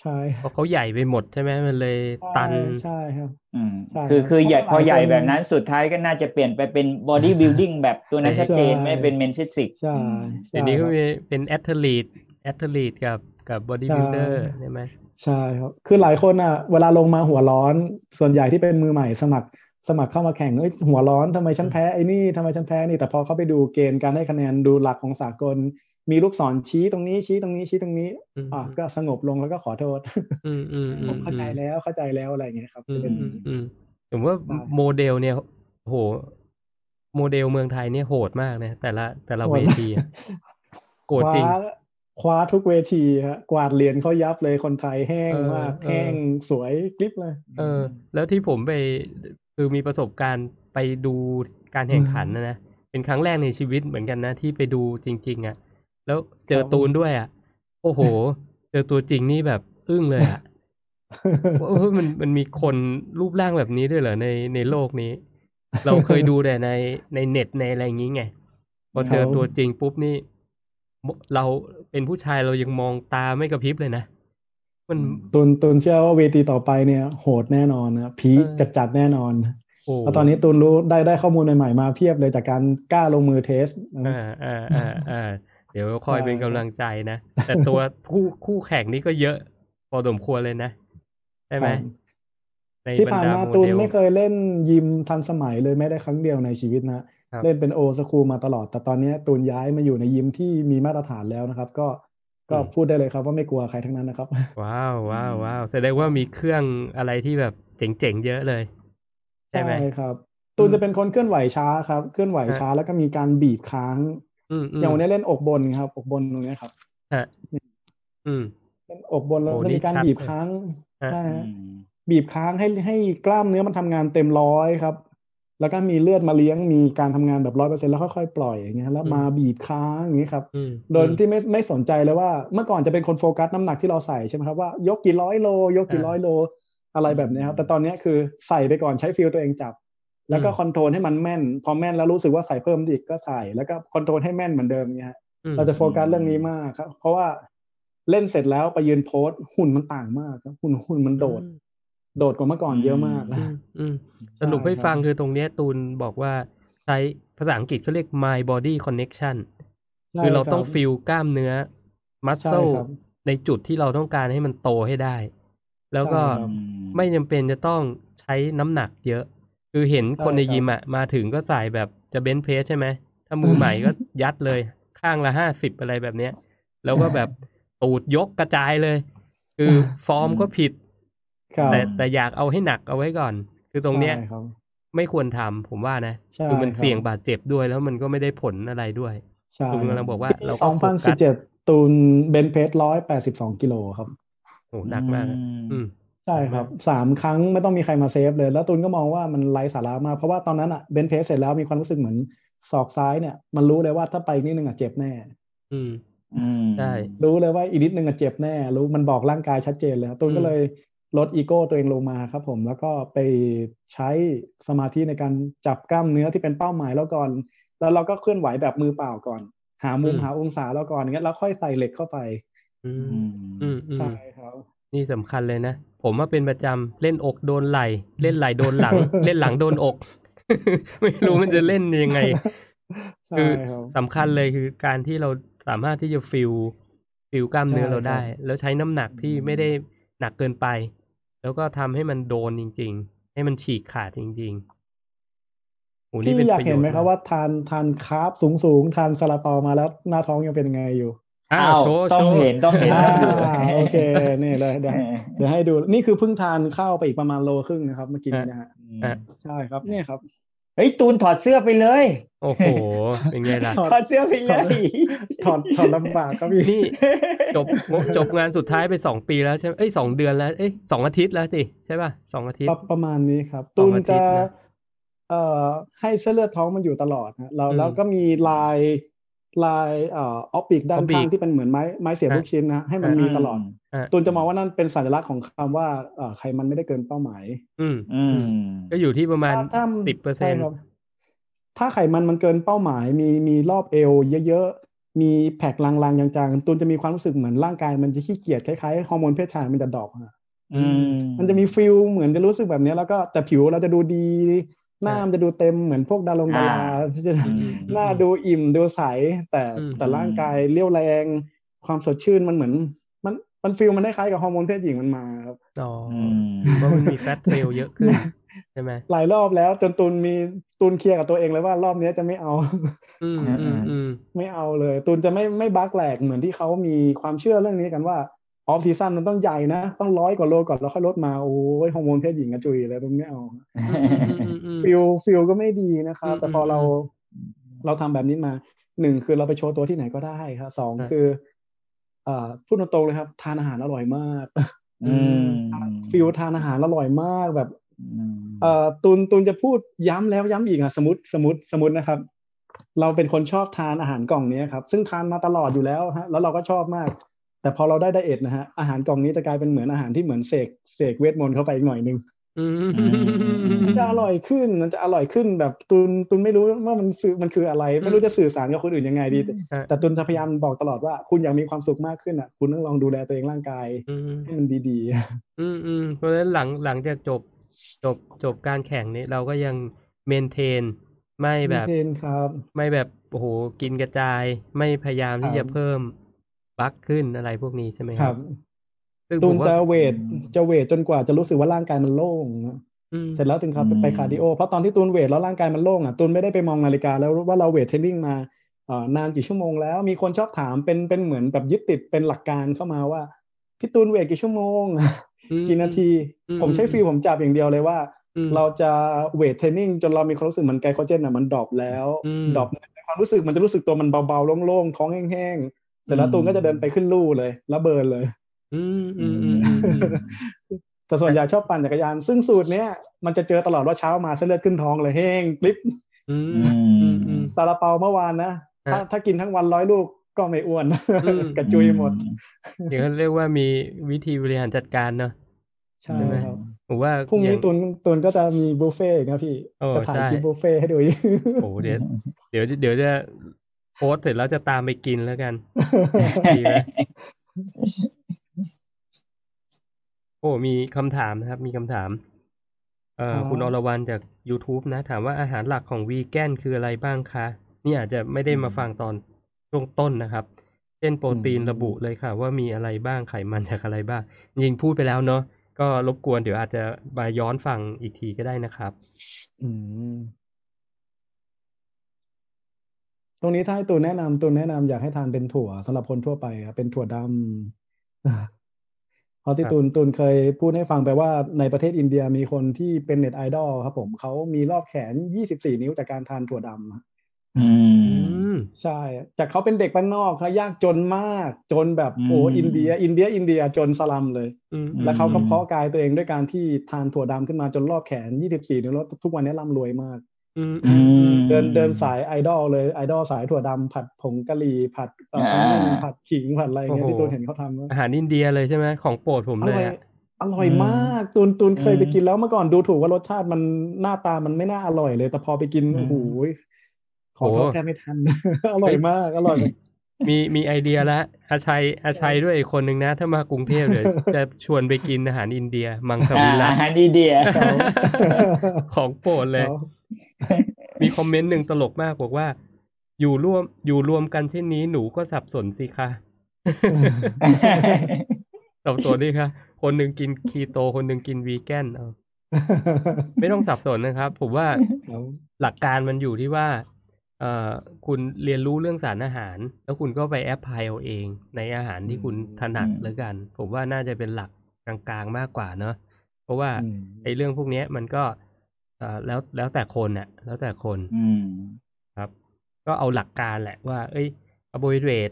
ใช่เพราะเขาใหญ่ไปหมดใช่ไหมมันเลยตันใช่ครับอืมใช่คือครับคือใหญ่เพราะพอใหญ่หลายคนแบบนั้นสุดท้ายก็น่าจะเปลี่ยนไปเป็น body building แบบตัวนั้นใช่ชัดเจนใช่ไม่เป็น men physique ใช่อืมใช่เดี๋ยวนี้คก็รับมีเป็น athlete athlete กับกับ body ใช่ builder ใช่ไหมใช่ครับ คือหลายคนอะ เวลาลงมาหัวร้อน ส่วนใหญ่ที่เป็นมือใหม่สมัครสมัครเข้ามาแข่งเอ้ยหัวร้อนทำไมฉันแพ้ไอ้นี่ทำไมฉันแพ้นี่แต่พอเขาไปดูเกณฑ์การให้คะแนนดูหลักของสากล มีลูกศรชี้ตรงนี้ชี้ตรงนี้ชี้ตรงนี้อืมอะก็สงบลงแล้วก็ขอโทษอืมอืมอืผมมเข้าใจแล้วเข้าใจแล้วอะไรอย่างเงี้ยครับอืจะมเป็นอืมอืมผมว่าใช่โมเดลเนี่ยโหโมเดลเมืองไทยเนี่ยโหดมากนะแต่ละแต่ละโหเวดมากทีอะโกรคธจริงว้าคว้าทุกเวทีฮะกวาดเหรียญเขายับเลยคนไทยแห้งเออมากเออแห้งสวยกลิบเลย เออ แล้วที่ผมไปคือมีประสบการณ์ไปดูการแข่งขันนะนะเป็นครั้งแรกในชีวิตเหมือนกันนะที่ไปดูจริง ๆอะ แล้วเจอครับตูนด้วยอะ โอ้โห เจอตัวจริงนี่แบบอึ้งเลยอะว่าเฮ้ยมันมันมีคนรูปร่างแบบนี้ด้วยเหรอในในโลกนี้ เราเคยดูแต่ในในเน็ตในอะไรอย่างงี้ไงพอเจอครับตัวจริงปุ๊บนี่มเราเป็นผู้ชายเรายังมองตาไม่กระพริบเลยนะมันตุนตุนเชื่อว่าเวทีต่อไปเนี่ย โหดแน่นอนนะพีคเออจัดจัดๆแน่นอนโอ้แล้วตอนนี้ตุนรู้ได้ได้ข้อมูลใหม่ๆมาเพียบเลยจากการกล้าลงมือเทสนะอ่าอ่าอ่าอ่าเดี๋ยวคอยใช่เป็นกำลังใจนะ แต่ตัวคู่คู่แข่งนี่ก็เยอะ พอสมควรเลยนะ ใช่ไหมครับในที่บรรผ่านดามาโมตุนเดลไม่เคยเล่นยิมทันสมัยเลยแม้แต่ครั้งเดียวในชีวิตนะครับเล่นเป็นโอสคูลมาตลอด แต่ตอนนี้ตูนย้ายมาอยู่ในยิมที่มีมาตรฐานแล้วนะครับ ก็ก็พูดได้เลยครับว่าไม่กลัวใครทั้งนั้นนะครับ ว้าวว้าวว้าวแสดงว่ามีเครื่องอะไรที่แบบเจ๋งๆเยอะเลย ใช่ไหมครับ ตูนจะเป็นคนเคลื่อนไหวช้าครับ เคลื่อนไหวช้าแล้วก็มีการบีบค้าง อืมอืมอย่างวันนี้เล่นอกบนครับ อกบนตรงนี้ครับฮะอืมเล่นอกบนแล้วโอ้ก็นี่มีการชัดบีบเลยค้างฮะใช่ฮะอืมบีบค้างให้ให้กล้ามเนื้อมันทำงานเต็มร้อยครับ แล้วก็มีเลือดมาเลี้ยงมีการทำงานแบบร้อยเปอร์เซ็นแล้วค่อยๆปล่อยอย่างเงี้ยแล้วมาบีบค้างอย่างเงี้ยครับอืมโดยที่ไม่ไม่สนใจเลยว่า เมื่อก่อนจะเป็นคนโฟกัสน้ำหนักที่เราใส่ใช่ไหมครับว่ายกกี่ร้อยโล ยกกี่ร้อยโล อะไรแบบเนี้ยครับ แต่ตอนเนี้ยคือใส่ไปก่อนใช้ feel ตัวเองจับ แล้วก็ control ให้มันแม่น พอแม่นแล้วรู้สึกว่าใส่เพิ่มอีกก็ใส่ แล้วก็ control ให้แม่นเหมือนเดิมเนี่ยฮะอืมเราจะโฟกัสเรื่องนี้มากครับ เพราะว่าเล่นเสร็จแล้วไปยืน pose หุ่นมันต่างมากครับหุ่นหุ่นมันโดด โดดกว่าเมื่อก่อนเยอะมากอืนะมอืมสรุปให้ใช่ครับฟังคือตรงเนี้ยตูนบอกว่าใช้ภาษาอังกฤษเขาเรียก my body connection คือเราต้องใช่ฟิลกล้ามเนื้อมัสใช่เซลครับในจุดที่เราต้องการให้มันโตให้ได้ แล้วก็ใช่ครับไม่จำเป็นจะต้องใช้น้ำหนักเยอะ คือเห็นคนในใช่ครับยิมอะมาถึงก็ใส่แบบจะเบนช์เพรสใช่ไหม ถ้ามือใหม่ก็ยัดเลย ข้างละห้าสิบอะไรแบบเนี้ย แล้วก็แบบตูดยกกระจายเลย คือฟอร์มก็ผิดครับแต่แต่อยากเอาให้หนักเอาไว้ก่อน คือตรงเนี้ยใช่ครับไม่ควรทำผมว่านะใช่คือมันครับเสี่ยงบาดเจ็บด้วยแล้วมันก็ไม่ได้ผลอะไรด้วยใช่คุณกำลังบอกว่าเราก็สองโฟพันกัสิสบเจ็ดตูน bench press ร้อยแปดสิบสองกิโลครับโอ้หนักมากอะอืม ใช่ครับสามครั้งไม่ต้องมีใครมา save เลย แล้วตูนก็มองว่ามันไร้สาระมาก เพราะว่าตอนนั้นอะ bench press เสร็จแล้วมีความรู้สึกเหมือนศอกซ้ายเนี่ย มันรู้เลยว่าถ้าไปอีกนิดนึงอะเจ็บแน่อืมอืมใช่รู้เลยว่าอีกนิดนึงอะเจ็บแน่ รู้มันบอกร่างกายชัดเจนเลยครับตูนอืมก็เลยลดอีโก้ตัวเองลงมาครับผมแล้วก็ไปใช้สมาธิในการจับกล้ามเนื้อที่เป็นเป้าหมายแล้วก่อน แล้วเราก็เคลื่อนไหวแบบมือเปล่าก่อน หามุมหาองศาแล้วก่อนอย่างเงี้ยแล้วค่อยใส่เหล็กเข้าไป อืมอืมอืมอืใช่มครับ นี่สำคัญเลยนะ ผมว่าเป็นประจำเล่นอกโดนไหล เล่นไหลโดนหลัง เล่นหลังโดนอก ไม่รู้มันจะเล่นยังไงใช่คือครับสำคัญเลยคือการที่เราสามารถที่จะ feel feel กล้ามเนื้อใช่เราได้ครับแล้วใช้น้ำหนักที่ไม่ได้หนักเกินไป แล้วก็ทำให้มันโดนจริง ๆ ให้มันฉีกขาดจริงๆโอ้นี่พี่เป็นอยากประโยเห็นชน์ไหมครับกว่าทานทาน carb สูงสูงๆทานซาลาเปามาแล้วหน้าท้องยังเป็นยังไงอยู่ อ้าอ้าววโชว์ต้องโชว์เห็นต้องเห็นอ่าต้องดูโอเคนี่เลยเดี๋ยวเดี๋ยวให้ดูนี่คือเพิ่งทานข้าวไปอีกประมาณโลครึ่งนะครับเมื่อกี้นี้นะฮะอะใช่ครับเนี่ยครับเฮ้ยตูนถอดเสื้อไปเลย โอ้โหเป็นไงล่ะถอดถอดเสื้อไปเลยถอดถอดลำบากครับพี่นี่จบจบงานสุดท้ายไปสองปีแล้วใช่ไหมเอ้ยสองเดือนแล้วเอ้ยสองอาทิตย์แล้วสิใช่ป่ะสองอาทิตปย์ระประมาณนี้ครับสตูองนอาทิจะตย์นะเอ่อให้เส้นเลือดท้องมันอยู่ตลอดนะเราอืมแล้วก็มีลาย ลายเอ่อออฟบิกด้านข้างที่เป็นเหมือนไม้ไม้เสียบลูกชิ้นนะให้มันมีตลอดอะตูนจะมองว่านั่นเป็นสัญลักษณ์ของคำว่าเอ่อไขมันไม่ได้เกินเป้าหมาย อืมอืมก็อยู่ที่ประมาณถ้าถ้าสิบเปอร์เซ็ใช่ครับถ้าไขมันมันเกินเป้าหมาย มีมีรอบเอวเยอะๆ มีแผงลางๆจางๆตูนจะมีความรู้สึกเหมือนร่างกายมันจะขี้เกียจคล้ายๆฮอร์โมนเพศชายมันจะ drop อะอืมมันจะมี feel เหมือนจะรู้สึกแบบเนี้ยแล้วก็แต่ผิวเราจะดูดี หน้ามันจะดูเต็มเหมือนพวกดารงดาราอ่าที่จะอืมหน้าดูอิ่มดูใส แต่อืมแต่ร่างกายเรี่ยวแรง ความสดชื่นมันเหมือน มันมัน feel มันได้คล้ายกับฮอร์โมนเพศหญิงมันมาครับอ๋ออือมเพราะมันมี fat cell เยอะขึ้นใช่ไหมหลายรอบแล้วจนตูนมีตูน clear กับตัวเองเลยว่ารอบเนี้ยจะไม่เอาอืมอืมอืมไม่เอาเลย ตูนจะไม่ไม่ bulk แหลกเหมือนที่เขามีความเชื่อเรื่องนี้กันว่า off season มันต้องใหญ่นะ ต้องร้อยกว่าโลก่อนแล้วค่อยลดมา โอ้ยฮอร์โมนเพศหญิงกระจุยเลยตูนไม่เอาอืมอืม feel feel ก็ไม่ดีนะครับอืมแต่พอเราอืมเราทำแบบนี้มาหนึ่งคือเราไปโชว์ตัวที่ไหนก็ได้ครับสองครับคืออ่าพูดตรงๆเลยครับ ทานอาหารอร่อยมากอืม feel ทานอาหารอร่อยมากแบบอืมเอ่อตูนตูนจะพูดย้ำแล้วย้ำอีกอะสมมติสมมติสมมตินะครับ เราเป็นคนชอบทานอาหารกล่องนี้ครับ ซึ่งทานมาตลอดอยู่แล้วฮะแล้วเราก็ชอบมาก แต่พอเราได้ diet นะฮะอาหารกล่องนี้จะกลายเป็นเหมือนอาหารที่เหมือนเสกเสกเวทมนต์เข้าไปอีกหน่อยนึงอืมมันจะอร่อยขึ้นมันจะอร่อยขึ้นแบบตุนตุนไม่รู้ว่ามันสื่อมันคืออะไร ไม่รู้จะสื่อสารกับคนอื่นยังไงดี แต่อะแต่ตุนจะพยายามบอกตลอดว่าคุณอยากมีความสุขมากขึ้นอะ คุณต้องลองดูแลตัวเองร่างกายอืมให้มันดีอืมอืมเพราะฉะนั้นหลังหลังจากจบจบจบการแข่งนี้เราก็ยังเมนเทนไม่ๆแบบเทนครับไม่แบบโอ้โหกินกระจายไม่พยายามที่ครัจะบเพิ่ม บัคขึ้นอะไรพวกนี้ใช่ไหมคครัรับบซึ่งตุผนมว่าจะ weight จะ weight จนกว่าจะรู้สึกว่าร่างกายมันโล่งนะอืมเสร็จแล้วถึงครับอืมไป cardio เพราะตอนที่ตูน weight แล้วร่างกายมันโล่งอะตูนไม่ได้ไปมองนาฬิกาแล้วว่าเรา weight training มาเอ่อนานกี่ชั่วโมงแล้วมีคนชอบถามเป็นเป็นเหมือนแบบยึดติดเป็นหลักการเข้ามาว่าพี่ตูน weight กี่ชั่วโมงอืมกี่นาทีอืมผมใช้อืม feel ผมจับอย่างเดียวเลยว่าอืมเราจะ weight training จนเรามีความรู้สึกเหมือนไกลโคเจนอะมัน drop แล้วอืม drop ในความรู้สึกมันจะรู้สึกตัวมันเบาๆโล่งๆท้องแห้งๆ เสร็จแล้วตูนก็จะเดินไปขึ้นลู่เลย แล้ว burn เลยอืมอืมอืมอืมอืมแต่ส่วนใหญ่ชอบปั่นจักรยาน ซึ่งสูตรเนี้ยมันจะเจอตลอดว่าเช้ามาเส้นเลือดขึ้นท้องเลยแห้งกริบอืมอือืมมอืมซาลาเปาเมื่อวานนะถ้าฮะถ้ากินทั้งวันร้อยลูกก็ไม่อ้วนอืมกระจุยหมด เดี๋ยวเขาเรียกว่ามีวิธีบริหารจัดการเนอะใช่ใช่ไหมครับผมว่าพรุ่งนี้อย่างตูนตูนก็จะมีบุฟเฟ่ต์อีกนะพี่โอ้จะถ่ายใช่คลิปบุฟเฟ่ต์ให้ดูอีกโอ้โหเดี๋ยวเดี๋ยวเดี๋ยวจะ โพสต์เสร็จแล้วจะตามไปกินแล้วกันดีไหมโอ้มีคำถามนะครับ มีคำถามเอ่อครับคุณอรวรรณจาก YouTube นะ ถามว่าอาหารหลักของวีแกนคืออะไรบ้างคะ นี่อาจจะไม่ได้มาฟังตอนช่วงต้นนะครับ เช่นโปรตีนระบุเลยค่ะ ว่ามีอะไรบ้างไขมันจากอะไรบ้าง ยิงพูดไปแล้วเนาะก็รบกวนเดี๋ยวอาจจะมาย้อนฟังอีกทีก็ได้นะครับ อืม ตรงนี้ถ้าให้ตูนแนะนำตูนแนะนำอยากให้ทานเป็นถั่วสำหรับคนทั่วไปครับเป็นถั่วดำเพราะที่ครับตูนตูนเคยพูดให้ฟังไปว่าในประเทศอินเดียมีคนที่เป็นเน็ตไอดอลครับผมเขามีรอบแขน24นิ้วจากการทานถั่วดำอือืมมใช่ จากเขาเป็นเด็กบ้านนอกเขายากจนมาก จนแบบอืมโอ้อินเดีย อินเดีย อินเดียจนสลัมเลยอืมแล้วเขาก็เพาะกายตัวเองด้วยการที่ทานถั่วดำขึ้นมาจนรอบแขน24นิ้วแล้วทุกวันนี้ร่ำรวยมากอืมอืม เดินเดินสายไอดอลเลยไอดอลสายถั่วดำผัดผงกะหรี่ผัดเอ่อขอ่ามิ้นผัดขิงผัดอะไรอย่างเงี้ยโอ้โหที่ตูนเห็นเขาทำอาหารอินเดียเลยใช่ไหมของโปรดผมอเลยร่อยอะอร่อยมากตูนตูนเคยอืมไปกินแล้วเมื่อก่อนดูถูกว่ารสชาติมันหน้าตามันไม่น่าอร่อยเลย แต่พอไปกินอืมโอ้โหขอโทษโอ้แทบไม่ทันอร่อยมากอร่อยมีมีไอเดียแล้วอาชัยอาชัยด้วยอีกคนหนึ่งนะ ถ้ามากรุงเทพเดี๋ยวจะชวนไปกินอาหารอินเดีย มังสอ่าวิรัอาตหารดีเดีย ของโปรดเลย มีคอมเมนต์หนึ่งตลกมากบอกว่า อยู่ร่วมอยู่รวมกันเช่นนี้หนูก็สับสนสิคะสับสนดิคะคนหนึ่งกินคีโต คนหนึ่งกินวีแกนเอาไม่ต้องสับสนนะครับ ผมว่าครับหลักการมันอยู่ที่ว่าเอ่อคุณเรียนรู้เรื่องสารอาหาร แล้วคุณก็ไป apply เอาเอง ในอาหารที่คุณถนัดอืมแล้วกัน ผมว่าน่าจะเป็นหลักกลางๆมากกว่าเนอะเพราะว่าอืมไอ้เรื่องพวกเนี้ยมันก็เอ่อ แล้วแล้วแต่คนน่ะแล้วแต่คนอืมครับ ก็เอาหลักการแหละว่า เอ้ยคาร์โบไฮเดรต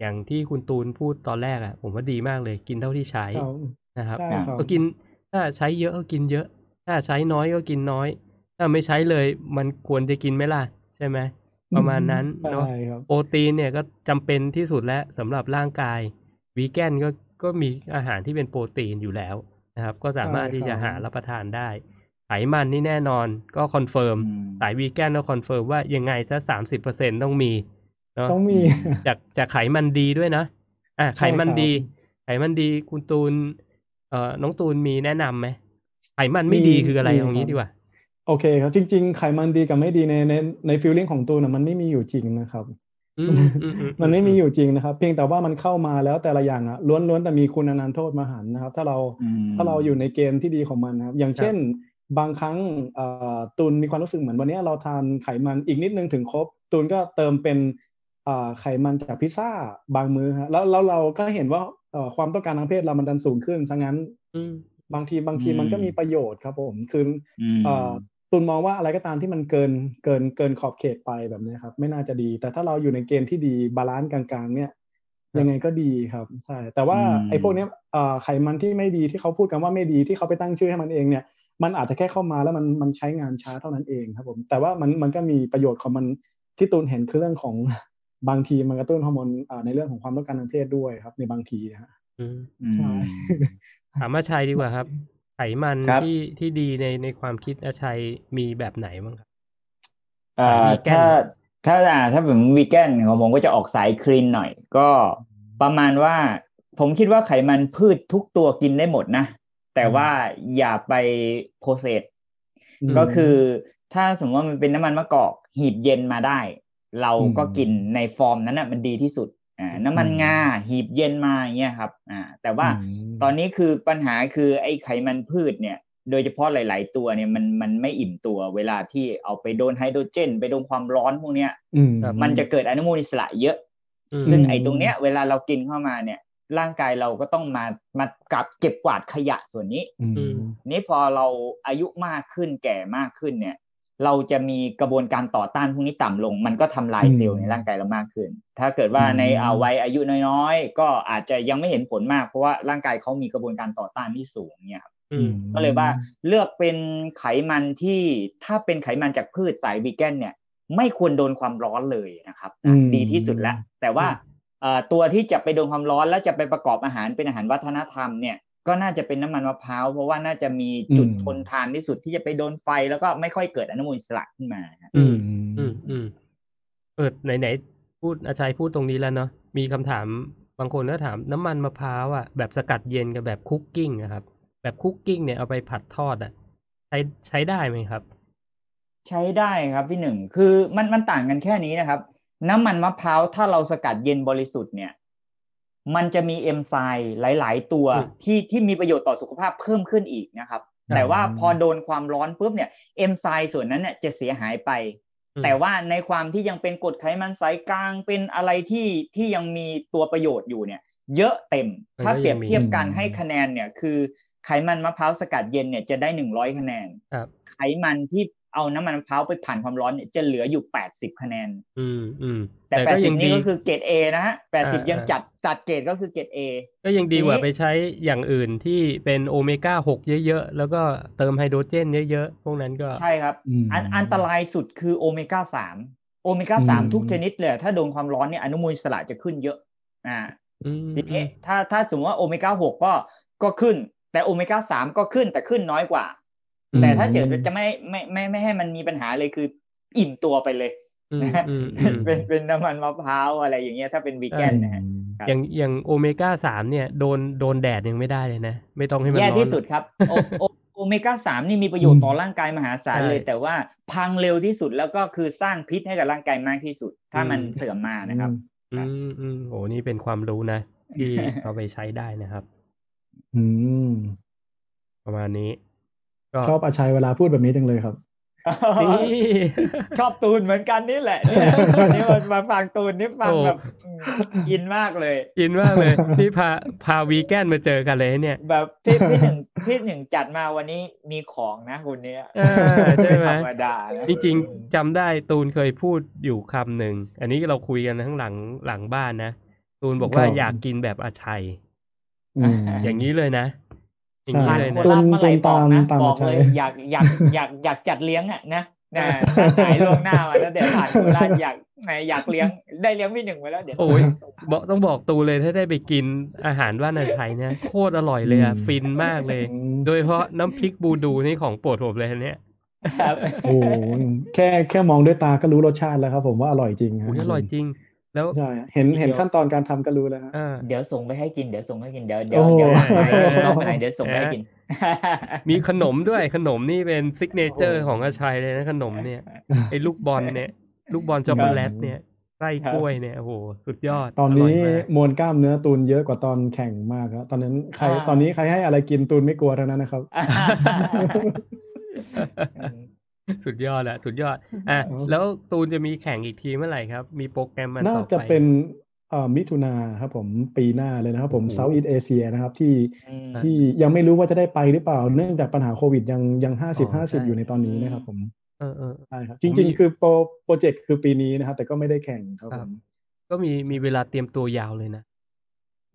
อย่างที่คุณตูนพูดตอนแรกอะผมว่าดีมากเลย กินเท่าที่ใช้ครับนะครับใช่ครับก็กินถ้าใช้เยอะก็กินเยอะ ถ้าใช้น้อยก็กินน้อย ถ้าไม่ใช้เลย มันควรจะกินไหมล่ะ ใช่ไหมประมาณนั้นเนาะใช่ครับโปรตีนเนี่ยก็จำเป็นที่สุดแล้วสำหรับร่างกายวีแกนก็ก็มีอาหารที่เป็นโปรตีนอยู่แล้วนะครับ ก็สามารถใช่ที่จะครับหารับประทานได้ ไขมันนี่แน่นอนก็ confirm อืมสายวีแกนก็ confirm ว่ายังไงซะสามสิบเปอร์เซ็นต์ต้องมีเนาะต้องมีจากจากไขมันดีด้วยนะ อะใช่ไขมันครับดี ไขมันดีคุณตูน เอ่อน้องตูนมีแนะนำไหมไขมันไม่มีดีคืออะไรมีตรงนี้ครับดีกว่าโอเคครับจริง ๆ ไขมันดีกับไม่ดีในในในฟีลลิ่งของตูนนะมันไม่มีอยู่จริงนะครับอืมอือืมันไม่มีอยู่จริงนะครับ เพียงแต่ว่ามันเข้ามาแล้วแต่ละอย่างอะล้วนล้วนแต่มีคุณอนันต์โทษมหันต์นะครับ ถ้าเราอืมถ้าเราอยู่ในเกณฑ์ที่ดีของมันนะครับ อย่างเช่น บางครั้งเอ่อตูนมีความรู้สึกเหมือนวันนี้เราทานไขมันอีกนิดนึงถึงครบตูนก็เติมเป็นเอ่อไขมันจากพิซซ่าบางมื้อฮะแล้วแล้วเราก็เห็นว่าเอ่อความต้องการทางเพศเรามันดันสูงขึ้นซะงั้นอืมบางทีบางทีอืมมันก็มีประโยชน์ครับผมคืออืมเอ่อตูนมองว่าอะไรก็ตามที่มันเกินเกินเกินขอบเขตไปแบบนี้ครับ ไม่น่าจะดี แต่ถ้าเราอยู่ในเกณฑ์ที่ดี balance กลางๆ เนี่ยครับยังไงก็ดีครับใช่แต่ว่าอืมไอ้พวกเนี้ยเอ่อไขมันที่ไม่ดีที่เขาพูดกันว่าไม่ดีที่เขาไปตั้งชื่อให้มันเองเนี่ย มันอาจจะแค่เข้ามาแล้วมันมันใช้งานช้าเท่านั้นเองครับผมแต่ว่ามันมันก็มีประโยชน์ของมันที่ตูนเห็นคือเรื่องของบางทีมันกระตุ้นฮอร์โมนอ่าในเรื่องของความต้องการทางเพศด้วยครับ ในบางทีนะฮะอืมใช่ถามอาชัยดีกว่าครับ ไขมันครับที่ที่ดีในในความคิดอาชัยมีแบบไหนบ้างครับเอ่อวีแกนถ้าถ้าอ่าถ้าผมวีแกนของผมก็จะออกสายคลีนหน่อย ก็ประมาณว่า ผมคิดว่าไขมันพืชทุกตัวกินได้หมดนะ แต่ว่าอย่าไปโปรเซสอืมก็คือถ้าสมมติว่ามันเป็นน้ำมันมะกอกหีบเย็นมาได้ เราก็อืมกินในฟอร์มนั้นน่ะมันดีที่สุดอ่าน้ำมันอืมงาหีบเย็นมาอย่างเงี้ยครับอ่าแต่ว่าอืมตอนนี้คือปัญหาคือไอ้ไขมันพืชเนี่ย โดยเฉพาะหลาย ๆ ตัวเนี่ยมันมันไม่อิ่มตัวเวลาที่เอาไปโดนไฮโดรเจน ไปโดนความร้อนพวกเนี้ยอืมมันจะเกิดอนุมูลอิสระเยอะอืมซึ่งอืมไอ้ตรงเนี้ยเวลาเรากินเข้ามาเนี่ย ร่างกายเราก็ต้องมามากับเก็บกวาดขยะส่วนนี้อืมอืมนี้พอเราอายุมากขึ้นแก่มากขึ้นเนี่ย เราจะมีกระบวนการต่อต้านพวกนี้ต่ำลง มันก็ทำลายอืมเซลล์ในร่างกายเรามากขึ้น ถ้าเกิดว่าอืมในอ่าวัยอายุน้อยๆ ก็อาจจะยังไม่เห็นผลมากเพราะว่าร่างกายเขามีกระบวนการต่อต้านที่สูงเนี่ยครับอืมก็เลยว่าเลือกเป็นไขมันที่ถ้าเป็นไขมันจากพืชสายวีแกนเนี่ย ไม่ควรโดนความร้อนเลยนะครับอืมดีที่สุดแล้วแต่ว่าอืมเอ่อ ตัวที่จะไปโดนความร้อนแล้วจะไปประกอบอาหารเป็นอาหารวัฒนธรรมเนี่ยก็น่าจะเป็นน้ำมันมะพร้าวเพราะว่าน่าจะมีจุดอืมทนทานที่สุดที่จะไปโดนไฟแล้วก็ไม่ค่อยเกิดอนุมูลอิสระขึ้นมาฮะอืมอืมอืมเออไหนไหนพูดอาชัยพูดตรงนี้แล้วเนาะมีคำถามบางคนก็ถามน้ำมันมะพร้าวอะแบบสกัดเย็นกับแบบคุกกิ้งนะครับ แบบคุกกิ้งเนี่ยเอาไปผัดทอดอะใช้ใช้ได้ไหมครับ ใช้ได้ครับพี่หนึ่งคือมันมันต่างกันแค่นี้นะครับ น้ำมันมะพร้าวถ้าเราสกัดเย็นบริสุทธิ์เนี่ย มันจะมีเอนไซม์หลาย ๆ ตัวอืมที่ที่มีประโยชน์ต่อสุขภาพเพิ่มขึ้นอีกนะครับครับ แต่ว่าพอโดนความร้อนปุ๊บเนี่ยเอนไซม์ส่วนนั้นเนี่ยจะเสียหายไปอืมแต่ว่าในความที่ยังเป็นกรดไขมันสายกลางเป็นอะไรที่ที่ยังมีตัวประโยชน์อยู่เนี่ย เยอะเต็มมันก็ถ้าเปรียบยังมีเทียบกันอืมให้คะแนนเนี่ยคือไขมันมะพร้าวสกัดเย็นเนี่ยจะได้หนึ่งร้อยคะแนนครับไขมันที่ เอาน้ำมันมะพร้าวไปผ่านความร้อนเนี่ยจะเหลืออยู่แปดสิบคะแนน อืมอืมแต่แต่แปดสิบนี่ก็ยังดีก็คือเกรดเอนะฮะแปดสิบอ่ายัยังจัดจัดเกรดก็คือเกรดเอก็ยังดีกว่าทีนี้ไปใช้อย่างอื่นที่เป็นโอเมก้าหกเยอะๆ แล้วก็เติมไฮโดรเจนเยอะๆ พวกนั้นก็ใช่ครับอืมอันอันตรายสุดคือโอเมก้าสามโอเมก้าสามอืมทุกชนิดเลย ถ้าโดนความร้อนเนี่ยอนุมูลอิสระจะขึ้นเยอะอ่าอืมทีอืนี้อืมถ้าถ้าสมมติว่าโอเมก้าหกก็ก็ขึ้น แต่โอเมก้าสามก็ขึ้นแต่ขึ้นน้อยกว่าอืม แต่ถ้าเกิดจะไม่ไม่ไม่ไม่ให้มันมีปัญหาเลยคืออิ่มตัวไปเลยอืมนะฮะอืมเป็นอืมเป็นเป็นน้ำมันมะพร้าวอะไรอย่างเงี้ยถ้าเป็นวีแกนนะฮะครับอย่างอย่างโอเมก้าสามเนี่ยโดนโดนแดดยังไม่ได้เลยนะ ไม่ต้องให้มันแย่ร้อนที่สุดครับโอโอโอเมก้าสามนี่มีประโยชน์ต่อร่างกายมหาศาลใช่เลย แต่ว่าพังเร็วที่สุดแล้วก็คือสร้างพิษให้กับร่างกายมากที่สุด ถ้ามันอืมเสื่อมมานะครับอืมอืมโหนี่เป็นความรู้นะที่เอาไปใช้ได้นะครับ อืม ประมาณนี้ก็ ชอบอาชัยเวลาพูดแบบนี้จังเลยครับนี่ชอบตูนเหมือนกันนี่แหละเนี่ยวันนี้มันมาฟังตูนนี่ฟังโอ้แบบอืมอินมากเลย อินมากเลยนี่พาพาวีแกนมาเจอกันเลยเนี่ย แบบพี่พี่หนึ่งพี่หนึ่งจัดมาวันนี้มีของนะคนเนี้ยเออใช่ไหมธรรมดานะจริงๆจำได้ตูนเคยพูดอยู่คำหนึ่งอันนี้เราคุยกันทั้งหลังหลังบ้านนะตูนบอกว่าครับอยากกินแบบอาชัยอืมอย่างนี้เลยนะ อย่างใช่นี้ผ่านเลยโคนะราชเมื่อไหร่ตูนบอกนะตามบอกตามมาใช้เลยอยากอยากอยากอยากจัดเลี้ยงอะนะนะนัดหมายล่วงหน้ามาแล้วเดี๋ยวผ่านโคราชอยากไหนอยากเลี้ยงได้เลี้ยงพี่หนึ่งไว้แล้วเดี๋ยวโอ้ยบอกต้องบอกตูเลยถ้าได้ไปกินอาหารว่านในไทยเนี่ยโคตรอร่อยเลยอะอืมฟินมากเลยอืมโดยเฉพาะน้ำพริกบูดูนี่ของโปรดผมเลยอันเนี่ยครับโอ้โหแค่แค่มองด้วยตาก็รู้รสชาติแล้วครับ ผมว่าอร่อยจริงฮะโอ้ยอร่อยจริง แล้วใช่เห็นเห็นขั้นตอนการทำก็รู้แล้วฮะอ่าเดี๋ยวส่งไปให้กินเดี๋ยวส่งให้กินเดี๋ยวเดี๋ยวโอ้โหเดี๋ยวน้องไปไหนเดี๋ยวส่งไปให้กิน มีขนมด้วยขนมนี่เป็น signature ของอาชัยเลยนะขนมเนี่ยไอ้ลูกบอลเนี่ย ลูกบอลช็อกโกแลตเนี่ยไส้กล้วยเนี่ยโอ้โหสุดยอด ตออร่อยมากตอนนี้มวลกล้ามเนื้อตูนเยอะกว่าตอนแข่งมากครับตอนนั้นใครอ่าตอนนี้ใครให้อะไรกินตูนไม่กลัวทั้งนั้นนะครับ สุดยอดอะสุดยอด อะอ๋อแล้วตูนจะมีแข่งอีกทีเมื่อไหร่ครับ มีโปรแกรมมันน่าต่อไปจะเป็นเอ่อมิถุนาครับผมปีหน้าเลยนะครับผมโอ้โหเซาท์อีสเอเชียนะครับที่อืมที่ยังไม่รู้ว่าจะได้ไปหรือเปล่า เนื่องจากปัญหาโควิดยังยังห้าสิบอ๋ห้าอสิบใช่อยู่ในตอนนี้นะครับผมเออเออใช่ครับผจมริงมีๆคือโปรโปรเจกต์คือปีนี้นะครับแต่ก็ไม่ได้แข่งครับคผรับมก็มีมีเวลาเตรียมตัวยาวเลยนะ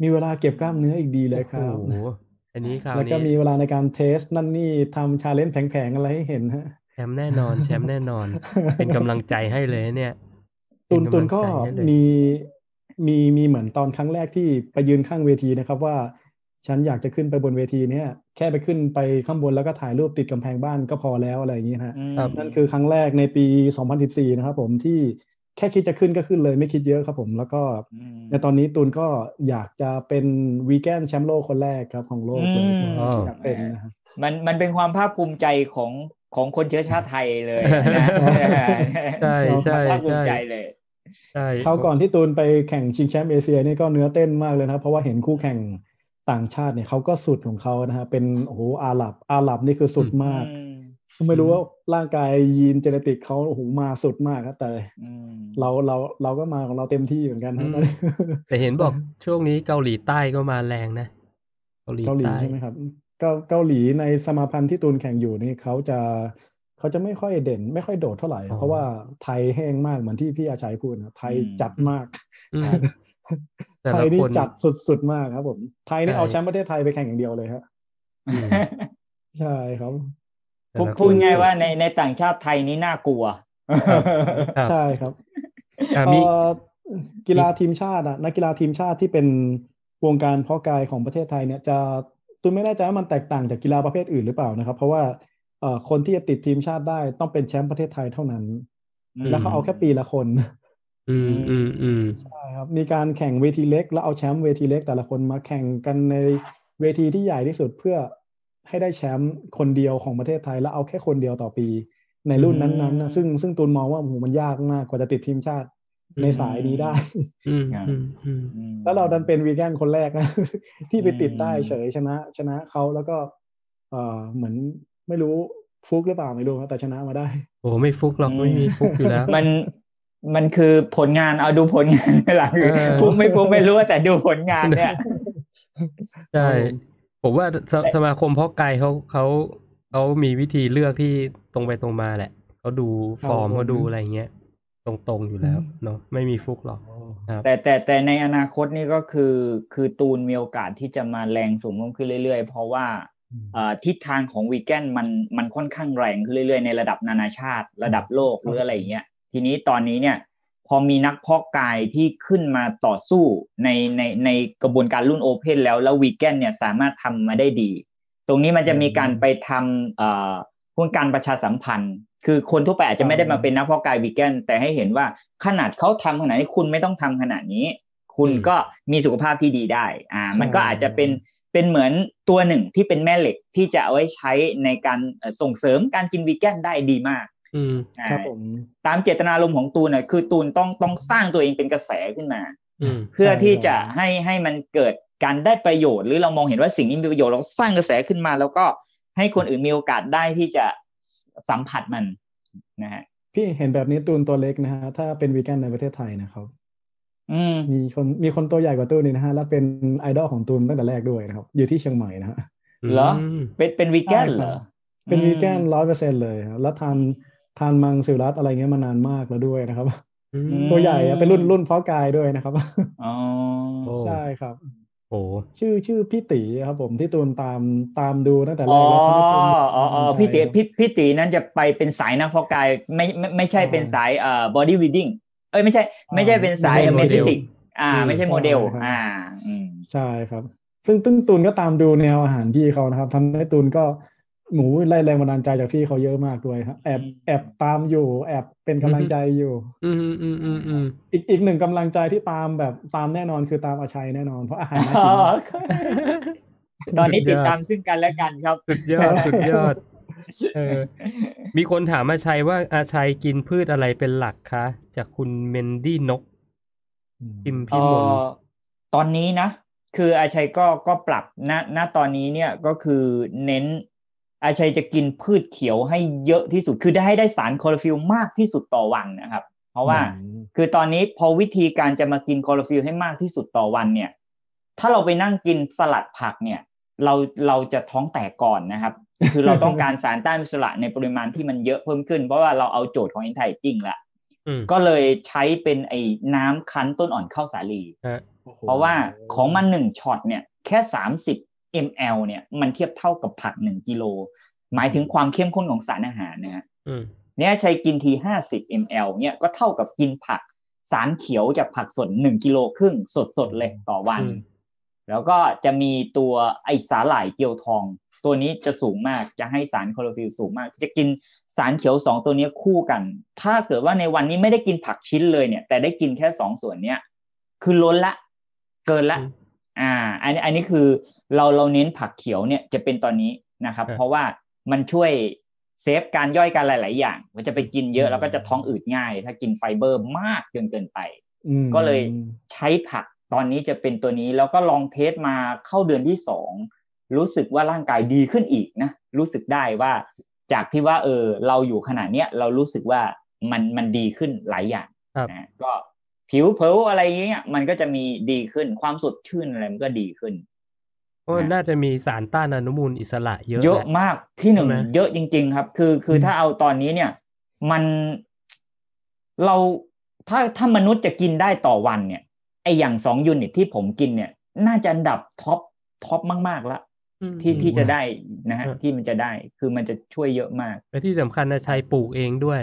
มีเวลาเก็บกล้ามเนื้ออีกดีเลยครับโอ้โหอันนี้คราวแล้วก็มีนี้เวเวลาในการ test นั่นนี่ทำ challenge แผงๆอะไรให้เห็นฮะแชมป์แน่นอน แชมป์แน่นอน เป็นกำลังใจให้เลยเนี่ย ตูนตูนก็เป็นกำลังใจให้เลยมีมีมีเหมือนตอนครั้งแรกที่ไปยืนข้างเวทีนะครับว่า ฉันอยากจะขึ้นไปบนเวทีเนี้ยแค่ไปขึ้นไปข้างบนแล้วก็ถ่ายรูปติดกำแพงบ้านก็พอแล้วอะไรอย่างนี้ฮะอืมนั่นคือครั้งแรกในปี 2014 นะครับผมที่แค่คิดจะขึ้นก็ขึ้นเลยไม่คิดเยอะครับผมแล้วก็มในตอนนี้ตูนก็อยากจะเป็นวีแกนแชมป์โลกคนแรกครับของโลกเลยอืมครับอยากเป็นนะฮะมันมันเป็นความภาคภูมิใจของ ของคนเชื้อชาติไทยเลยนะใช่ใช่ภาคภูมิใจใช่เลยใช่คราวก่อนที่ตูนไปแข่งชิงแชมป์เอเชียนี่ก็เนื้อเต้นมากเลยนะครับเพราะว่าเห็นคู่แข่งต่างชาติเนี่ยเขาก็สุดของเขานะฮะเป็นโอ้โหอาหรับอาหรับนี่คือสุดมากอืมไม่รู้ว่าร่างกายยีนเจเนติกเขาโอ้โหมาสุดมากครับแต่อืมเราเราเราก็มาของเราเต็มที่เหมือนกันอืนะมแต่เห็นบอกช่วงนี้เกาหลีใต้ก็มาแรงนะเกาหลีเกาหลีใต้ใช่ไหมครับ เกาเกาหลีในสมาพันธ์ที่ตูนแข่งอยู่นี่เขาจะเขาจะไม่ค่อยเด่น ไม่ค่อยโดดเท่าไหร่ เพราะว่าไทยแห้งมากเหมือนที่พี่อาชัยพูดนะไทยจัดมากอืมแต่ไทละยนี่คนจัดสุดๆมากครับ ผม ไทยนี่ใช่เอาแชมป์ประเทศไทยไปแข่งอย่างเดียวเลยครับอืมใช่ครับแต่พูดละพูดคนง่ายว่าในในต่างชาติไทยนี้น่ากลัวครับใช่ครับอะเอ่มีอกีฬาทีมชาติอะนักกีฬาทีมชาติที่เป็นวงการเพาะกายของประเทศไทยเนี่ยจะ ตูนไม่แน่ใจว่ามันแตกต่างจากกีฬาประเภทอื่นหรือเปล่านะครับ เพราะว่าเอ่อคนที่จะติดทีมชาติได้ต้องเป็นแชมป์ประเทศไทยเท่านั้น แล้วเขาเอาแค่ปีละคน อืมอืมอืมใช่ครับ มีการแข่งเวทีเล็ก แล้วเอาแชมป์เวทีเล็กแต่ละคนมาแข่งกันในเวทีที่ใหญ่ที่สุดเพื่อให้ได้แชมป์คนเดียวของประเทศไทย แล้วเอาแค่คนเดียวต่อปี ในรุ่นนั้นๆนะซึ่งซึ่งตูนมองว่าโอ้โหมันยากมากกว่าจะติดทีมชาติ ในสายนี้ได้อืมอืมอืมอืมแล้วเราดันเป็นวีแกนคนแรกนะที่ไปติดได้อืมเฉยชนะ ชนะเขาแล้วก็ เออเหมือนไม่รู้ฟุกหรือเปล่าไม่รู้ครับแต่ชนะมาได้ โอ้ไม่ฟุกหรอกไม่มีฟุกอยู่แล้ว มันมันคือผลงานเอาดูผลงานเป็นหลักเออฟุ้งไม่ฟุ้งไม่รู้แต่ดูผลงานเนี่ยใช่ครับผมผมว่าสสมาคมเพาะกายเขาเขาเขามีวิธีเลือกที่ตรงไปตรงมาแหละเขาดูฟอร์มครับผมเขาดูอะไรเงี้ย ตรงๆอยู่แล้วเนาะไม่มีฟุกหรอกครับแต่แต่แต่ในอนาคตนี่ก็คือคือตูนมีโอกาสที่จะมาแรงสูงขึ้นเรื่อยๆ เพราะว่าเอ่อทิศทางของวีแกนมันมันค่อนข้างแรงขึ้นเรื่อยๆ ในระดับนานาชาติ ระดับโลกหรืออะไรอย่างเงี้ยทีนี้ตอนนี้เนี่ยพอมีนักเพาะกายที่ขึ้นมาต่อสู้ในในในกระบวนการรุ่นโอเพนแล้วแล้ววีแกนเนี่ยสามารถทำมาได้ดี ตรงนี้มันจะมีการไปทำเอ่อพวกการประชาสัมพันธ์ คือคนทั่วไปอาจจะไม่ได้มาเป็นนักเพาะกายวีแกนแต่ให้เห็นว่าขนาดเขาทำขนาดนี้คุณไม่ต้องทำขนาดนี้ คุณอืมก็มีสุขภาพที่ดีได้อ่าใช่มันก็อาจจะเป็นเป็นเหมือนตัวหนึ่งที่เป็นแม่เหล็กที่จะเอาไว้ใช้ในการเอ่อส่งเสริมการกินวีแกนได้ดีมากอืมอ่าครับผมตามเจตนารมณ์ของตูนน่ะคือตูนต้องต้องสร้างตัวเองเป็นกระแสขึ้นมาอืมเพื่อใช่ที่จะครับให้ให้มันเกิดการได้ประโยชน์ หรือเรามองเห็นว่าสิ่งนี้มีประโยชน์เราสร้างกระแสขึ้นมา แล้วก็ให้คนอื่นมีโอกาสได้ที่จะ สัมผัสมันนะฮะพี่เห็นแบบนี้ตูนตัวเล็กนะฮะถ้าเป็นวีแกนในประเทศไทยนะครับอืมมีคนมีคนตัวใหญ่กว่าตูนนี่นะฮะและเป็นไอดอลของตูนตั้งแต่แรกด้วยนะครับ อยู่ที่เชียงใหม่นะฮะเหรอมเป็นเป็นวีแกนใช่ครับเหรอเป็นอืมวีแกนร้อยเปอร์เซ็นเลยครับแล้วทานทานมังสวิรัตอะไรเงี้ยมานานมากแล้วด้วยนะครับอืมมตัวใหญ่อะเป็นรุ่นรุ่นเพาะกายด้วยนะครับอ๋อโอ้ใช่ครับ โอ้ชื่อชื่อพี่ตีครับผมที่ตูนตามตามดูตั้งแต่แรอ๋อกแล้วทำให้ตูนอ๋ออ๋อมั่นใจพี่ตีครับพี่พี่ตีนั้นจะไปเป็นสายนักเพาะกายไม่ไม่ไม่ใช่อ๋อเป็นสายเอ่อ body building เอ้ยไม่ใช่ ไม่ใช่เป็นสายไม่เมใช่ทิ model สิกอ่าอืมไม่ใช่โมเดลใช่ครับอ่าอืมใช่ครับ ซึ่งตึ้งตูนก็ตามดูแนวอาหารพี่เขานะครับทำให้ตูนก็ หนูไล่แรงบันดาลใจจากพี่เขาเยอะมากด้วยครับแอบอืมแอบตามอยู่ แอบเป็นกำลังใจอยู่อืมอืมอืมอืมอืมอีกอีกหนึ่งกำลังใจที่ตามแบบตามแน่นอนคือตามอาชัยแน่นอนเพราะอาหารน่าอ๋กิอนตอนนี้ติดตามซึ่งกันและกันครับ สุดยอดสุดยอดเออมีคนถามอาชัยว่าอาชัยกินพืชอะไรเป็นหลักคะจากคุณเมนดี้นกพิมพ์เอพี่มนอตอนนี้นะ คืออาชัยก็ก็ปรับณณตอนนี้เนี่ยก็คือเน้น อาชัยจะกินพืชเขียวให้เยอะที่สุด คือได้ให้ได้สารคลอโรฟิลล์มากที่สุดต่อวันนะครับ เพราะว่าอืมคือตอนนี้พอวิธีการจะมากินคลอโรฟิลล์ให้มากที่สุดต่อวันเนี่ย ถ้าเราไปนั่งกินสลัดผักเนี่ย เราเราจะท้องแตกก่อนนะครับ คือเราต้องการสารต้านอนุมูลอิสระในปริมาณที่มันเยอะเพิ่มขึ้น เพราะว่าเราเอาโจทย์ของ a n t i aging ละอืมก็เลยใช้เป็นไอ้น้ำคั้นต้นอ่อนข้าวสาลีฮะโอ้โหเพราะว่าของมันหนึ่งช็อตเนี่ย แค่สามสิบ ml เนี่ยมันเทียบเท่ากับผักหนึ่งกิโลหมายถึงความเข้มข้นของสารอาหารนะฮะอืมเนี่ยใช้กินทีห้าสิบ ml เนี่ยก็เท่ากับกินผักสารเขียวจากผักสดหนึ่งกิโลครึ่งสดๆเลยต่อวันอืมแล้วก็จะมีตัวไอสาหร่ายเกียวทอง ตัวนี้จะสูงมากจะให้สารคลอโรฟิลสูงมาก จะกินสารเขียวสองตัวนี้คู่กัน ถ้าเกิดว่าในวันนี้ไม่ได้กินผักชิ้นเลยเนี่ย แต่ได้กินแค่สองส่วนเนี้ยคือล้นละ เกินละอืมอ่า อันนี้อันนี้คือ เราเราเน้นผักเขียวเนี่ยจะเป็นตอนนี้นะครับครับ เพราะว่ามันช่วย save การย่อยการหลาย ๆ อย่างมันจะไปกินเยอะอืมแล้วก็จะท้องอืดง่าย ถ้ากินไฟเบอร์มากจนเกินไปอืมก็เลยใช้ผักตอนนี้จะเป็นตัวนี้แล้วก็ลอง test มาเข้าเดือนที่สองรู้สึกว่าร่างกายดีขึ้นอีกนะรู้สึกได้ว่าจากที่ว่าเออเราอยู่ขนาดเนี้ยเรารู้สึกว่ามันมันดีขึ้นหลายอย่างครับนะก็ผิวเผลอะไรอย่างเงี้ยมันก็จะมีดีขึ้นความสดชื่นอะไรมันก็ดีขึ้น เพราะมันน่าจะมีสารต้านอนุมูลอิสระเยอะ เยอะแหลมากพี่หนึ่งใช่ไหมเยอะจริง ๆ ครับ คือคืออมถ้าเอาตอนนี้เนี่ย มันเราถ้าถ้ามนุษย์จะกินได้ต่อวันเนี่ยไออย่างสอง unit ที่ผมกินเนี่ย น่าจะอันดับ top top มากๆแล้วอืมที่ที่จะได้นะฮะเออที่มันจะได้คือมันจะช่วยเยอะมากและที่สำคัญอาชัยปลูกเองด้วย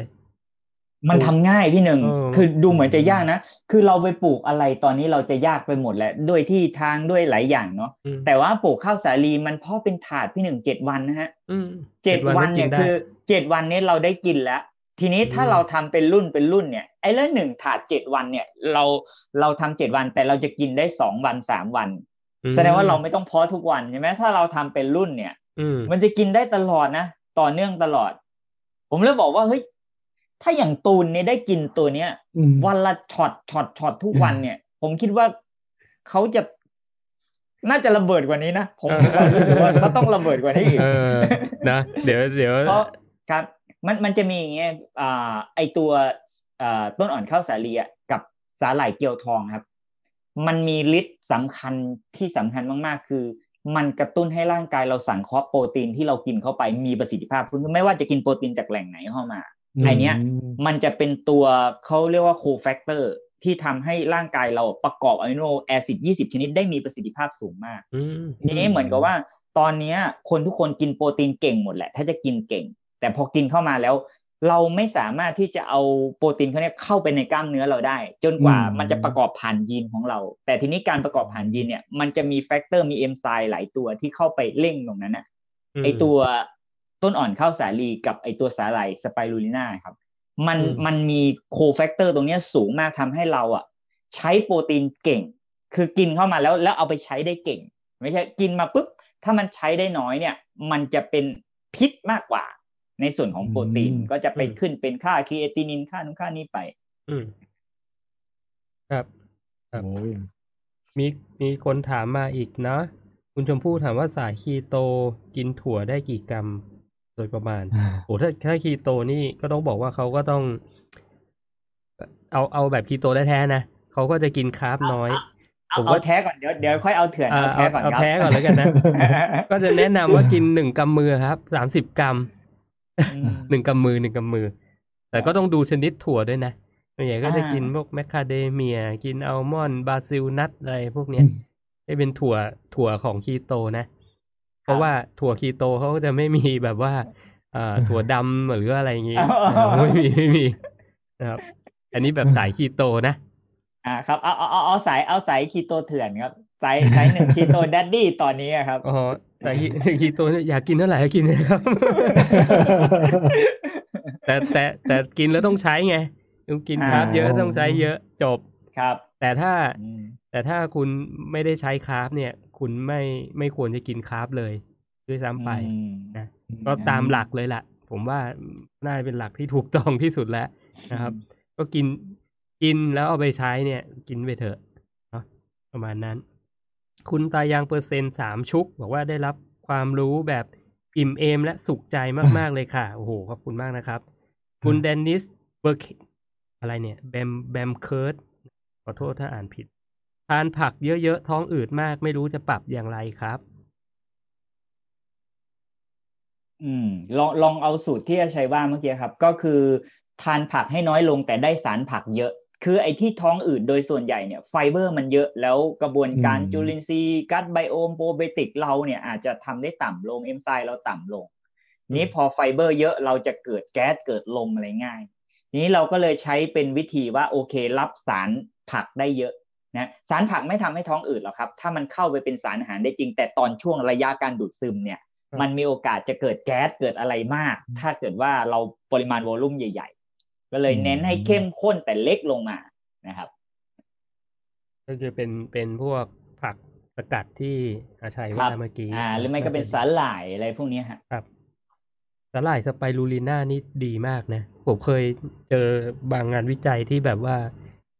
มันทำง่ายพี่หนึ่งเออคือดูเหมือนจะยากนะ คือเราไปปลูกอะไรตอนนี้เราจะยากไปหมดแหละ ด้วยที่ทางด้วยหลายอย่างเนาะอืมแต่ว่าปลูกข้าวสาลีมันเพาะเป็นถาดพี่หนึ่งเจ็ดวันนะฮะอืมเจ็ดวันเนี่ยก็กิได้คือเจ็ดวันนี้เราได้กินแล้ว ทีนี้ถ้าอืมเราทำเป็นรุ่นเป็นรุ่นเนี่ยไอ้ละหนึ่งถาดเจ็ดวันเนี่ย เราเราทำเจ็ดวันแต่เราจะกินได้สองวันสามวันมแสดงว่าเราไม่ต้องเพาะทุกวันใช่ไหมถ้าเราทำเป็นรุ่นเนี่ยอืมมันจะกินได้ตลอดนะต่อเนื่องตลอด ผมเลยบอกว่าเฮ้ย ถ้าอย่างตูนเนี่ยได้กินตัวเนี้ยอืมวันละ shot shot shot ทุกวันเนี่ย ผมคิดว่าเขาจะน่าจะระเบิดกว่านี้นะผมรู้สึกว่าเขาต้องระเบิดกว่านี้อีกเออนะเดี๋ยวเดี๋ยวเพราะครับ มันมันจะมีอย่างเงี้ยอ่าไอตัวอ่าต้นอ่อนข้าวสาลีอะกับสาหร่ายเกลียวทองครับ มันมีฤทธิ์สำคัญที่สำคัญมากๆ คือ มันกระตุ้นให้ร่างกายเราสังเคราะห์โปรตีนที่เรากินเข้าไปมีประสิทธิภาพคือไม่ว่าจะกินโปรตีนจากแหล่งไหนเข้ามา ไอเนี้ยมันจะเป็นตัวเขาเรียกว่า cofactor ที่ทำให้ร่างกายเราประกอบ amino acid 20 ชนิดได้มีประสิทธิภาพสูงมากอืมทีนี้เหมือนกับว่า ตอนเนี้ยคนทุกคนกินโปรตีนเก่งหมดแหละ ถ้าจะกินเก่ง แต่พอกินเข้ามาแล้ว เราไม่สามารถที่จะเอาโปรตีนเขาเนี้ยเข้าไปในกล้ามเนื้อเราได้ จนกว่าอืมมันจะประกอบผ่านยีนของเรา แต่ทีนี้การประกอบผ่านยีนเนี่ย มันจะมี factor มีเอนไซม์หลายตัวที่เข้าไปเร่งตรงนั้นน่ะไอตัว ต้นอ่อนข้าวสาลีกับไอตัวสาหร่าย spirulina ครับ มันอืมมันมี cofactor ตรงเนี้ยสูงมากทำให้เราอะ ใช้โปรตีนเก่ง คือกินเข้ามาแล้วแล้วเอาไปใช้ได้เก่ง ไม่ใช่กินมาปุ๊บถ้ามันใช้ได้น้อยเนี่ย มันจะเป็นพิษมากกว่า ในส่วนของโปรตีนอืมก็จะไปอืมขึ้นเป็นค่าครีเอตินินค่านู้นค่านี้ไป อืมครับครับโอ้ยมีมีคนถามมาอีกนะ คุณชมพู่ถามว่าสายคีโตกินถั่วได้กี่กรัม โดยประมาณโอ้ถ้าถ้าคีโตนี่ก็ต้องบอกว่าเขาก็ต้อง เอาเอาแบบคีโตแท้ๆนะเขาก็จะกินคาร์บน้อยเอาผมเอาว่าแท้ก่อนเดี๋ยวเดี๋ยวค่อยเอาเถื่อนอ่าเอาแท้เอาก่อนเอาครับแท้ก่อนแล้วกันนะ ก็จะแนะนำว่ากินหนึ่งกำมือครับสามสิบกรัมอืมหนึ่งกำมือหนึ่งกำมือ แต่ก็ต้องดูชนิดถั่วด้วยนะส่วนใหญ่ก็จะอ่ากิกินพวกแมคคาเดเมีย กินอัลมอนด์บราซิลนัทอะไรพวกเนี้ยให้เป็นถั่วถั่วของคีโตนะ เพราะว่าถั่วคีโตเขาก็จะไม่มีแบบว่าเอ่อถั่วดำหรืออะไรอย่างงี้ไม่มีไม่มีนะครับ อันนี้แบบสายคีโตนะ อ่าครับเอาเอาเอาเอาสายเอาสายคีโตเถื่อนครับสายสายหนึ่ง keto dirty ตอนนี้อะครับอ๋อแต่คีคีโตเนี่ยอยากกินเท่าไหร่ก็กินเลยครับ แต่แต่แต่กินแล้วต้องใช้ไงต้องกิน carb เยอะอ่าต้องใช้เยอะจบครับ แต่ถ้าอืมแต่ถ้าคุณไม่ได้ใช้ carb เนี่ย คุณไม่ไม่ควรจะกินคาร์บเลย ด้วยซ้ำไปอืมนะก็ตามหลักเลยล่ะผมว่าน่าจะเป็นหลักที่ถูกต้องที่สุดแล้วนะครับ ก็กินกินแล้วเอาไปใช้เนี่ย กินไปเถอะเนาะประมาณนั้น คุณตายางเปอร์เซ็นต์สามชุก บอกว่าได้รับความรู้แบบอิ่มเอมและสุขใจมาก ๆ เลยค่ะ โอ้โห ขอบคุณมากนะครับ คุณเดนนิสเบอร์อะไรเนี่ย แบมแบมเคิร์ดขอโทษถ้าอ่านผิด ทานผักเยอะๆ ท้องอืดมากไม่รู้จะปรับอย่างไรครับ อืม ลองลองเอาสูตรที่อาชัยว่าเมื่อกี้ครับ ก็คือ ทานผักให้น้อยลงแต่ได้สารผักเยอะ คือไอ้ที่ท้องอืดโดยส่วนใหญ่เนี่ยไฟเบอร์มันเยอะแล้วกระบวนการอืมจุลินทรีย์ gut biome probiotic เราเนี่ยอาจจะทำได้ต่ำลงเอนไซม์เราต่ำลง นี้พอไฟเบอร์เยอะเราจะเกิดแก๊สเกิดลมอะไรง่าย นี้เราก็เลยใช้เป็นวิธีว่าโอเครับสารผักได้เยอะ นะสารผักไม่ทำให้ท้องอืดหรอกครับ ถ้ามันเข้าไปเป็นสารอาหารได้จริง แต่ตอนช่วงระยะการดูดซึมเนี่ยครับมันมีโอกาสจะเกิดแก๊สเกิดอะไรมาก ถ้าเกิดว่าเราปริมาณโวลุ่มใหญ่ๆ ก็เลยเน้นให้เข้มข้นแต่เล็กลงมานะครับ ก็คือเป็นเป็นพวกผักสกัดที่อาชัยครัว่าบเมื่อกี้อ่า หรือไม่ก็เป็นสาหร่ายอะไรพวกเนี้ยฮะครับสาหร่าย spirulina นี่ดีมากนะ ผมเคยเจอบางงานวิจัยที่แบบว่า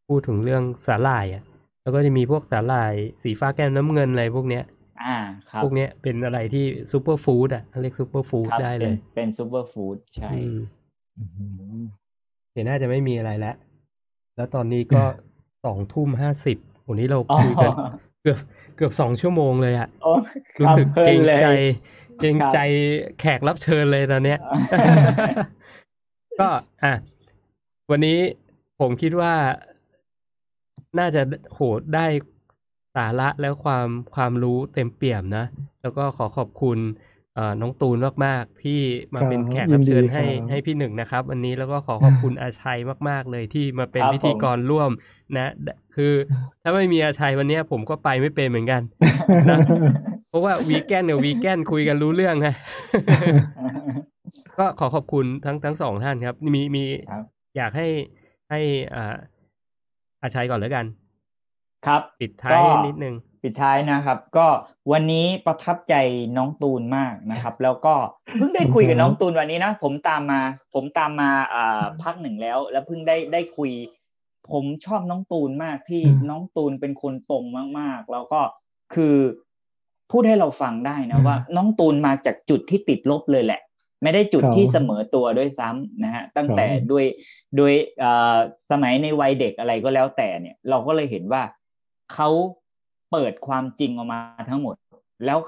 พูดถึงเรื่องสาหร่ายอะ แล้วก็จะมีพวกสาหร่ายสีฟ้าแกมน้ำเงินอะไรพวกเนี้ย อ่าครับพวกเนี้ยเป็นอะไรที่ superfood อะเขาเรียก superfood ครับได้เลเป็นยเป็น superfood ใช่อืมอืมเดี๋ยวน่าจะไม่มีอะไรแล้ว แล้วตอนนี้ก็สองทุ่มห้าสิบวันนี้เราอ๋อคุยกันเกือบเกือบสองชั่วโมงเลยอะโอ้รู้สึกครับเกรงพลินเลยใจเกรงครับใจแขกรับเชิญเลยตอนเนี้ย ก็อะวันนี้ผมคิดว่า น่าจะโหได้สาระแล้วความความรู้เต็มเปี่ยมนะ แล้วก็ขอขอบคุณเอ่อน้องตูนมาก ๆ ที่มาเป็นแขกรับเชิญยินดีให้ครับให้พี่หนึ่งนะครับ วันนี้แล้วก็ขอขอบคุณอาชัยมาก ๆ เลยที่มาเป็นครับพิธีกรร่วมนะ คือถ้าไม่มีอาชัยวันเนี้ยผมก็ไปไม่เป็นเหมือนกันนะเพราะว่าวีแกนเนี่ยวีแกนคุยกันรู้เรื่องนะก็ขอขอบคุณทั้งทั้งสองท่านครับ มีมีครับอยากให้ให้อ่า อาชัยก่อนแล้วกัน ครับ ปิดท้ายก็นิดนึง ปิดท้ายนะครับ ก็วันนี้ประทับใจน้องตูนมากนะครับ แล้วก็เพิ่งได้คุยกับน้องตูนวันนี้นะผมตามมา ผมตามมาอ่าพักหนึ่งแล้ว แล้วเพิ่งได้ได้คุย ผมชอบน้องตูนมากที่อืมน้องตูนเป็นคนตรงมากๆ แล้วก็คือพูดให้เราฟังได้นะว่า น้องตูนมาจากจุดที่ติดลบเลยแหละ ไม่ได้จุดครับที่เสมอตัวด้วยซ้ำนะฮะตั้งแต่ครับด้วยด้วยเอ่อสมัยในวัยเด็กอะไรก็แล้วแต่เนี่ยเราก็เลยเห็นว่าเขาเปิดความจริงออกมาทั้งหมด แล้ว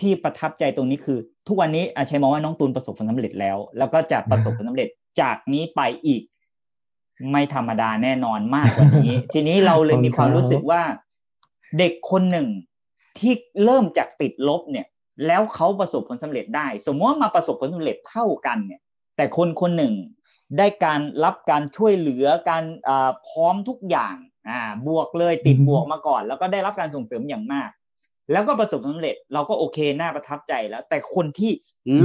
ที่ประทับใจตรงนี้คือ ทุกวันนี้อาชัยมองว่าน้องตูนประสบผลสำเร็จแล้ว แล้วก็จะประสบผลสำเร็จจากนี้ไปอีก ไม่ธรรมดาแน่นอนมากกว่านี้ ทีนี้เราเลยมีความรู้สึกว่า เด็กคนหนึ่งที่เริ่มจากติดลบเนี่ย แล้วเขาประสบผลสำเร็จได้ สมมติว่ามาประสบผลสำเร็จเท่ากันเนี่ย แต่คนคนหนึ่งได้การรับการช่วยเหลือการพร้อมทุกอย่างอ่าบวกเลยติดบวกมาก่อน แล้วก็ได้รับการส่งเสริมอย่างมาก แล้วก็ประสบผลสำเร็จเราก็โอเคน่าประทับใจแล้ว แต่คนที่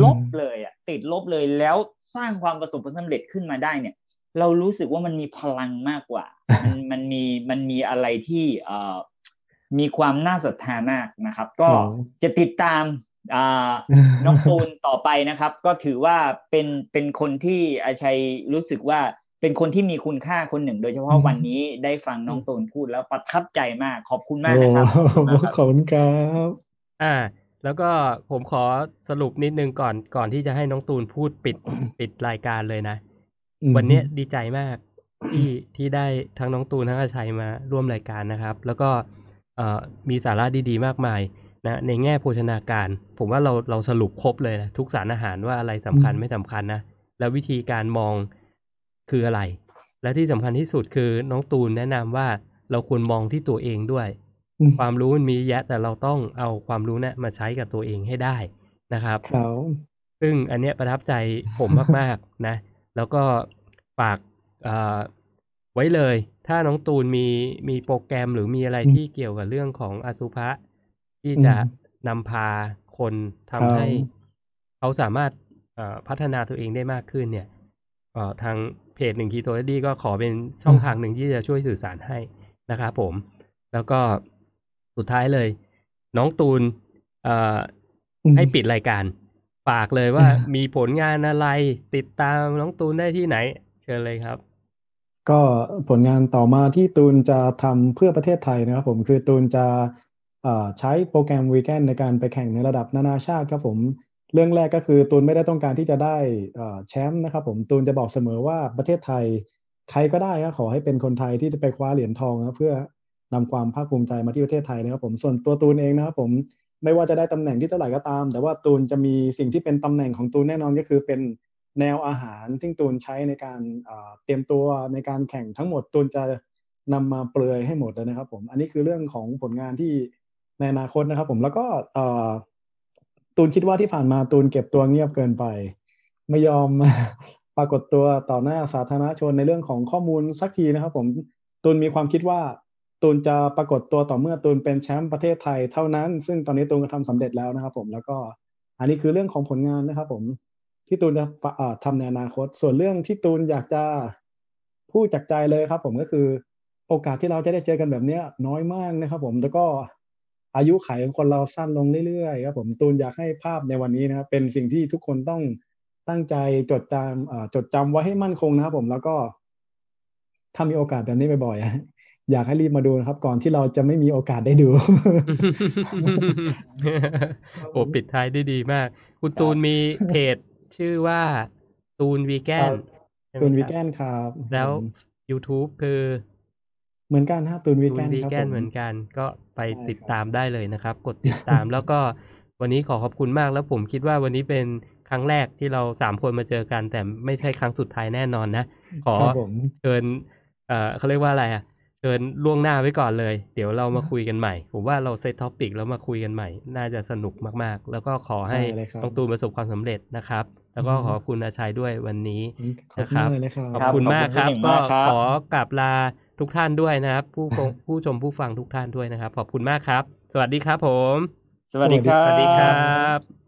ลบเลยอะติดลบเลยแล้วสร้างความประสบผลสำเร็จขึ้นมาได้เนี่ย เรารู้สึกว่ามันมีพลังมากกว่า มันมันมีมันมีอะไรที่เอ่อ มีความน่าศรัทธามากนะครับ ก็ครับจะติดตามอ่าน้องตูนต่อไปนะครับ ก็ถือว่าเป็นเป็นคนที่อาชัยรู้สึกว่าเป็นคนที่มีคุณค่าคนหนึ่ง โดยเฉพาะวันนี้ได้ฟังน้องตูนพูดแล้วประทับใจมากขอบคุณมากนะครับโอ้ขอบคุณมากครับขอบคุณครับอ่าแล้วก็ผมขอสรุปนิดนึงก่อนก่อนที่จะให้น้องตูนพูดปิดปิดรายการเลยนะอืมวันเนี้ยดีใจมากที่ที่ได้ทั้งน้องตูนทั้งอาชัยมาร่วมรายการนะครับ แล้วก็เอ่อ มีสาระดีๆ มากมายนะในแง่โภชนาการ ผมว่าเราเราสรุปครบเลยนะทุกสารอาหารว่าอะไรสำคัญไม่สำคัญนะแล้ววิธีการมองคืออะไร และที่สำคัญที่สุดคือน้องตูนแนะนำว่าเราควรมองที่ตัวเองด้วยอืมความรู้มันมีเยอะแยะแต่เราต้องเอาความรู้เนี่ยมาใช้กับตัวเองให้ได้นะครับครับซึ่งอันเนี้ยประทับใจผมมาก ๆ นะ แล้วก็ฝากเอ่อไว้เลย ถ้าน้องตูนมีมีโปรแกรมหรือมีอะไรอืมที่เกี่ยวกับเรื่องของอสุภะที่อืมจะนำพาคนทำครับให้เขาสามารถเอ่อพัฒนาตัวเองได้มากขึ้นเนี่ยเอ่อทางเพจหนึ่งคีโตดีก็ขอเป็นช่องทางหนึ่งที่จะช่วยสื่อสารให้นะครับผม แล้วก็สุดท้ายเลย น้องตูนเอ่ออืมให้ปิดรายการ ฝากเลยว่ามีผลงานอะไรติดตามน้องตูนได้ที่ไหน เชิญเลยครับ ก็ผลงานต่อมาที่ตูนจะทำเพื่อประเทศไทยนะครับผมคือตูนจะใช้โปรแกรมวีแกนในการไปแข่งในระดับนานาชาติครับผม เรื่องแรกก็คือตูนไม่ได้ต้องการที่จะได้แชมป์นะครับผมตูนจะบอกเสมอว่าประเทศไทย ใครก็ได้ครับขอให้เป็นคนไทยที่จะไปคว้าเหรียญทองนะเพื่อนำความภาคภูมิใจมาที่ประเทศไทยนะครับผมส่วนตัวตูนเองนะครับผมไม่ว่าจะได้ตำแหน่งที่เท่าไหร่ก็ตาม แต่ว่าตูนจะมีสิ่งที่เป็นตำแหน่งของตูนแน่นอนก็คือเป็น แนวอาหารที่ตูนใช้ในการเตรียมตัวในการแข่งทั้งหมดตูนจะนำมาเปลือยให้หมดเลยนะครับ ผม อันนี้คือเรื่องของผลงานที่ในอนาคตนะครับ ผมแล้วก็ตูนคิดว่าที่ผ่านมาตูนเก็บตัวเงียบเกินไป ไม่ยอมปรากฏตัวต่อหน้าสาธารณชนในเรื่องของข้อมูลสักทีนะครับ ผมตูนมีความคิดว่าตูนจะปรากฏตัวต่อเมื่อตูนเป็นแชมป์ประเทศไทยเท่านั้น ซึ่งตอนนี้ตูนก็ทำสำเร็จแล้วนะครับ ผมแล้วก็อันนี้คือเรื่องของผลงานนะครับ ผม ที่ตูนจะทำในอนาคต ส่วนเรื่องที่ตูนอยากจะพูดจากใจเลยครับ ผมก็คือโอกาสที่เราจะได้เจอกันแบบเนี้ย น้อยมากนะครับ ผมแล้วก็อายุขัยของคนเราสั้นลงเรื่อยๆครับผมตูนอยากให้ภาพในวันนี้นะครับเป็นสิ่งที่ทุกคนต้องตั้งใจจดจำจดจำไว้ให้มั่นคงนะครับผมแล้วก็ถ้ามีโอกาสแบบนี้บ่อยๆอยากให้รีบมาดูนะครับ ก่อนที่เราจะไม่มีโอกาสได้ดู โอ้ปิดท้ายได้ดีมาก คุณตูนมีเพจ ชื่อว่าตูนวีแกนครับตูนวีแกนครับ แล้วผม YouTube คือ เหมือนกันฮะตูนวีตูแกนนวีครับแกผนมเหมือนกัน ก็ไปใช่ติดครับตามได้เลยนะครับ กดติดตามแล้วก็วันนี้ขอขอบคุณมากแล้วผมคิดว่าวันนี้เป็นครั้งแรกที่เราสามคนมาเจอกัน แต่ไม่ใช่ครั้งสุดท้ายแน่นอนนะ ขอครับผมเชิญเอ่อเขาเรียกว่าอะไรอะเชิญล่วงหน้าไว้ก่อนเลย เดี๋ยวเรามาคุยกันใหม่ ผมว่าเราเซตท็อปิกแล้วมาคุยกันใหม่ น่าจะสนุกมากๆ แล้วก็ขอให้ได้เลยครับต้องตูนประสบความสำเร็จนะครับ แล้วก็อืมขอบคุณอาชัยด้วยวันนี้ขอบคุณมากเลยนะครับขอบคุณมากครับขอบคุณพี่หนึ่งก็มากครับขอกราบลาทุกท่านด้วยนะครับ ผู้ฟังผู้ชมผู้ฟังทุกท่านด้วยนะครับ ขอบคุณมากครับ สวัสดีครับผม สวัสดีครัสบวัสดีครับ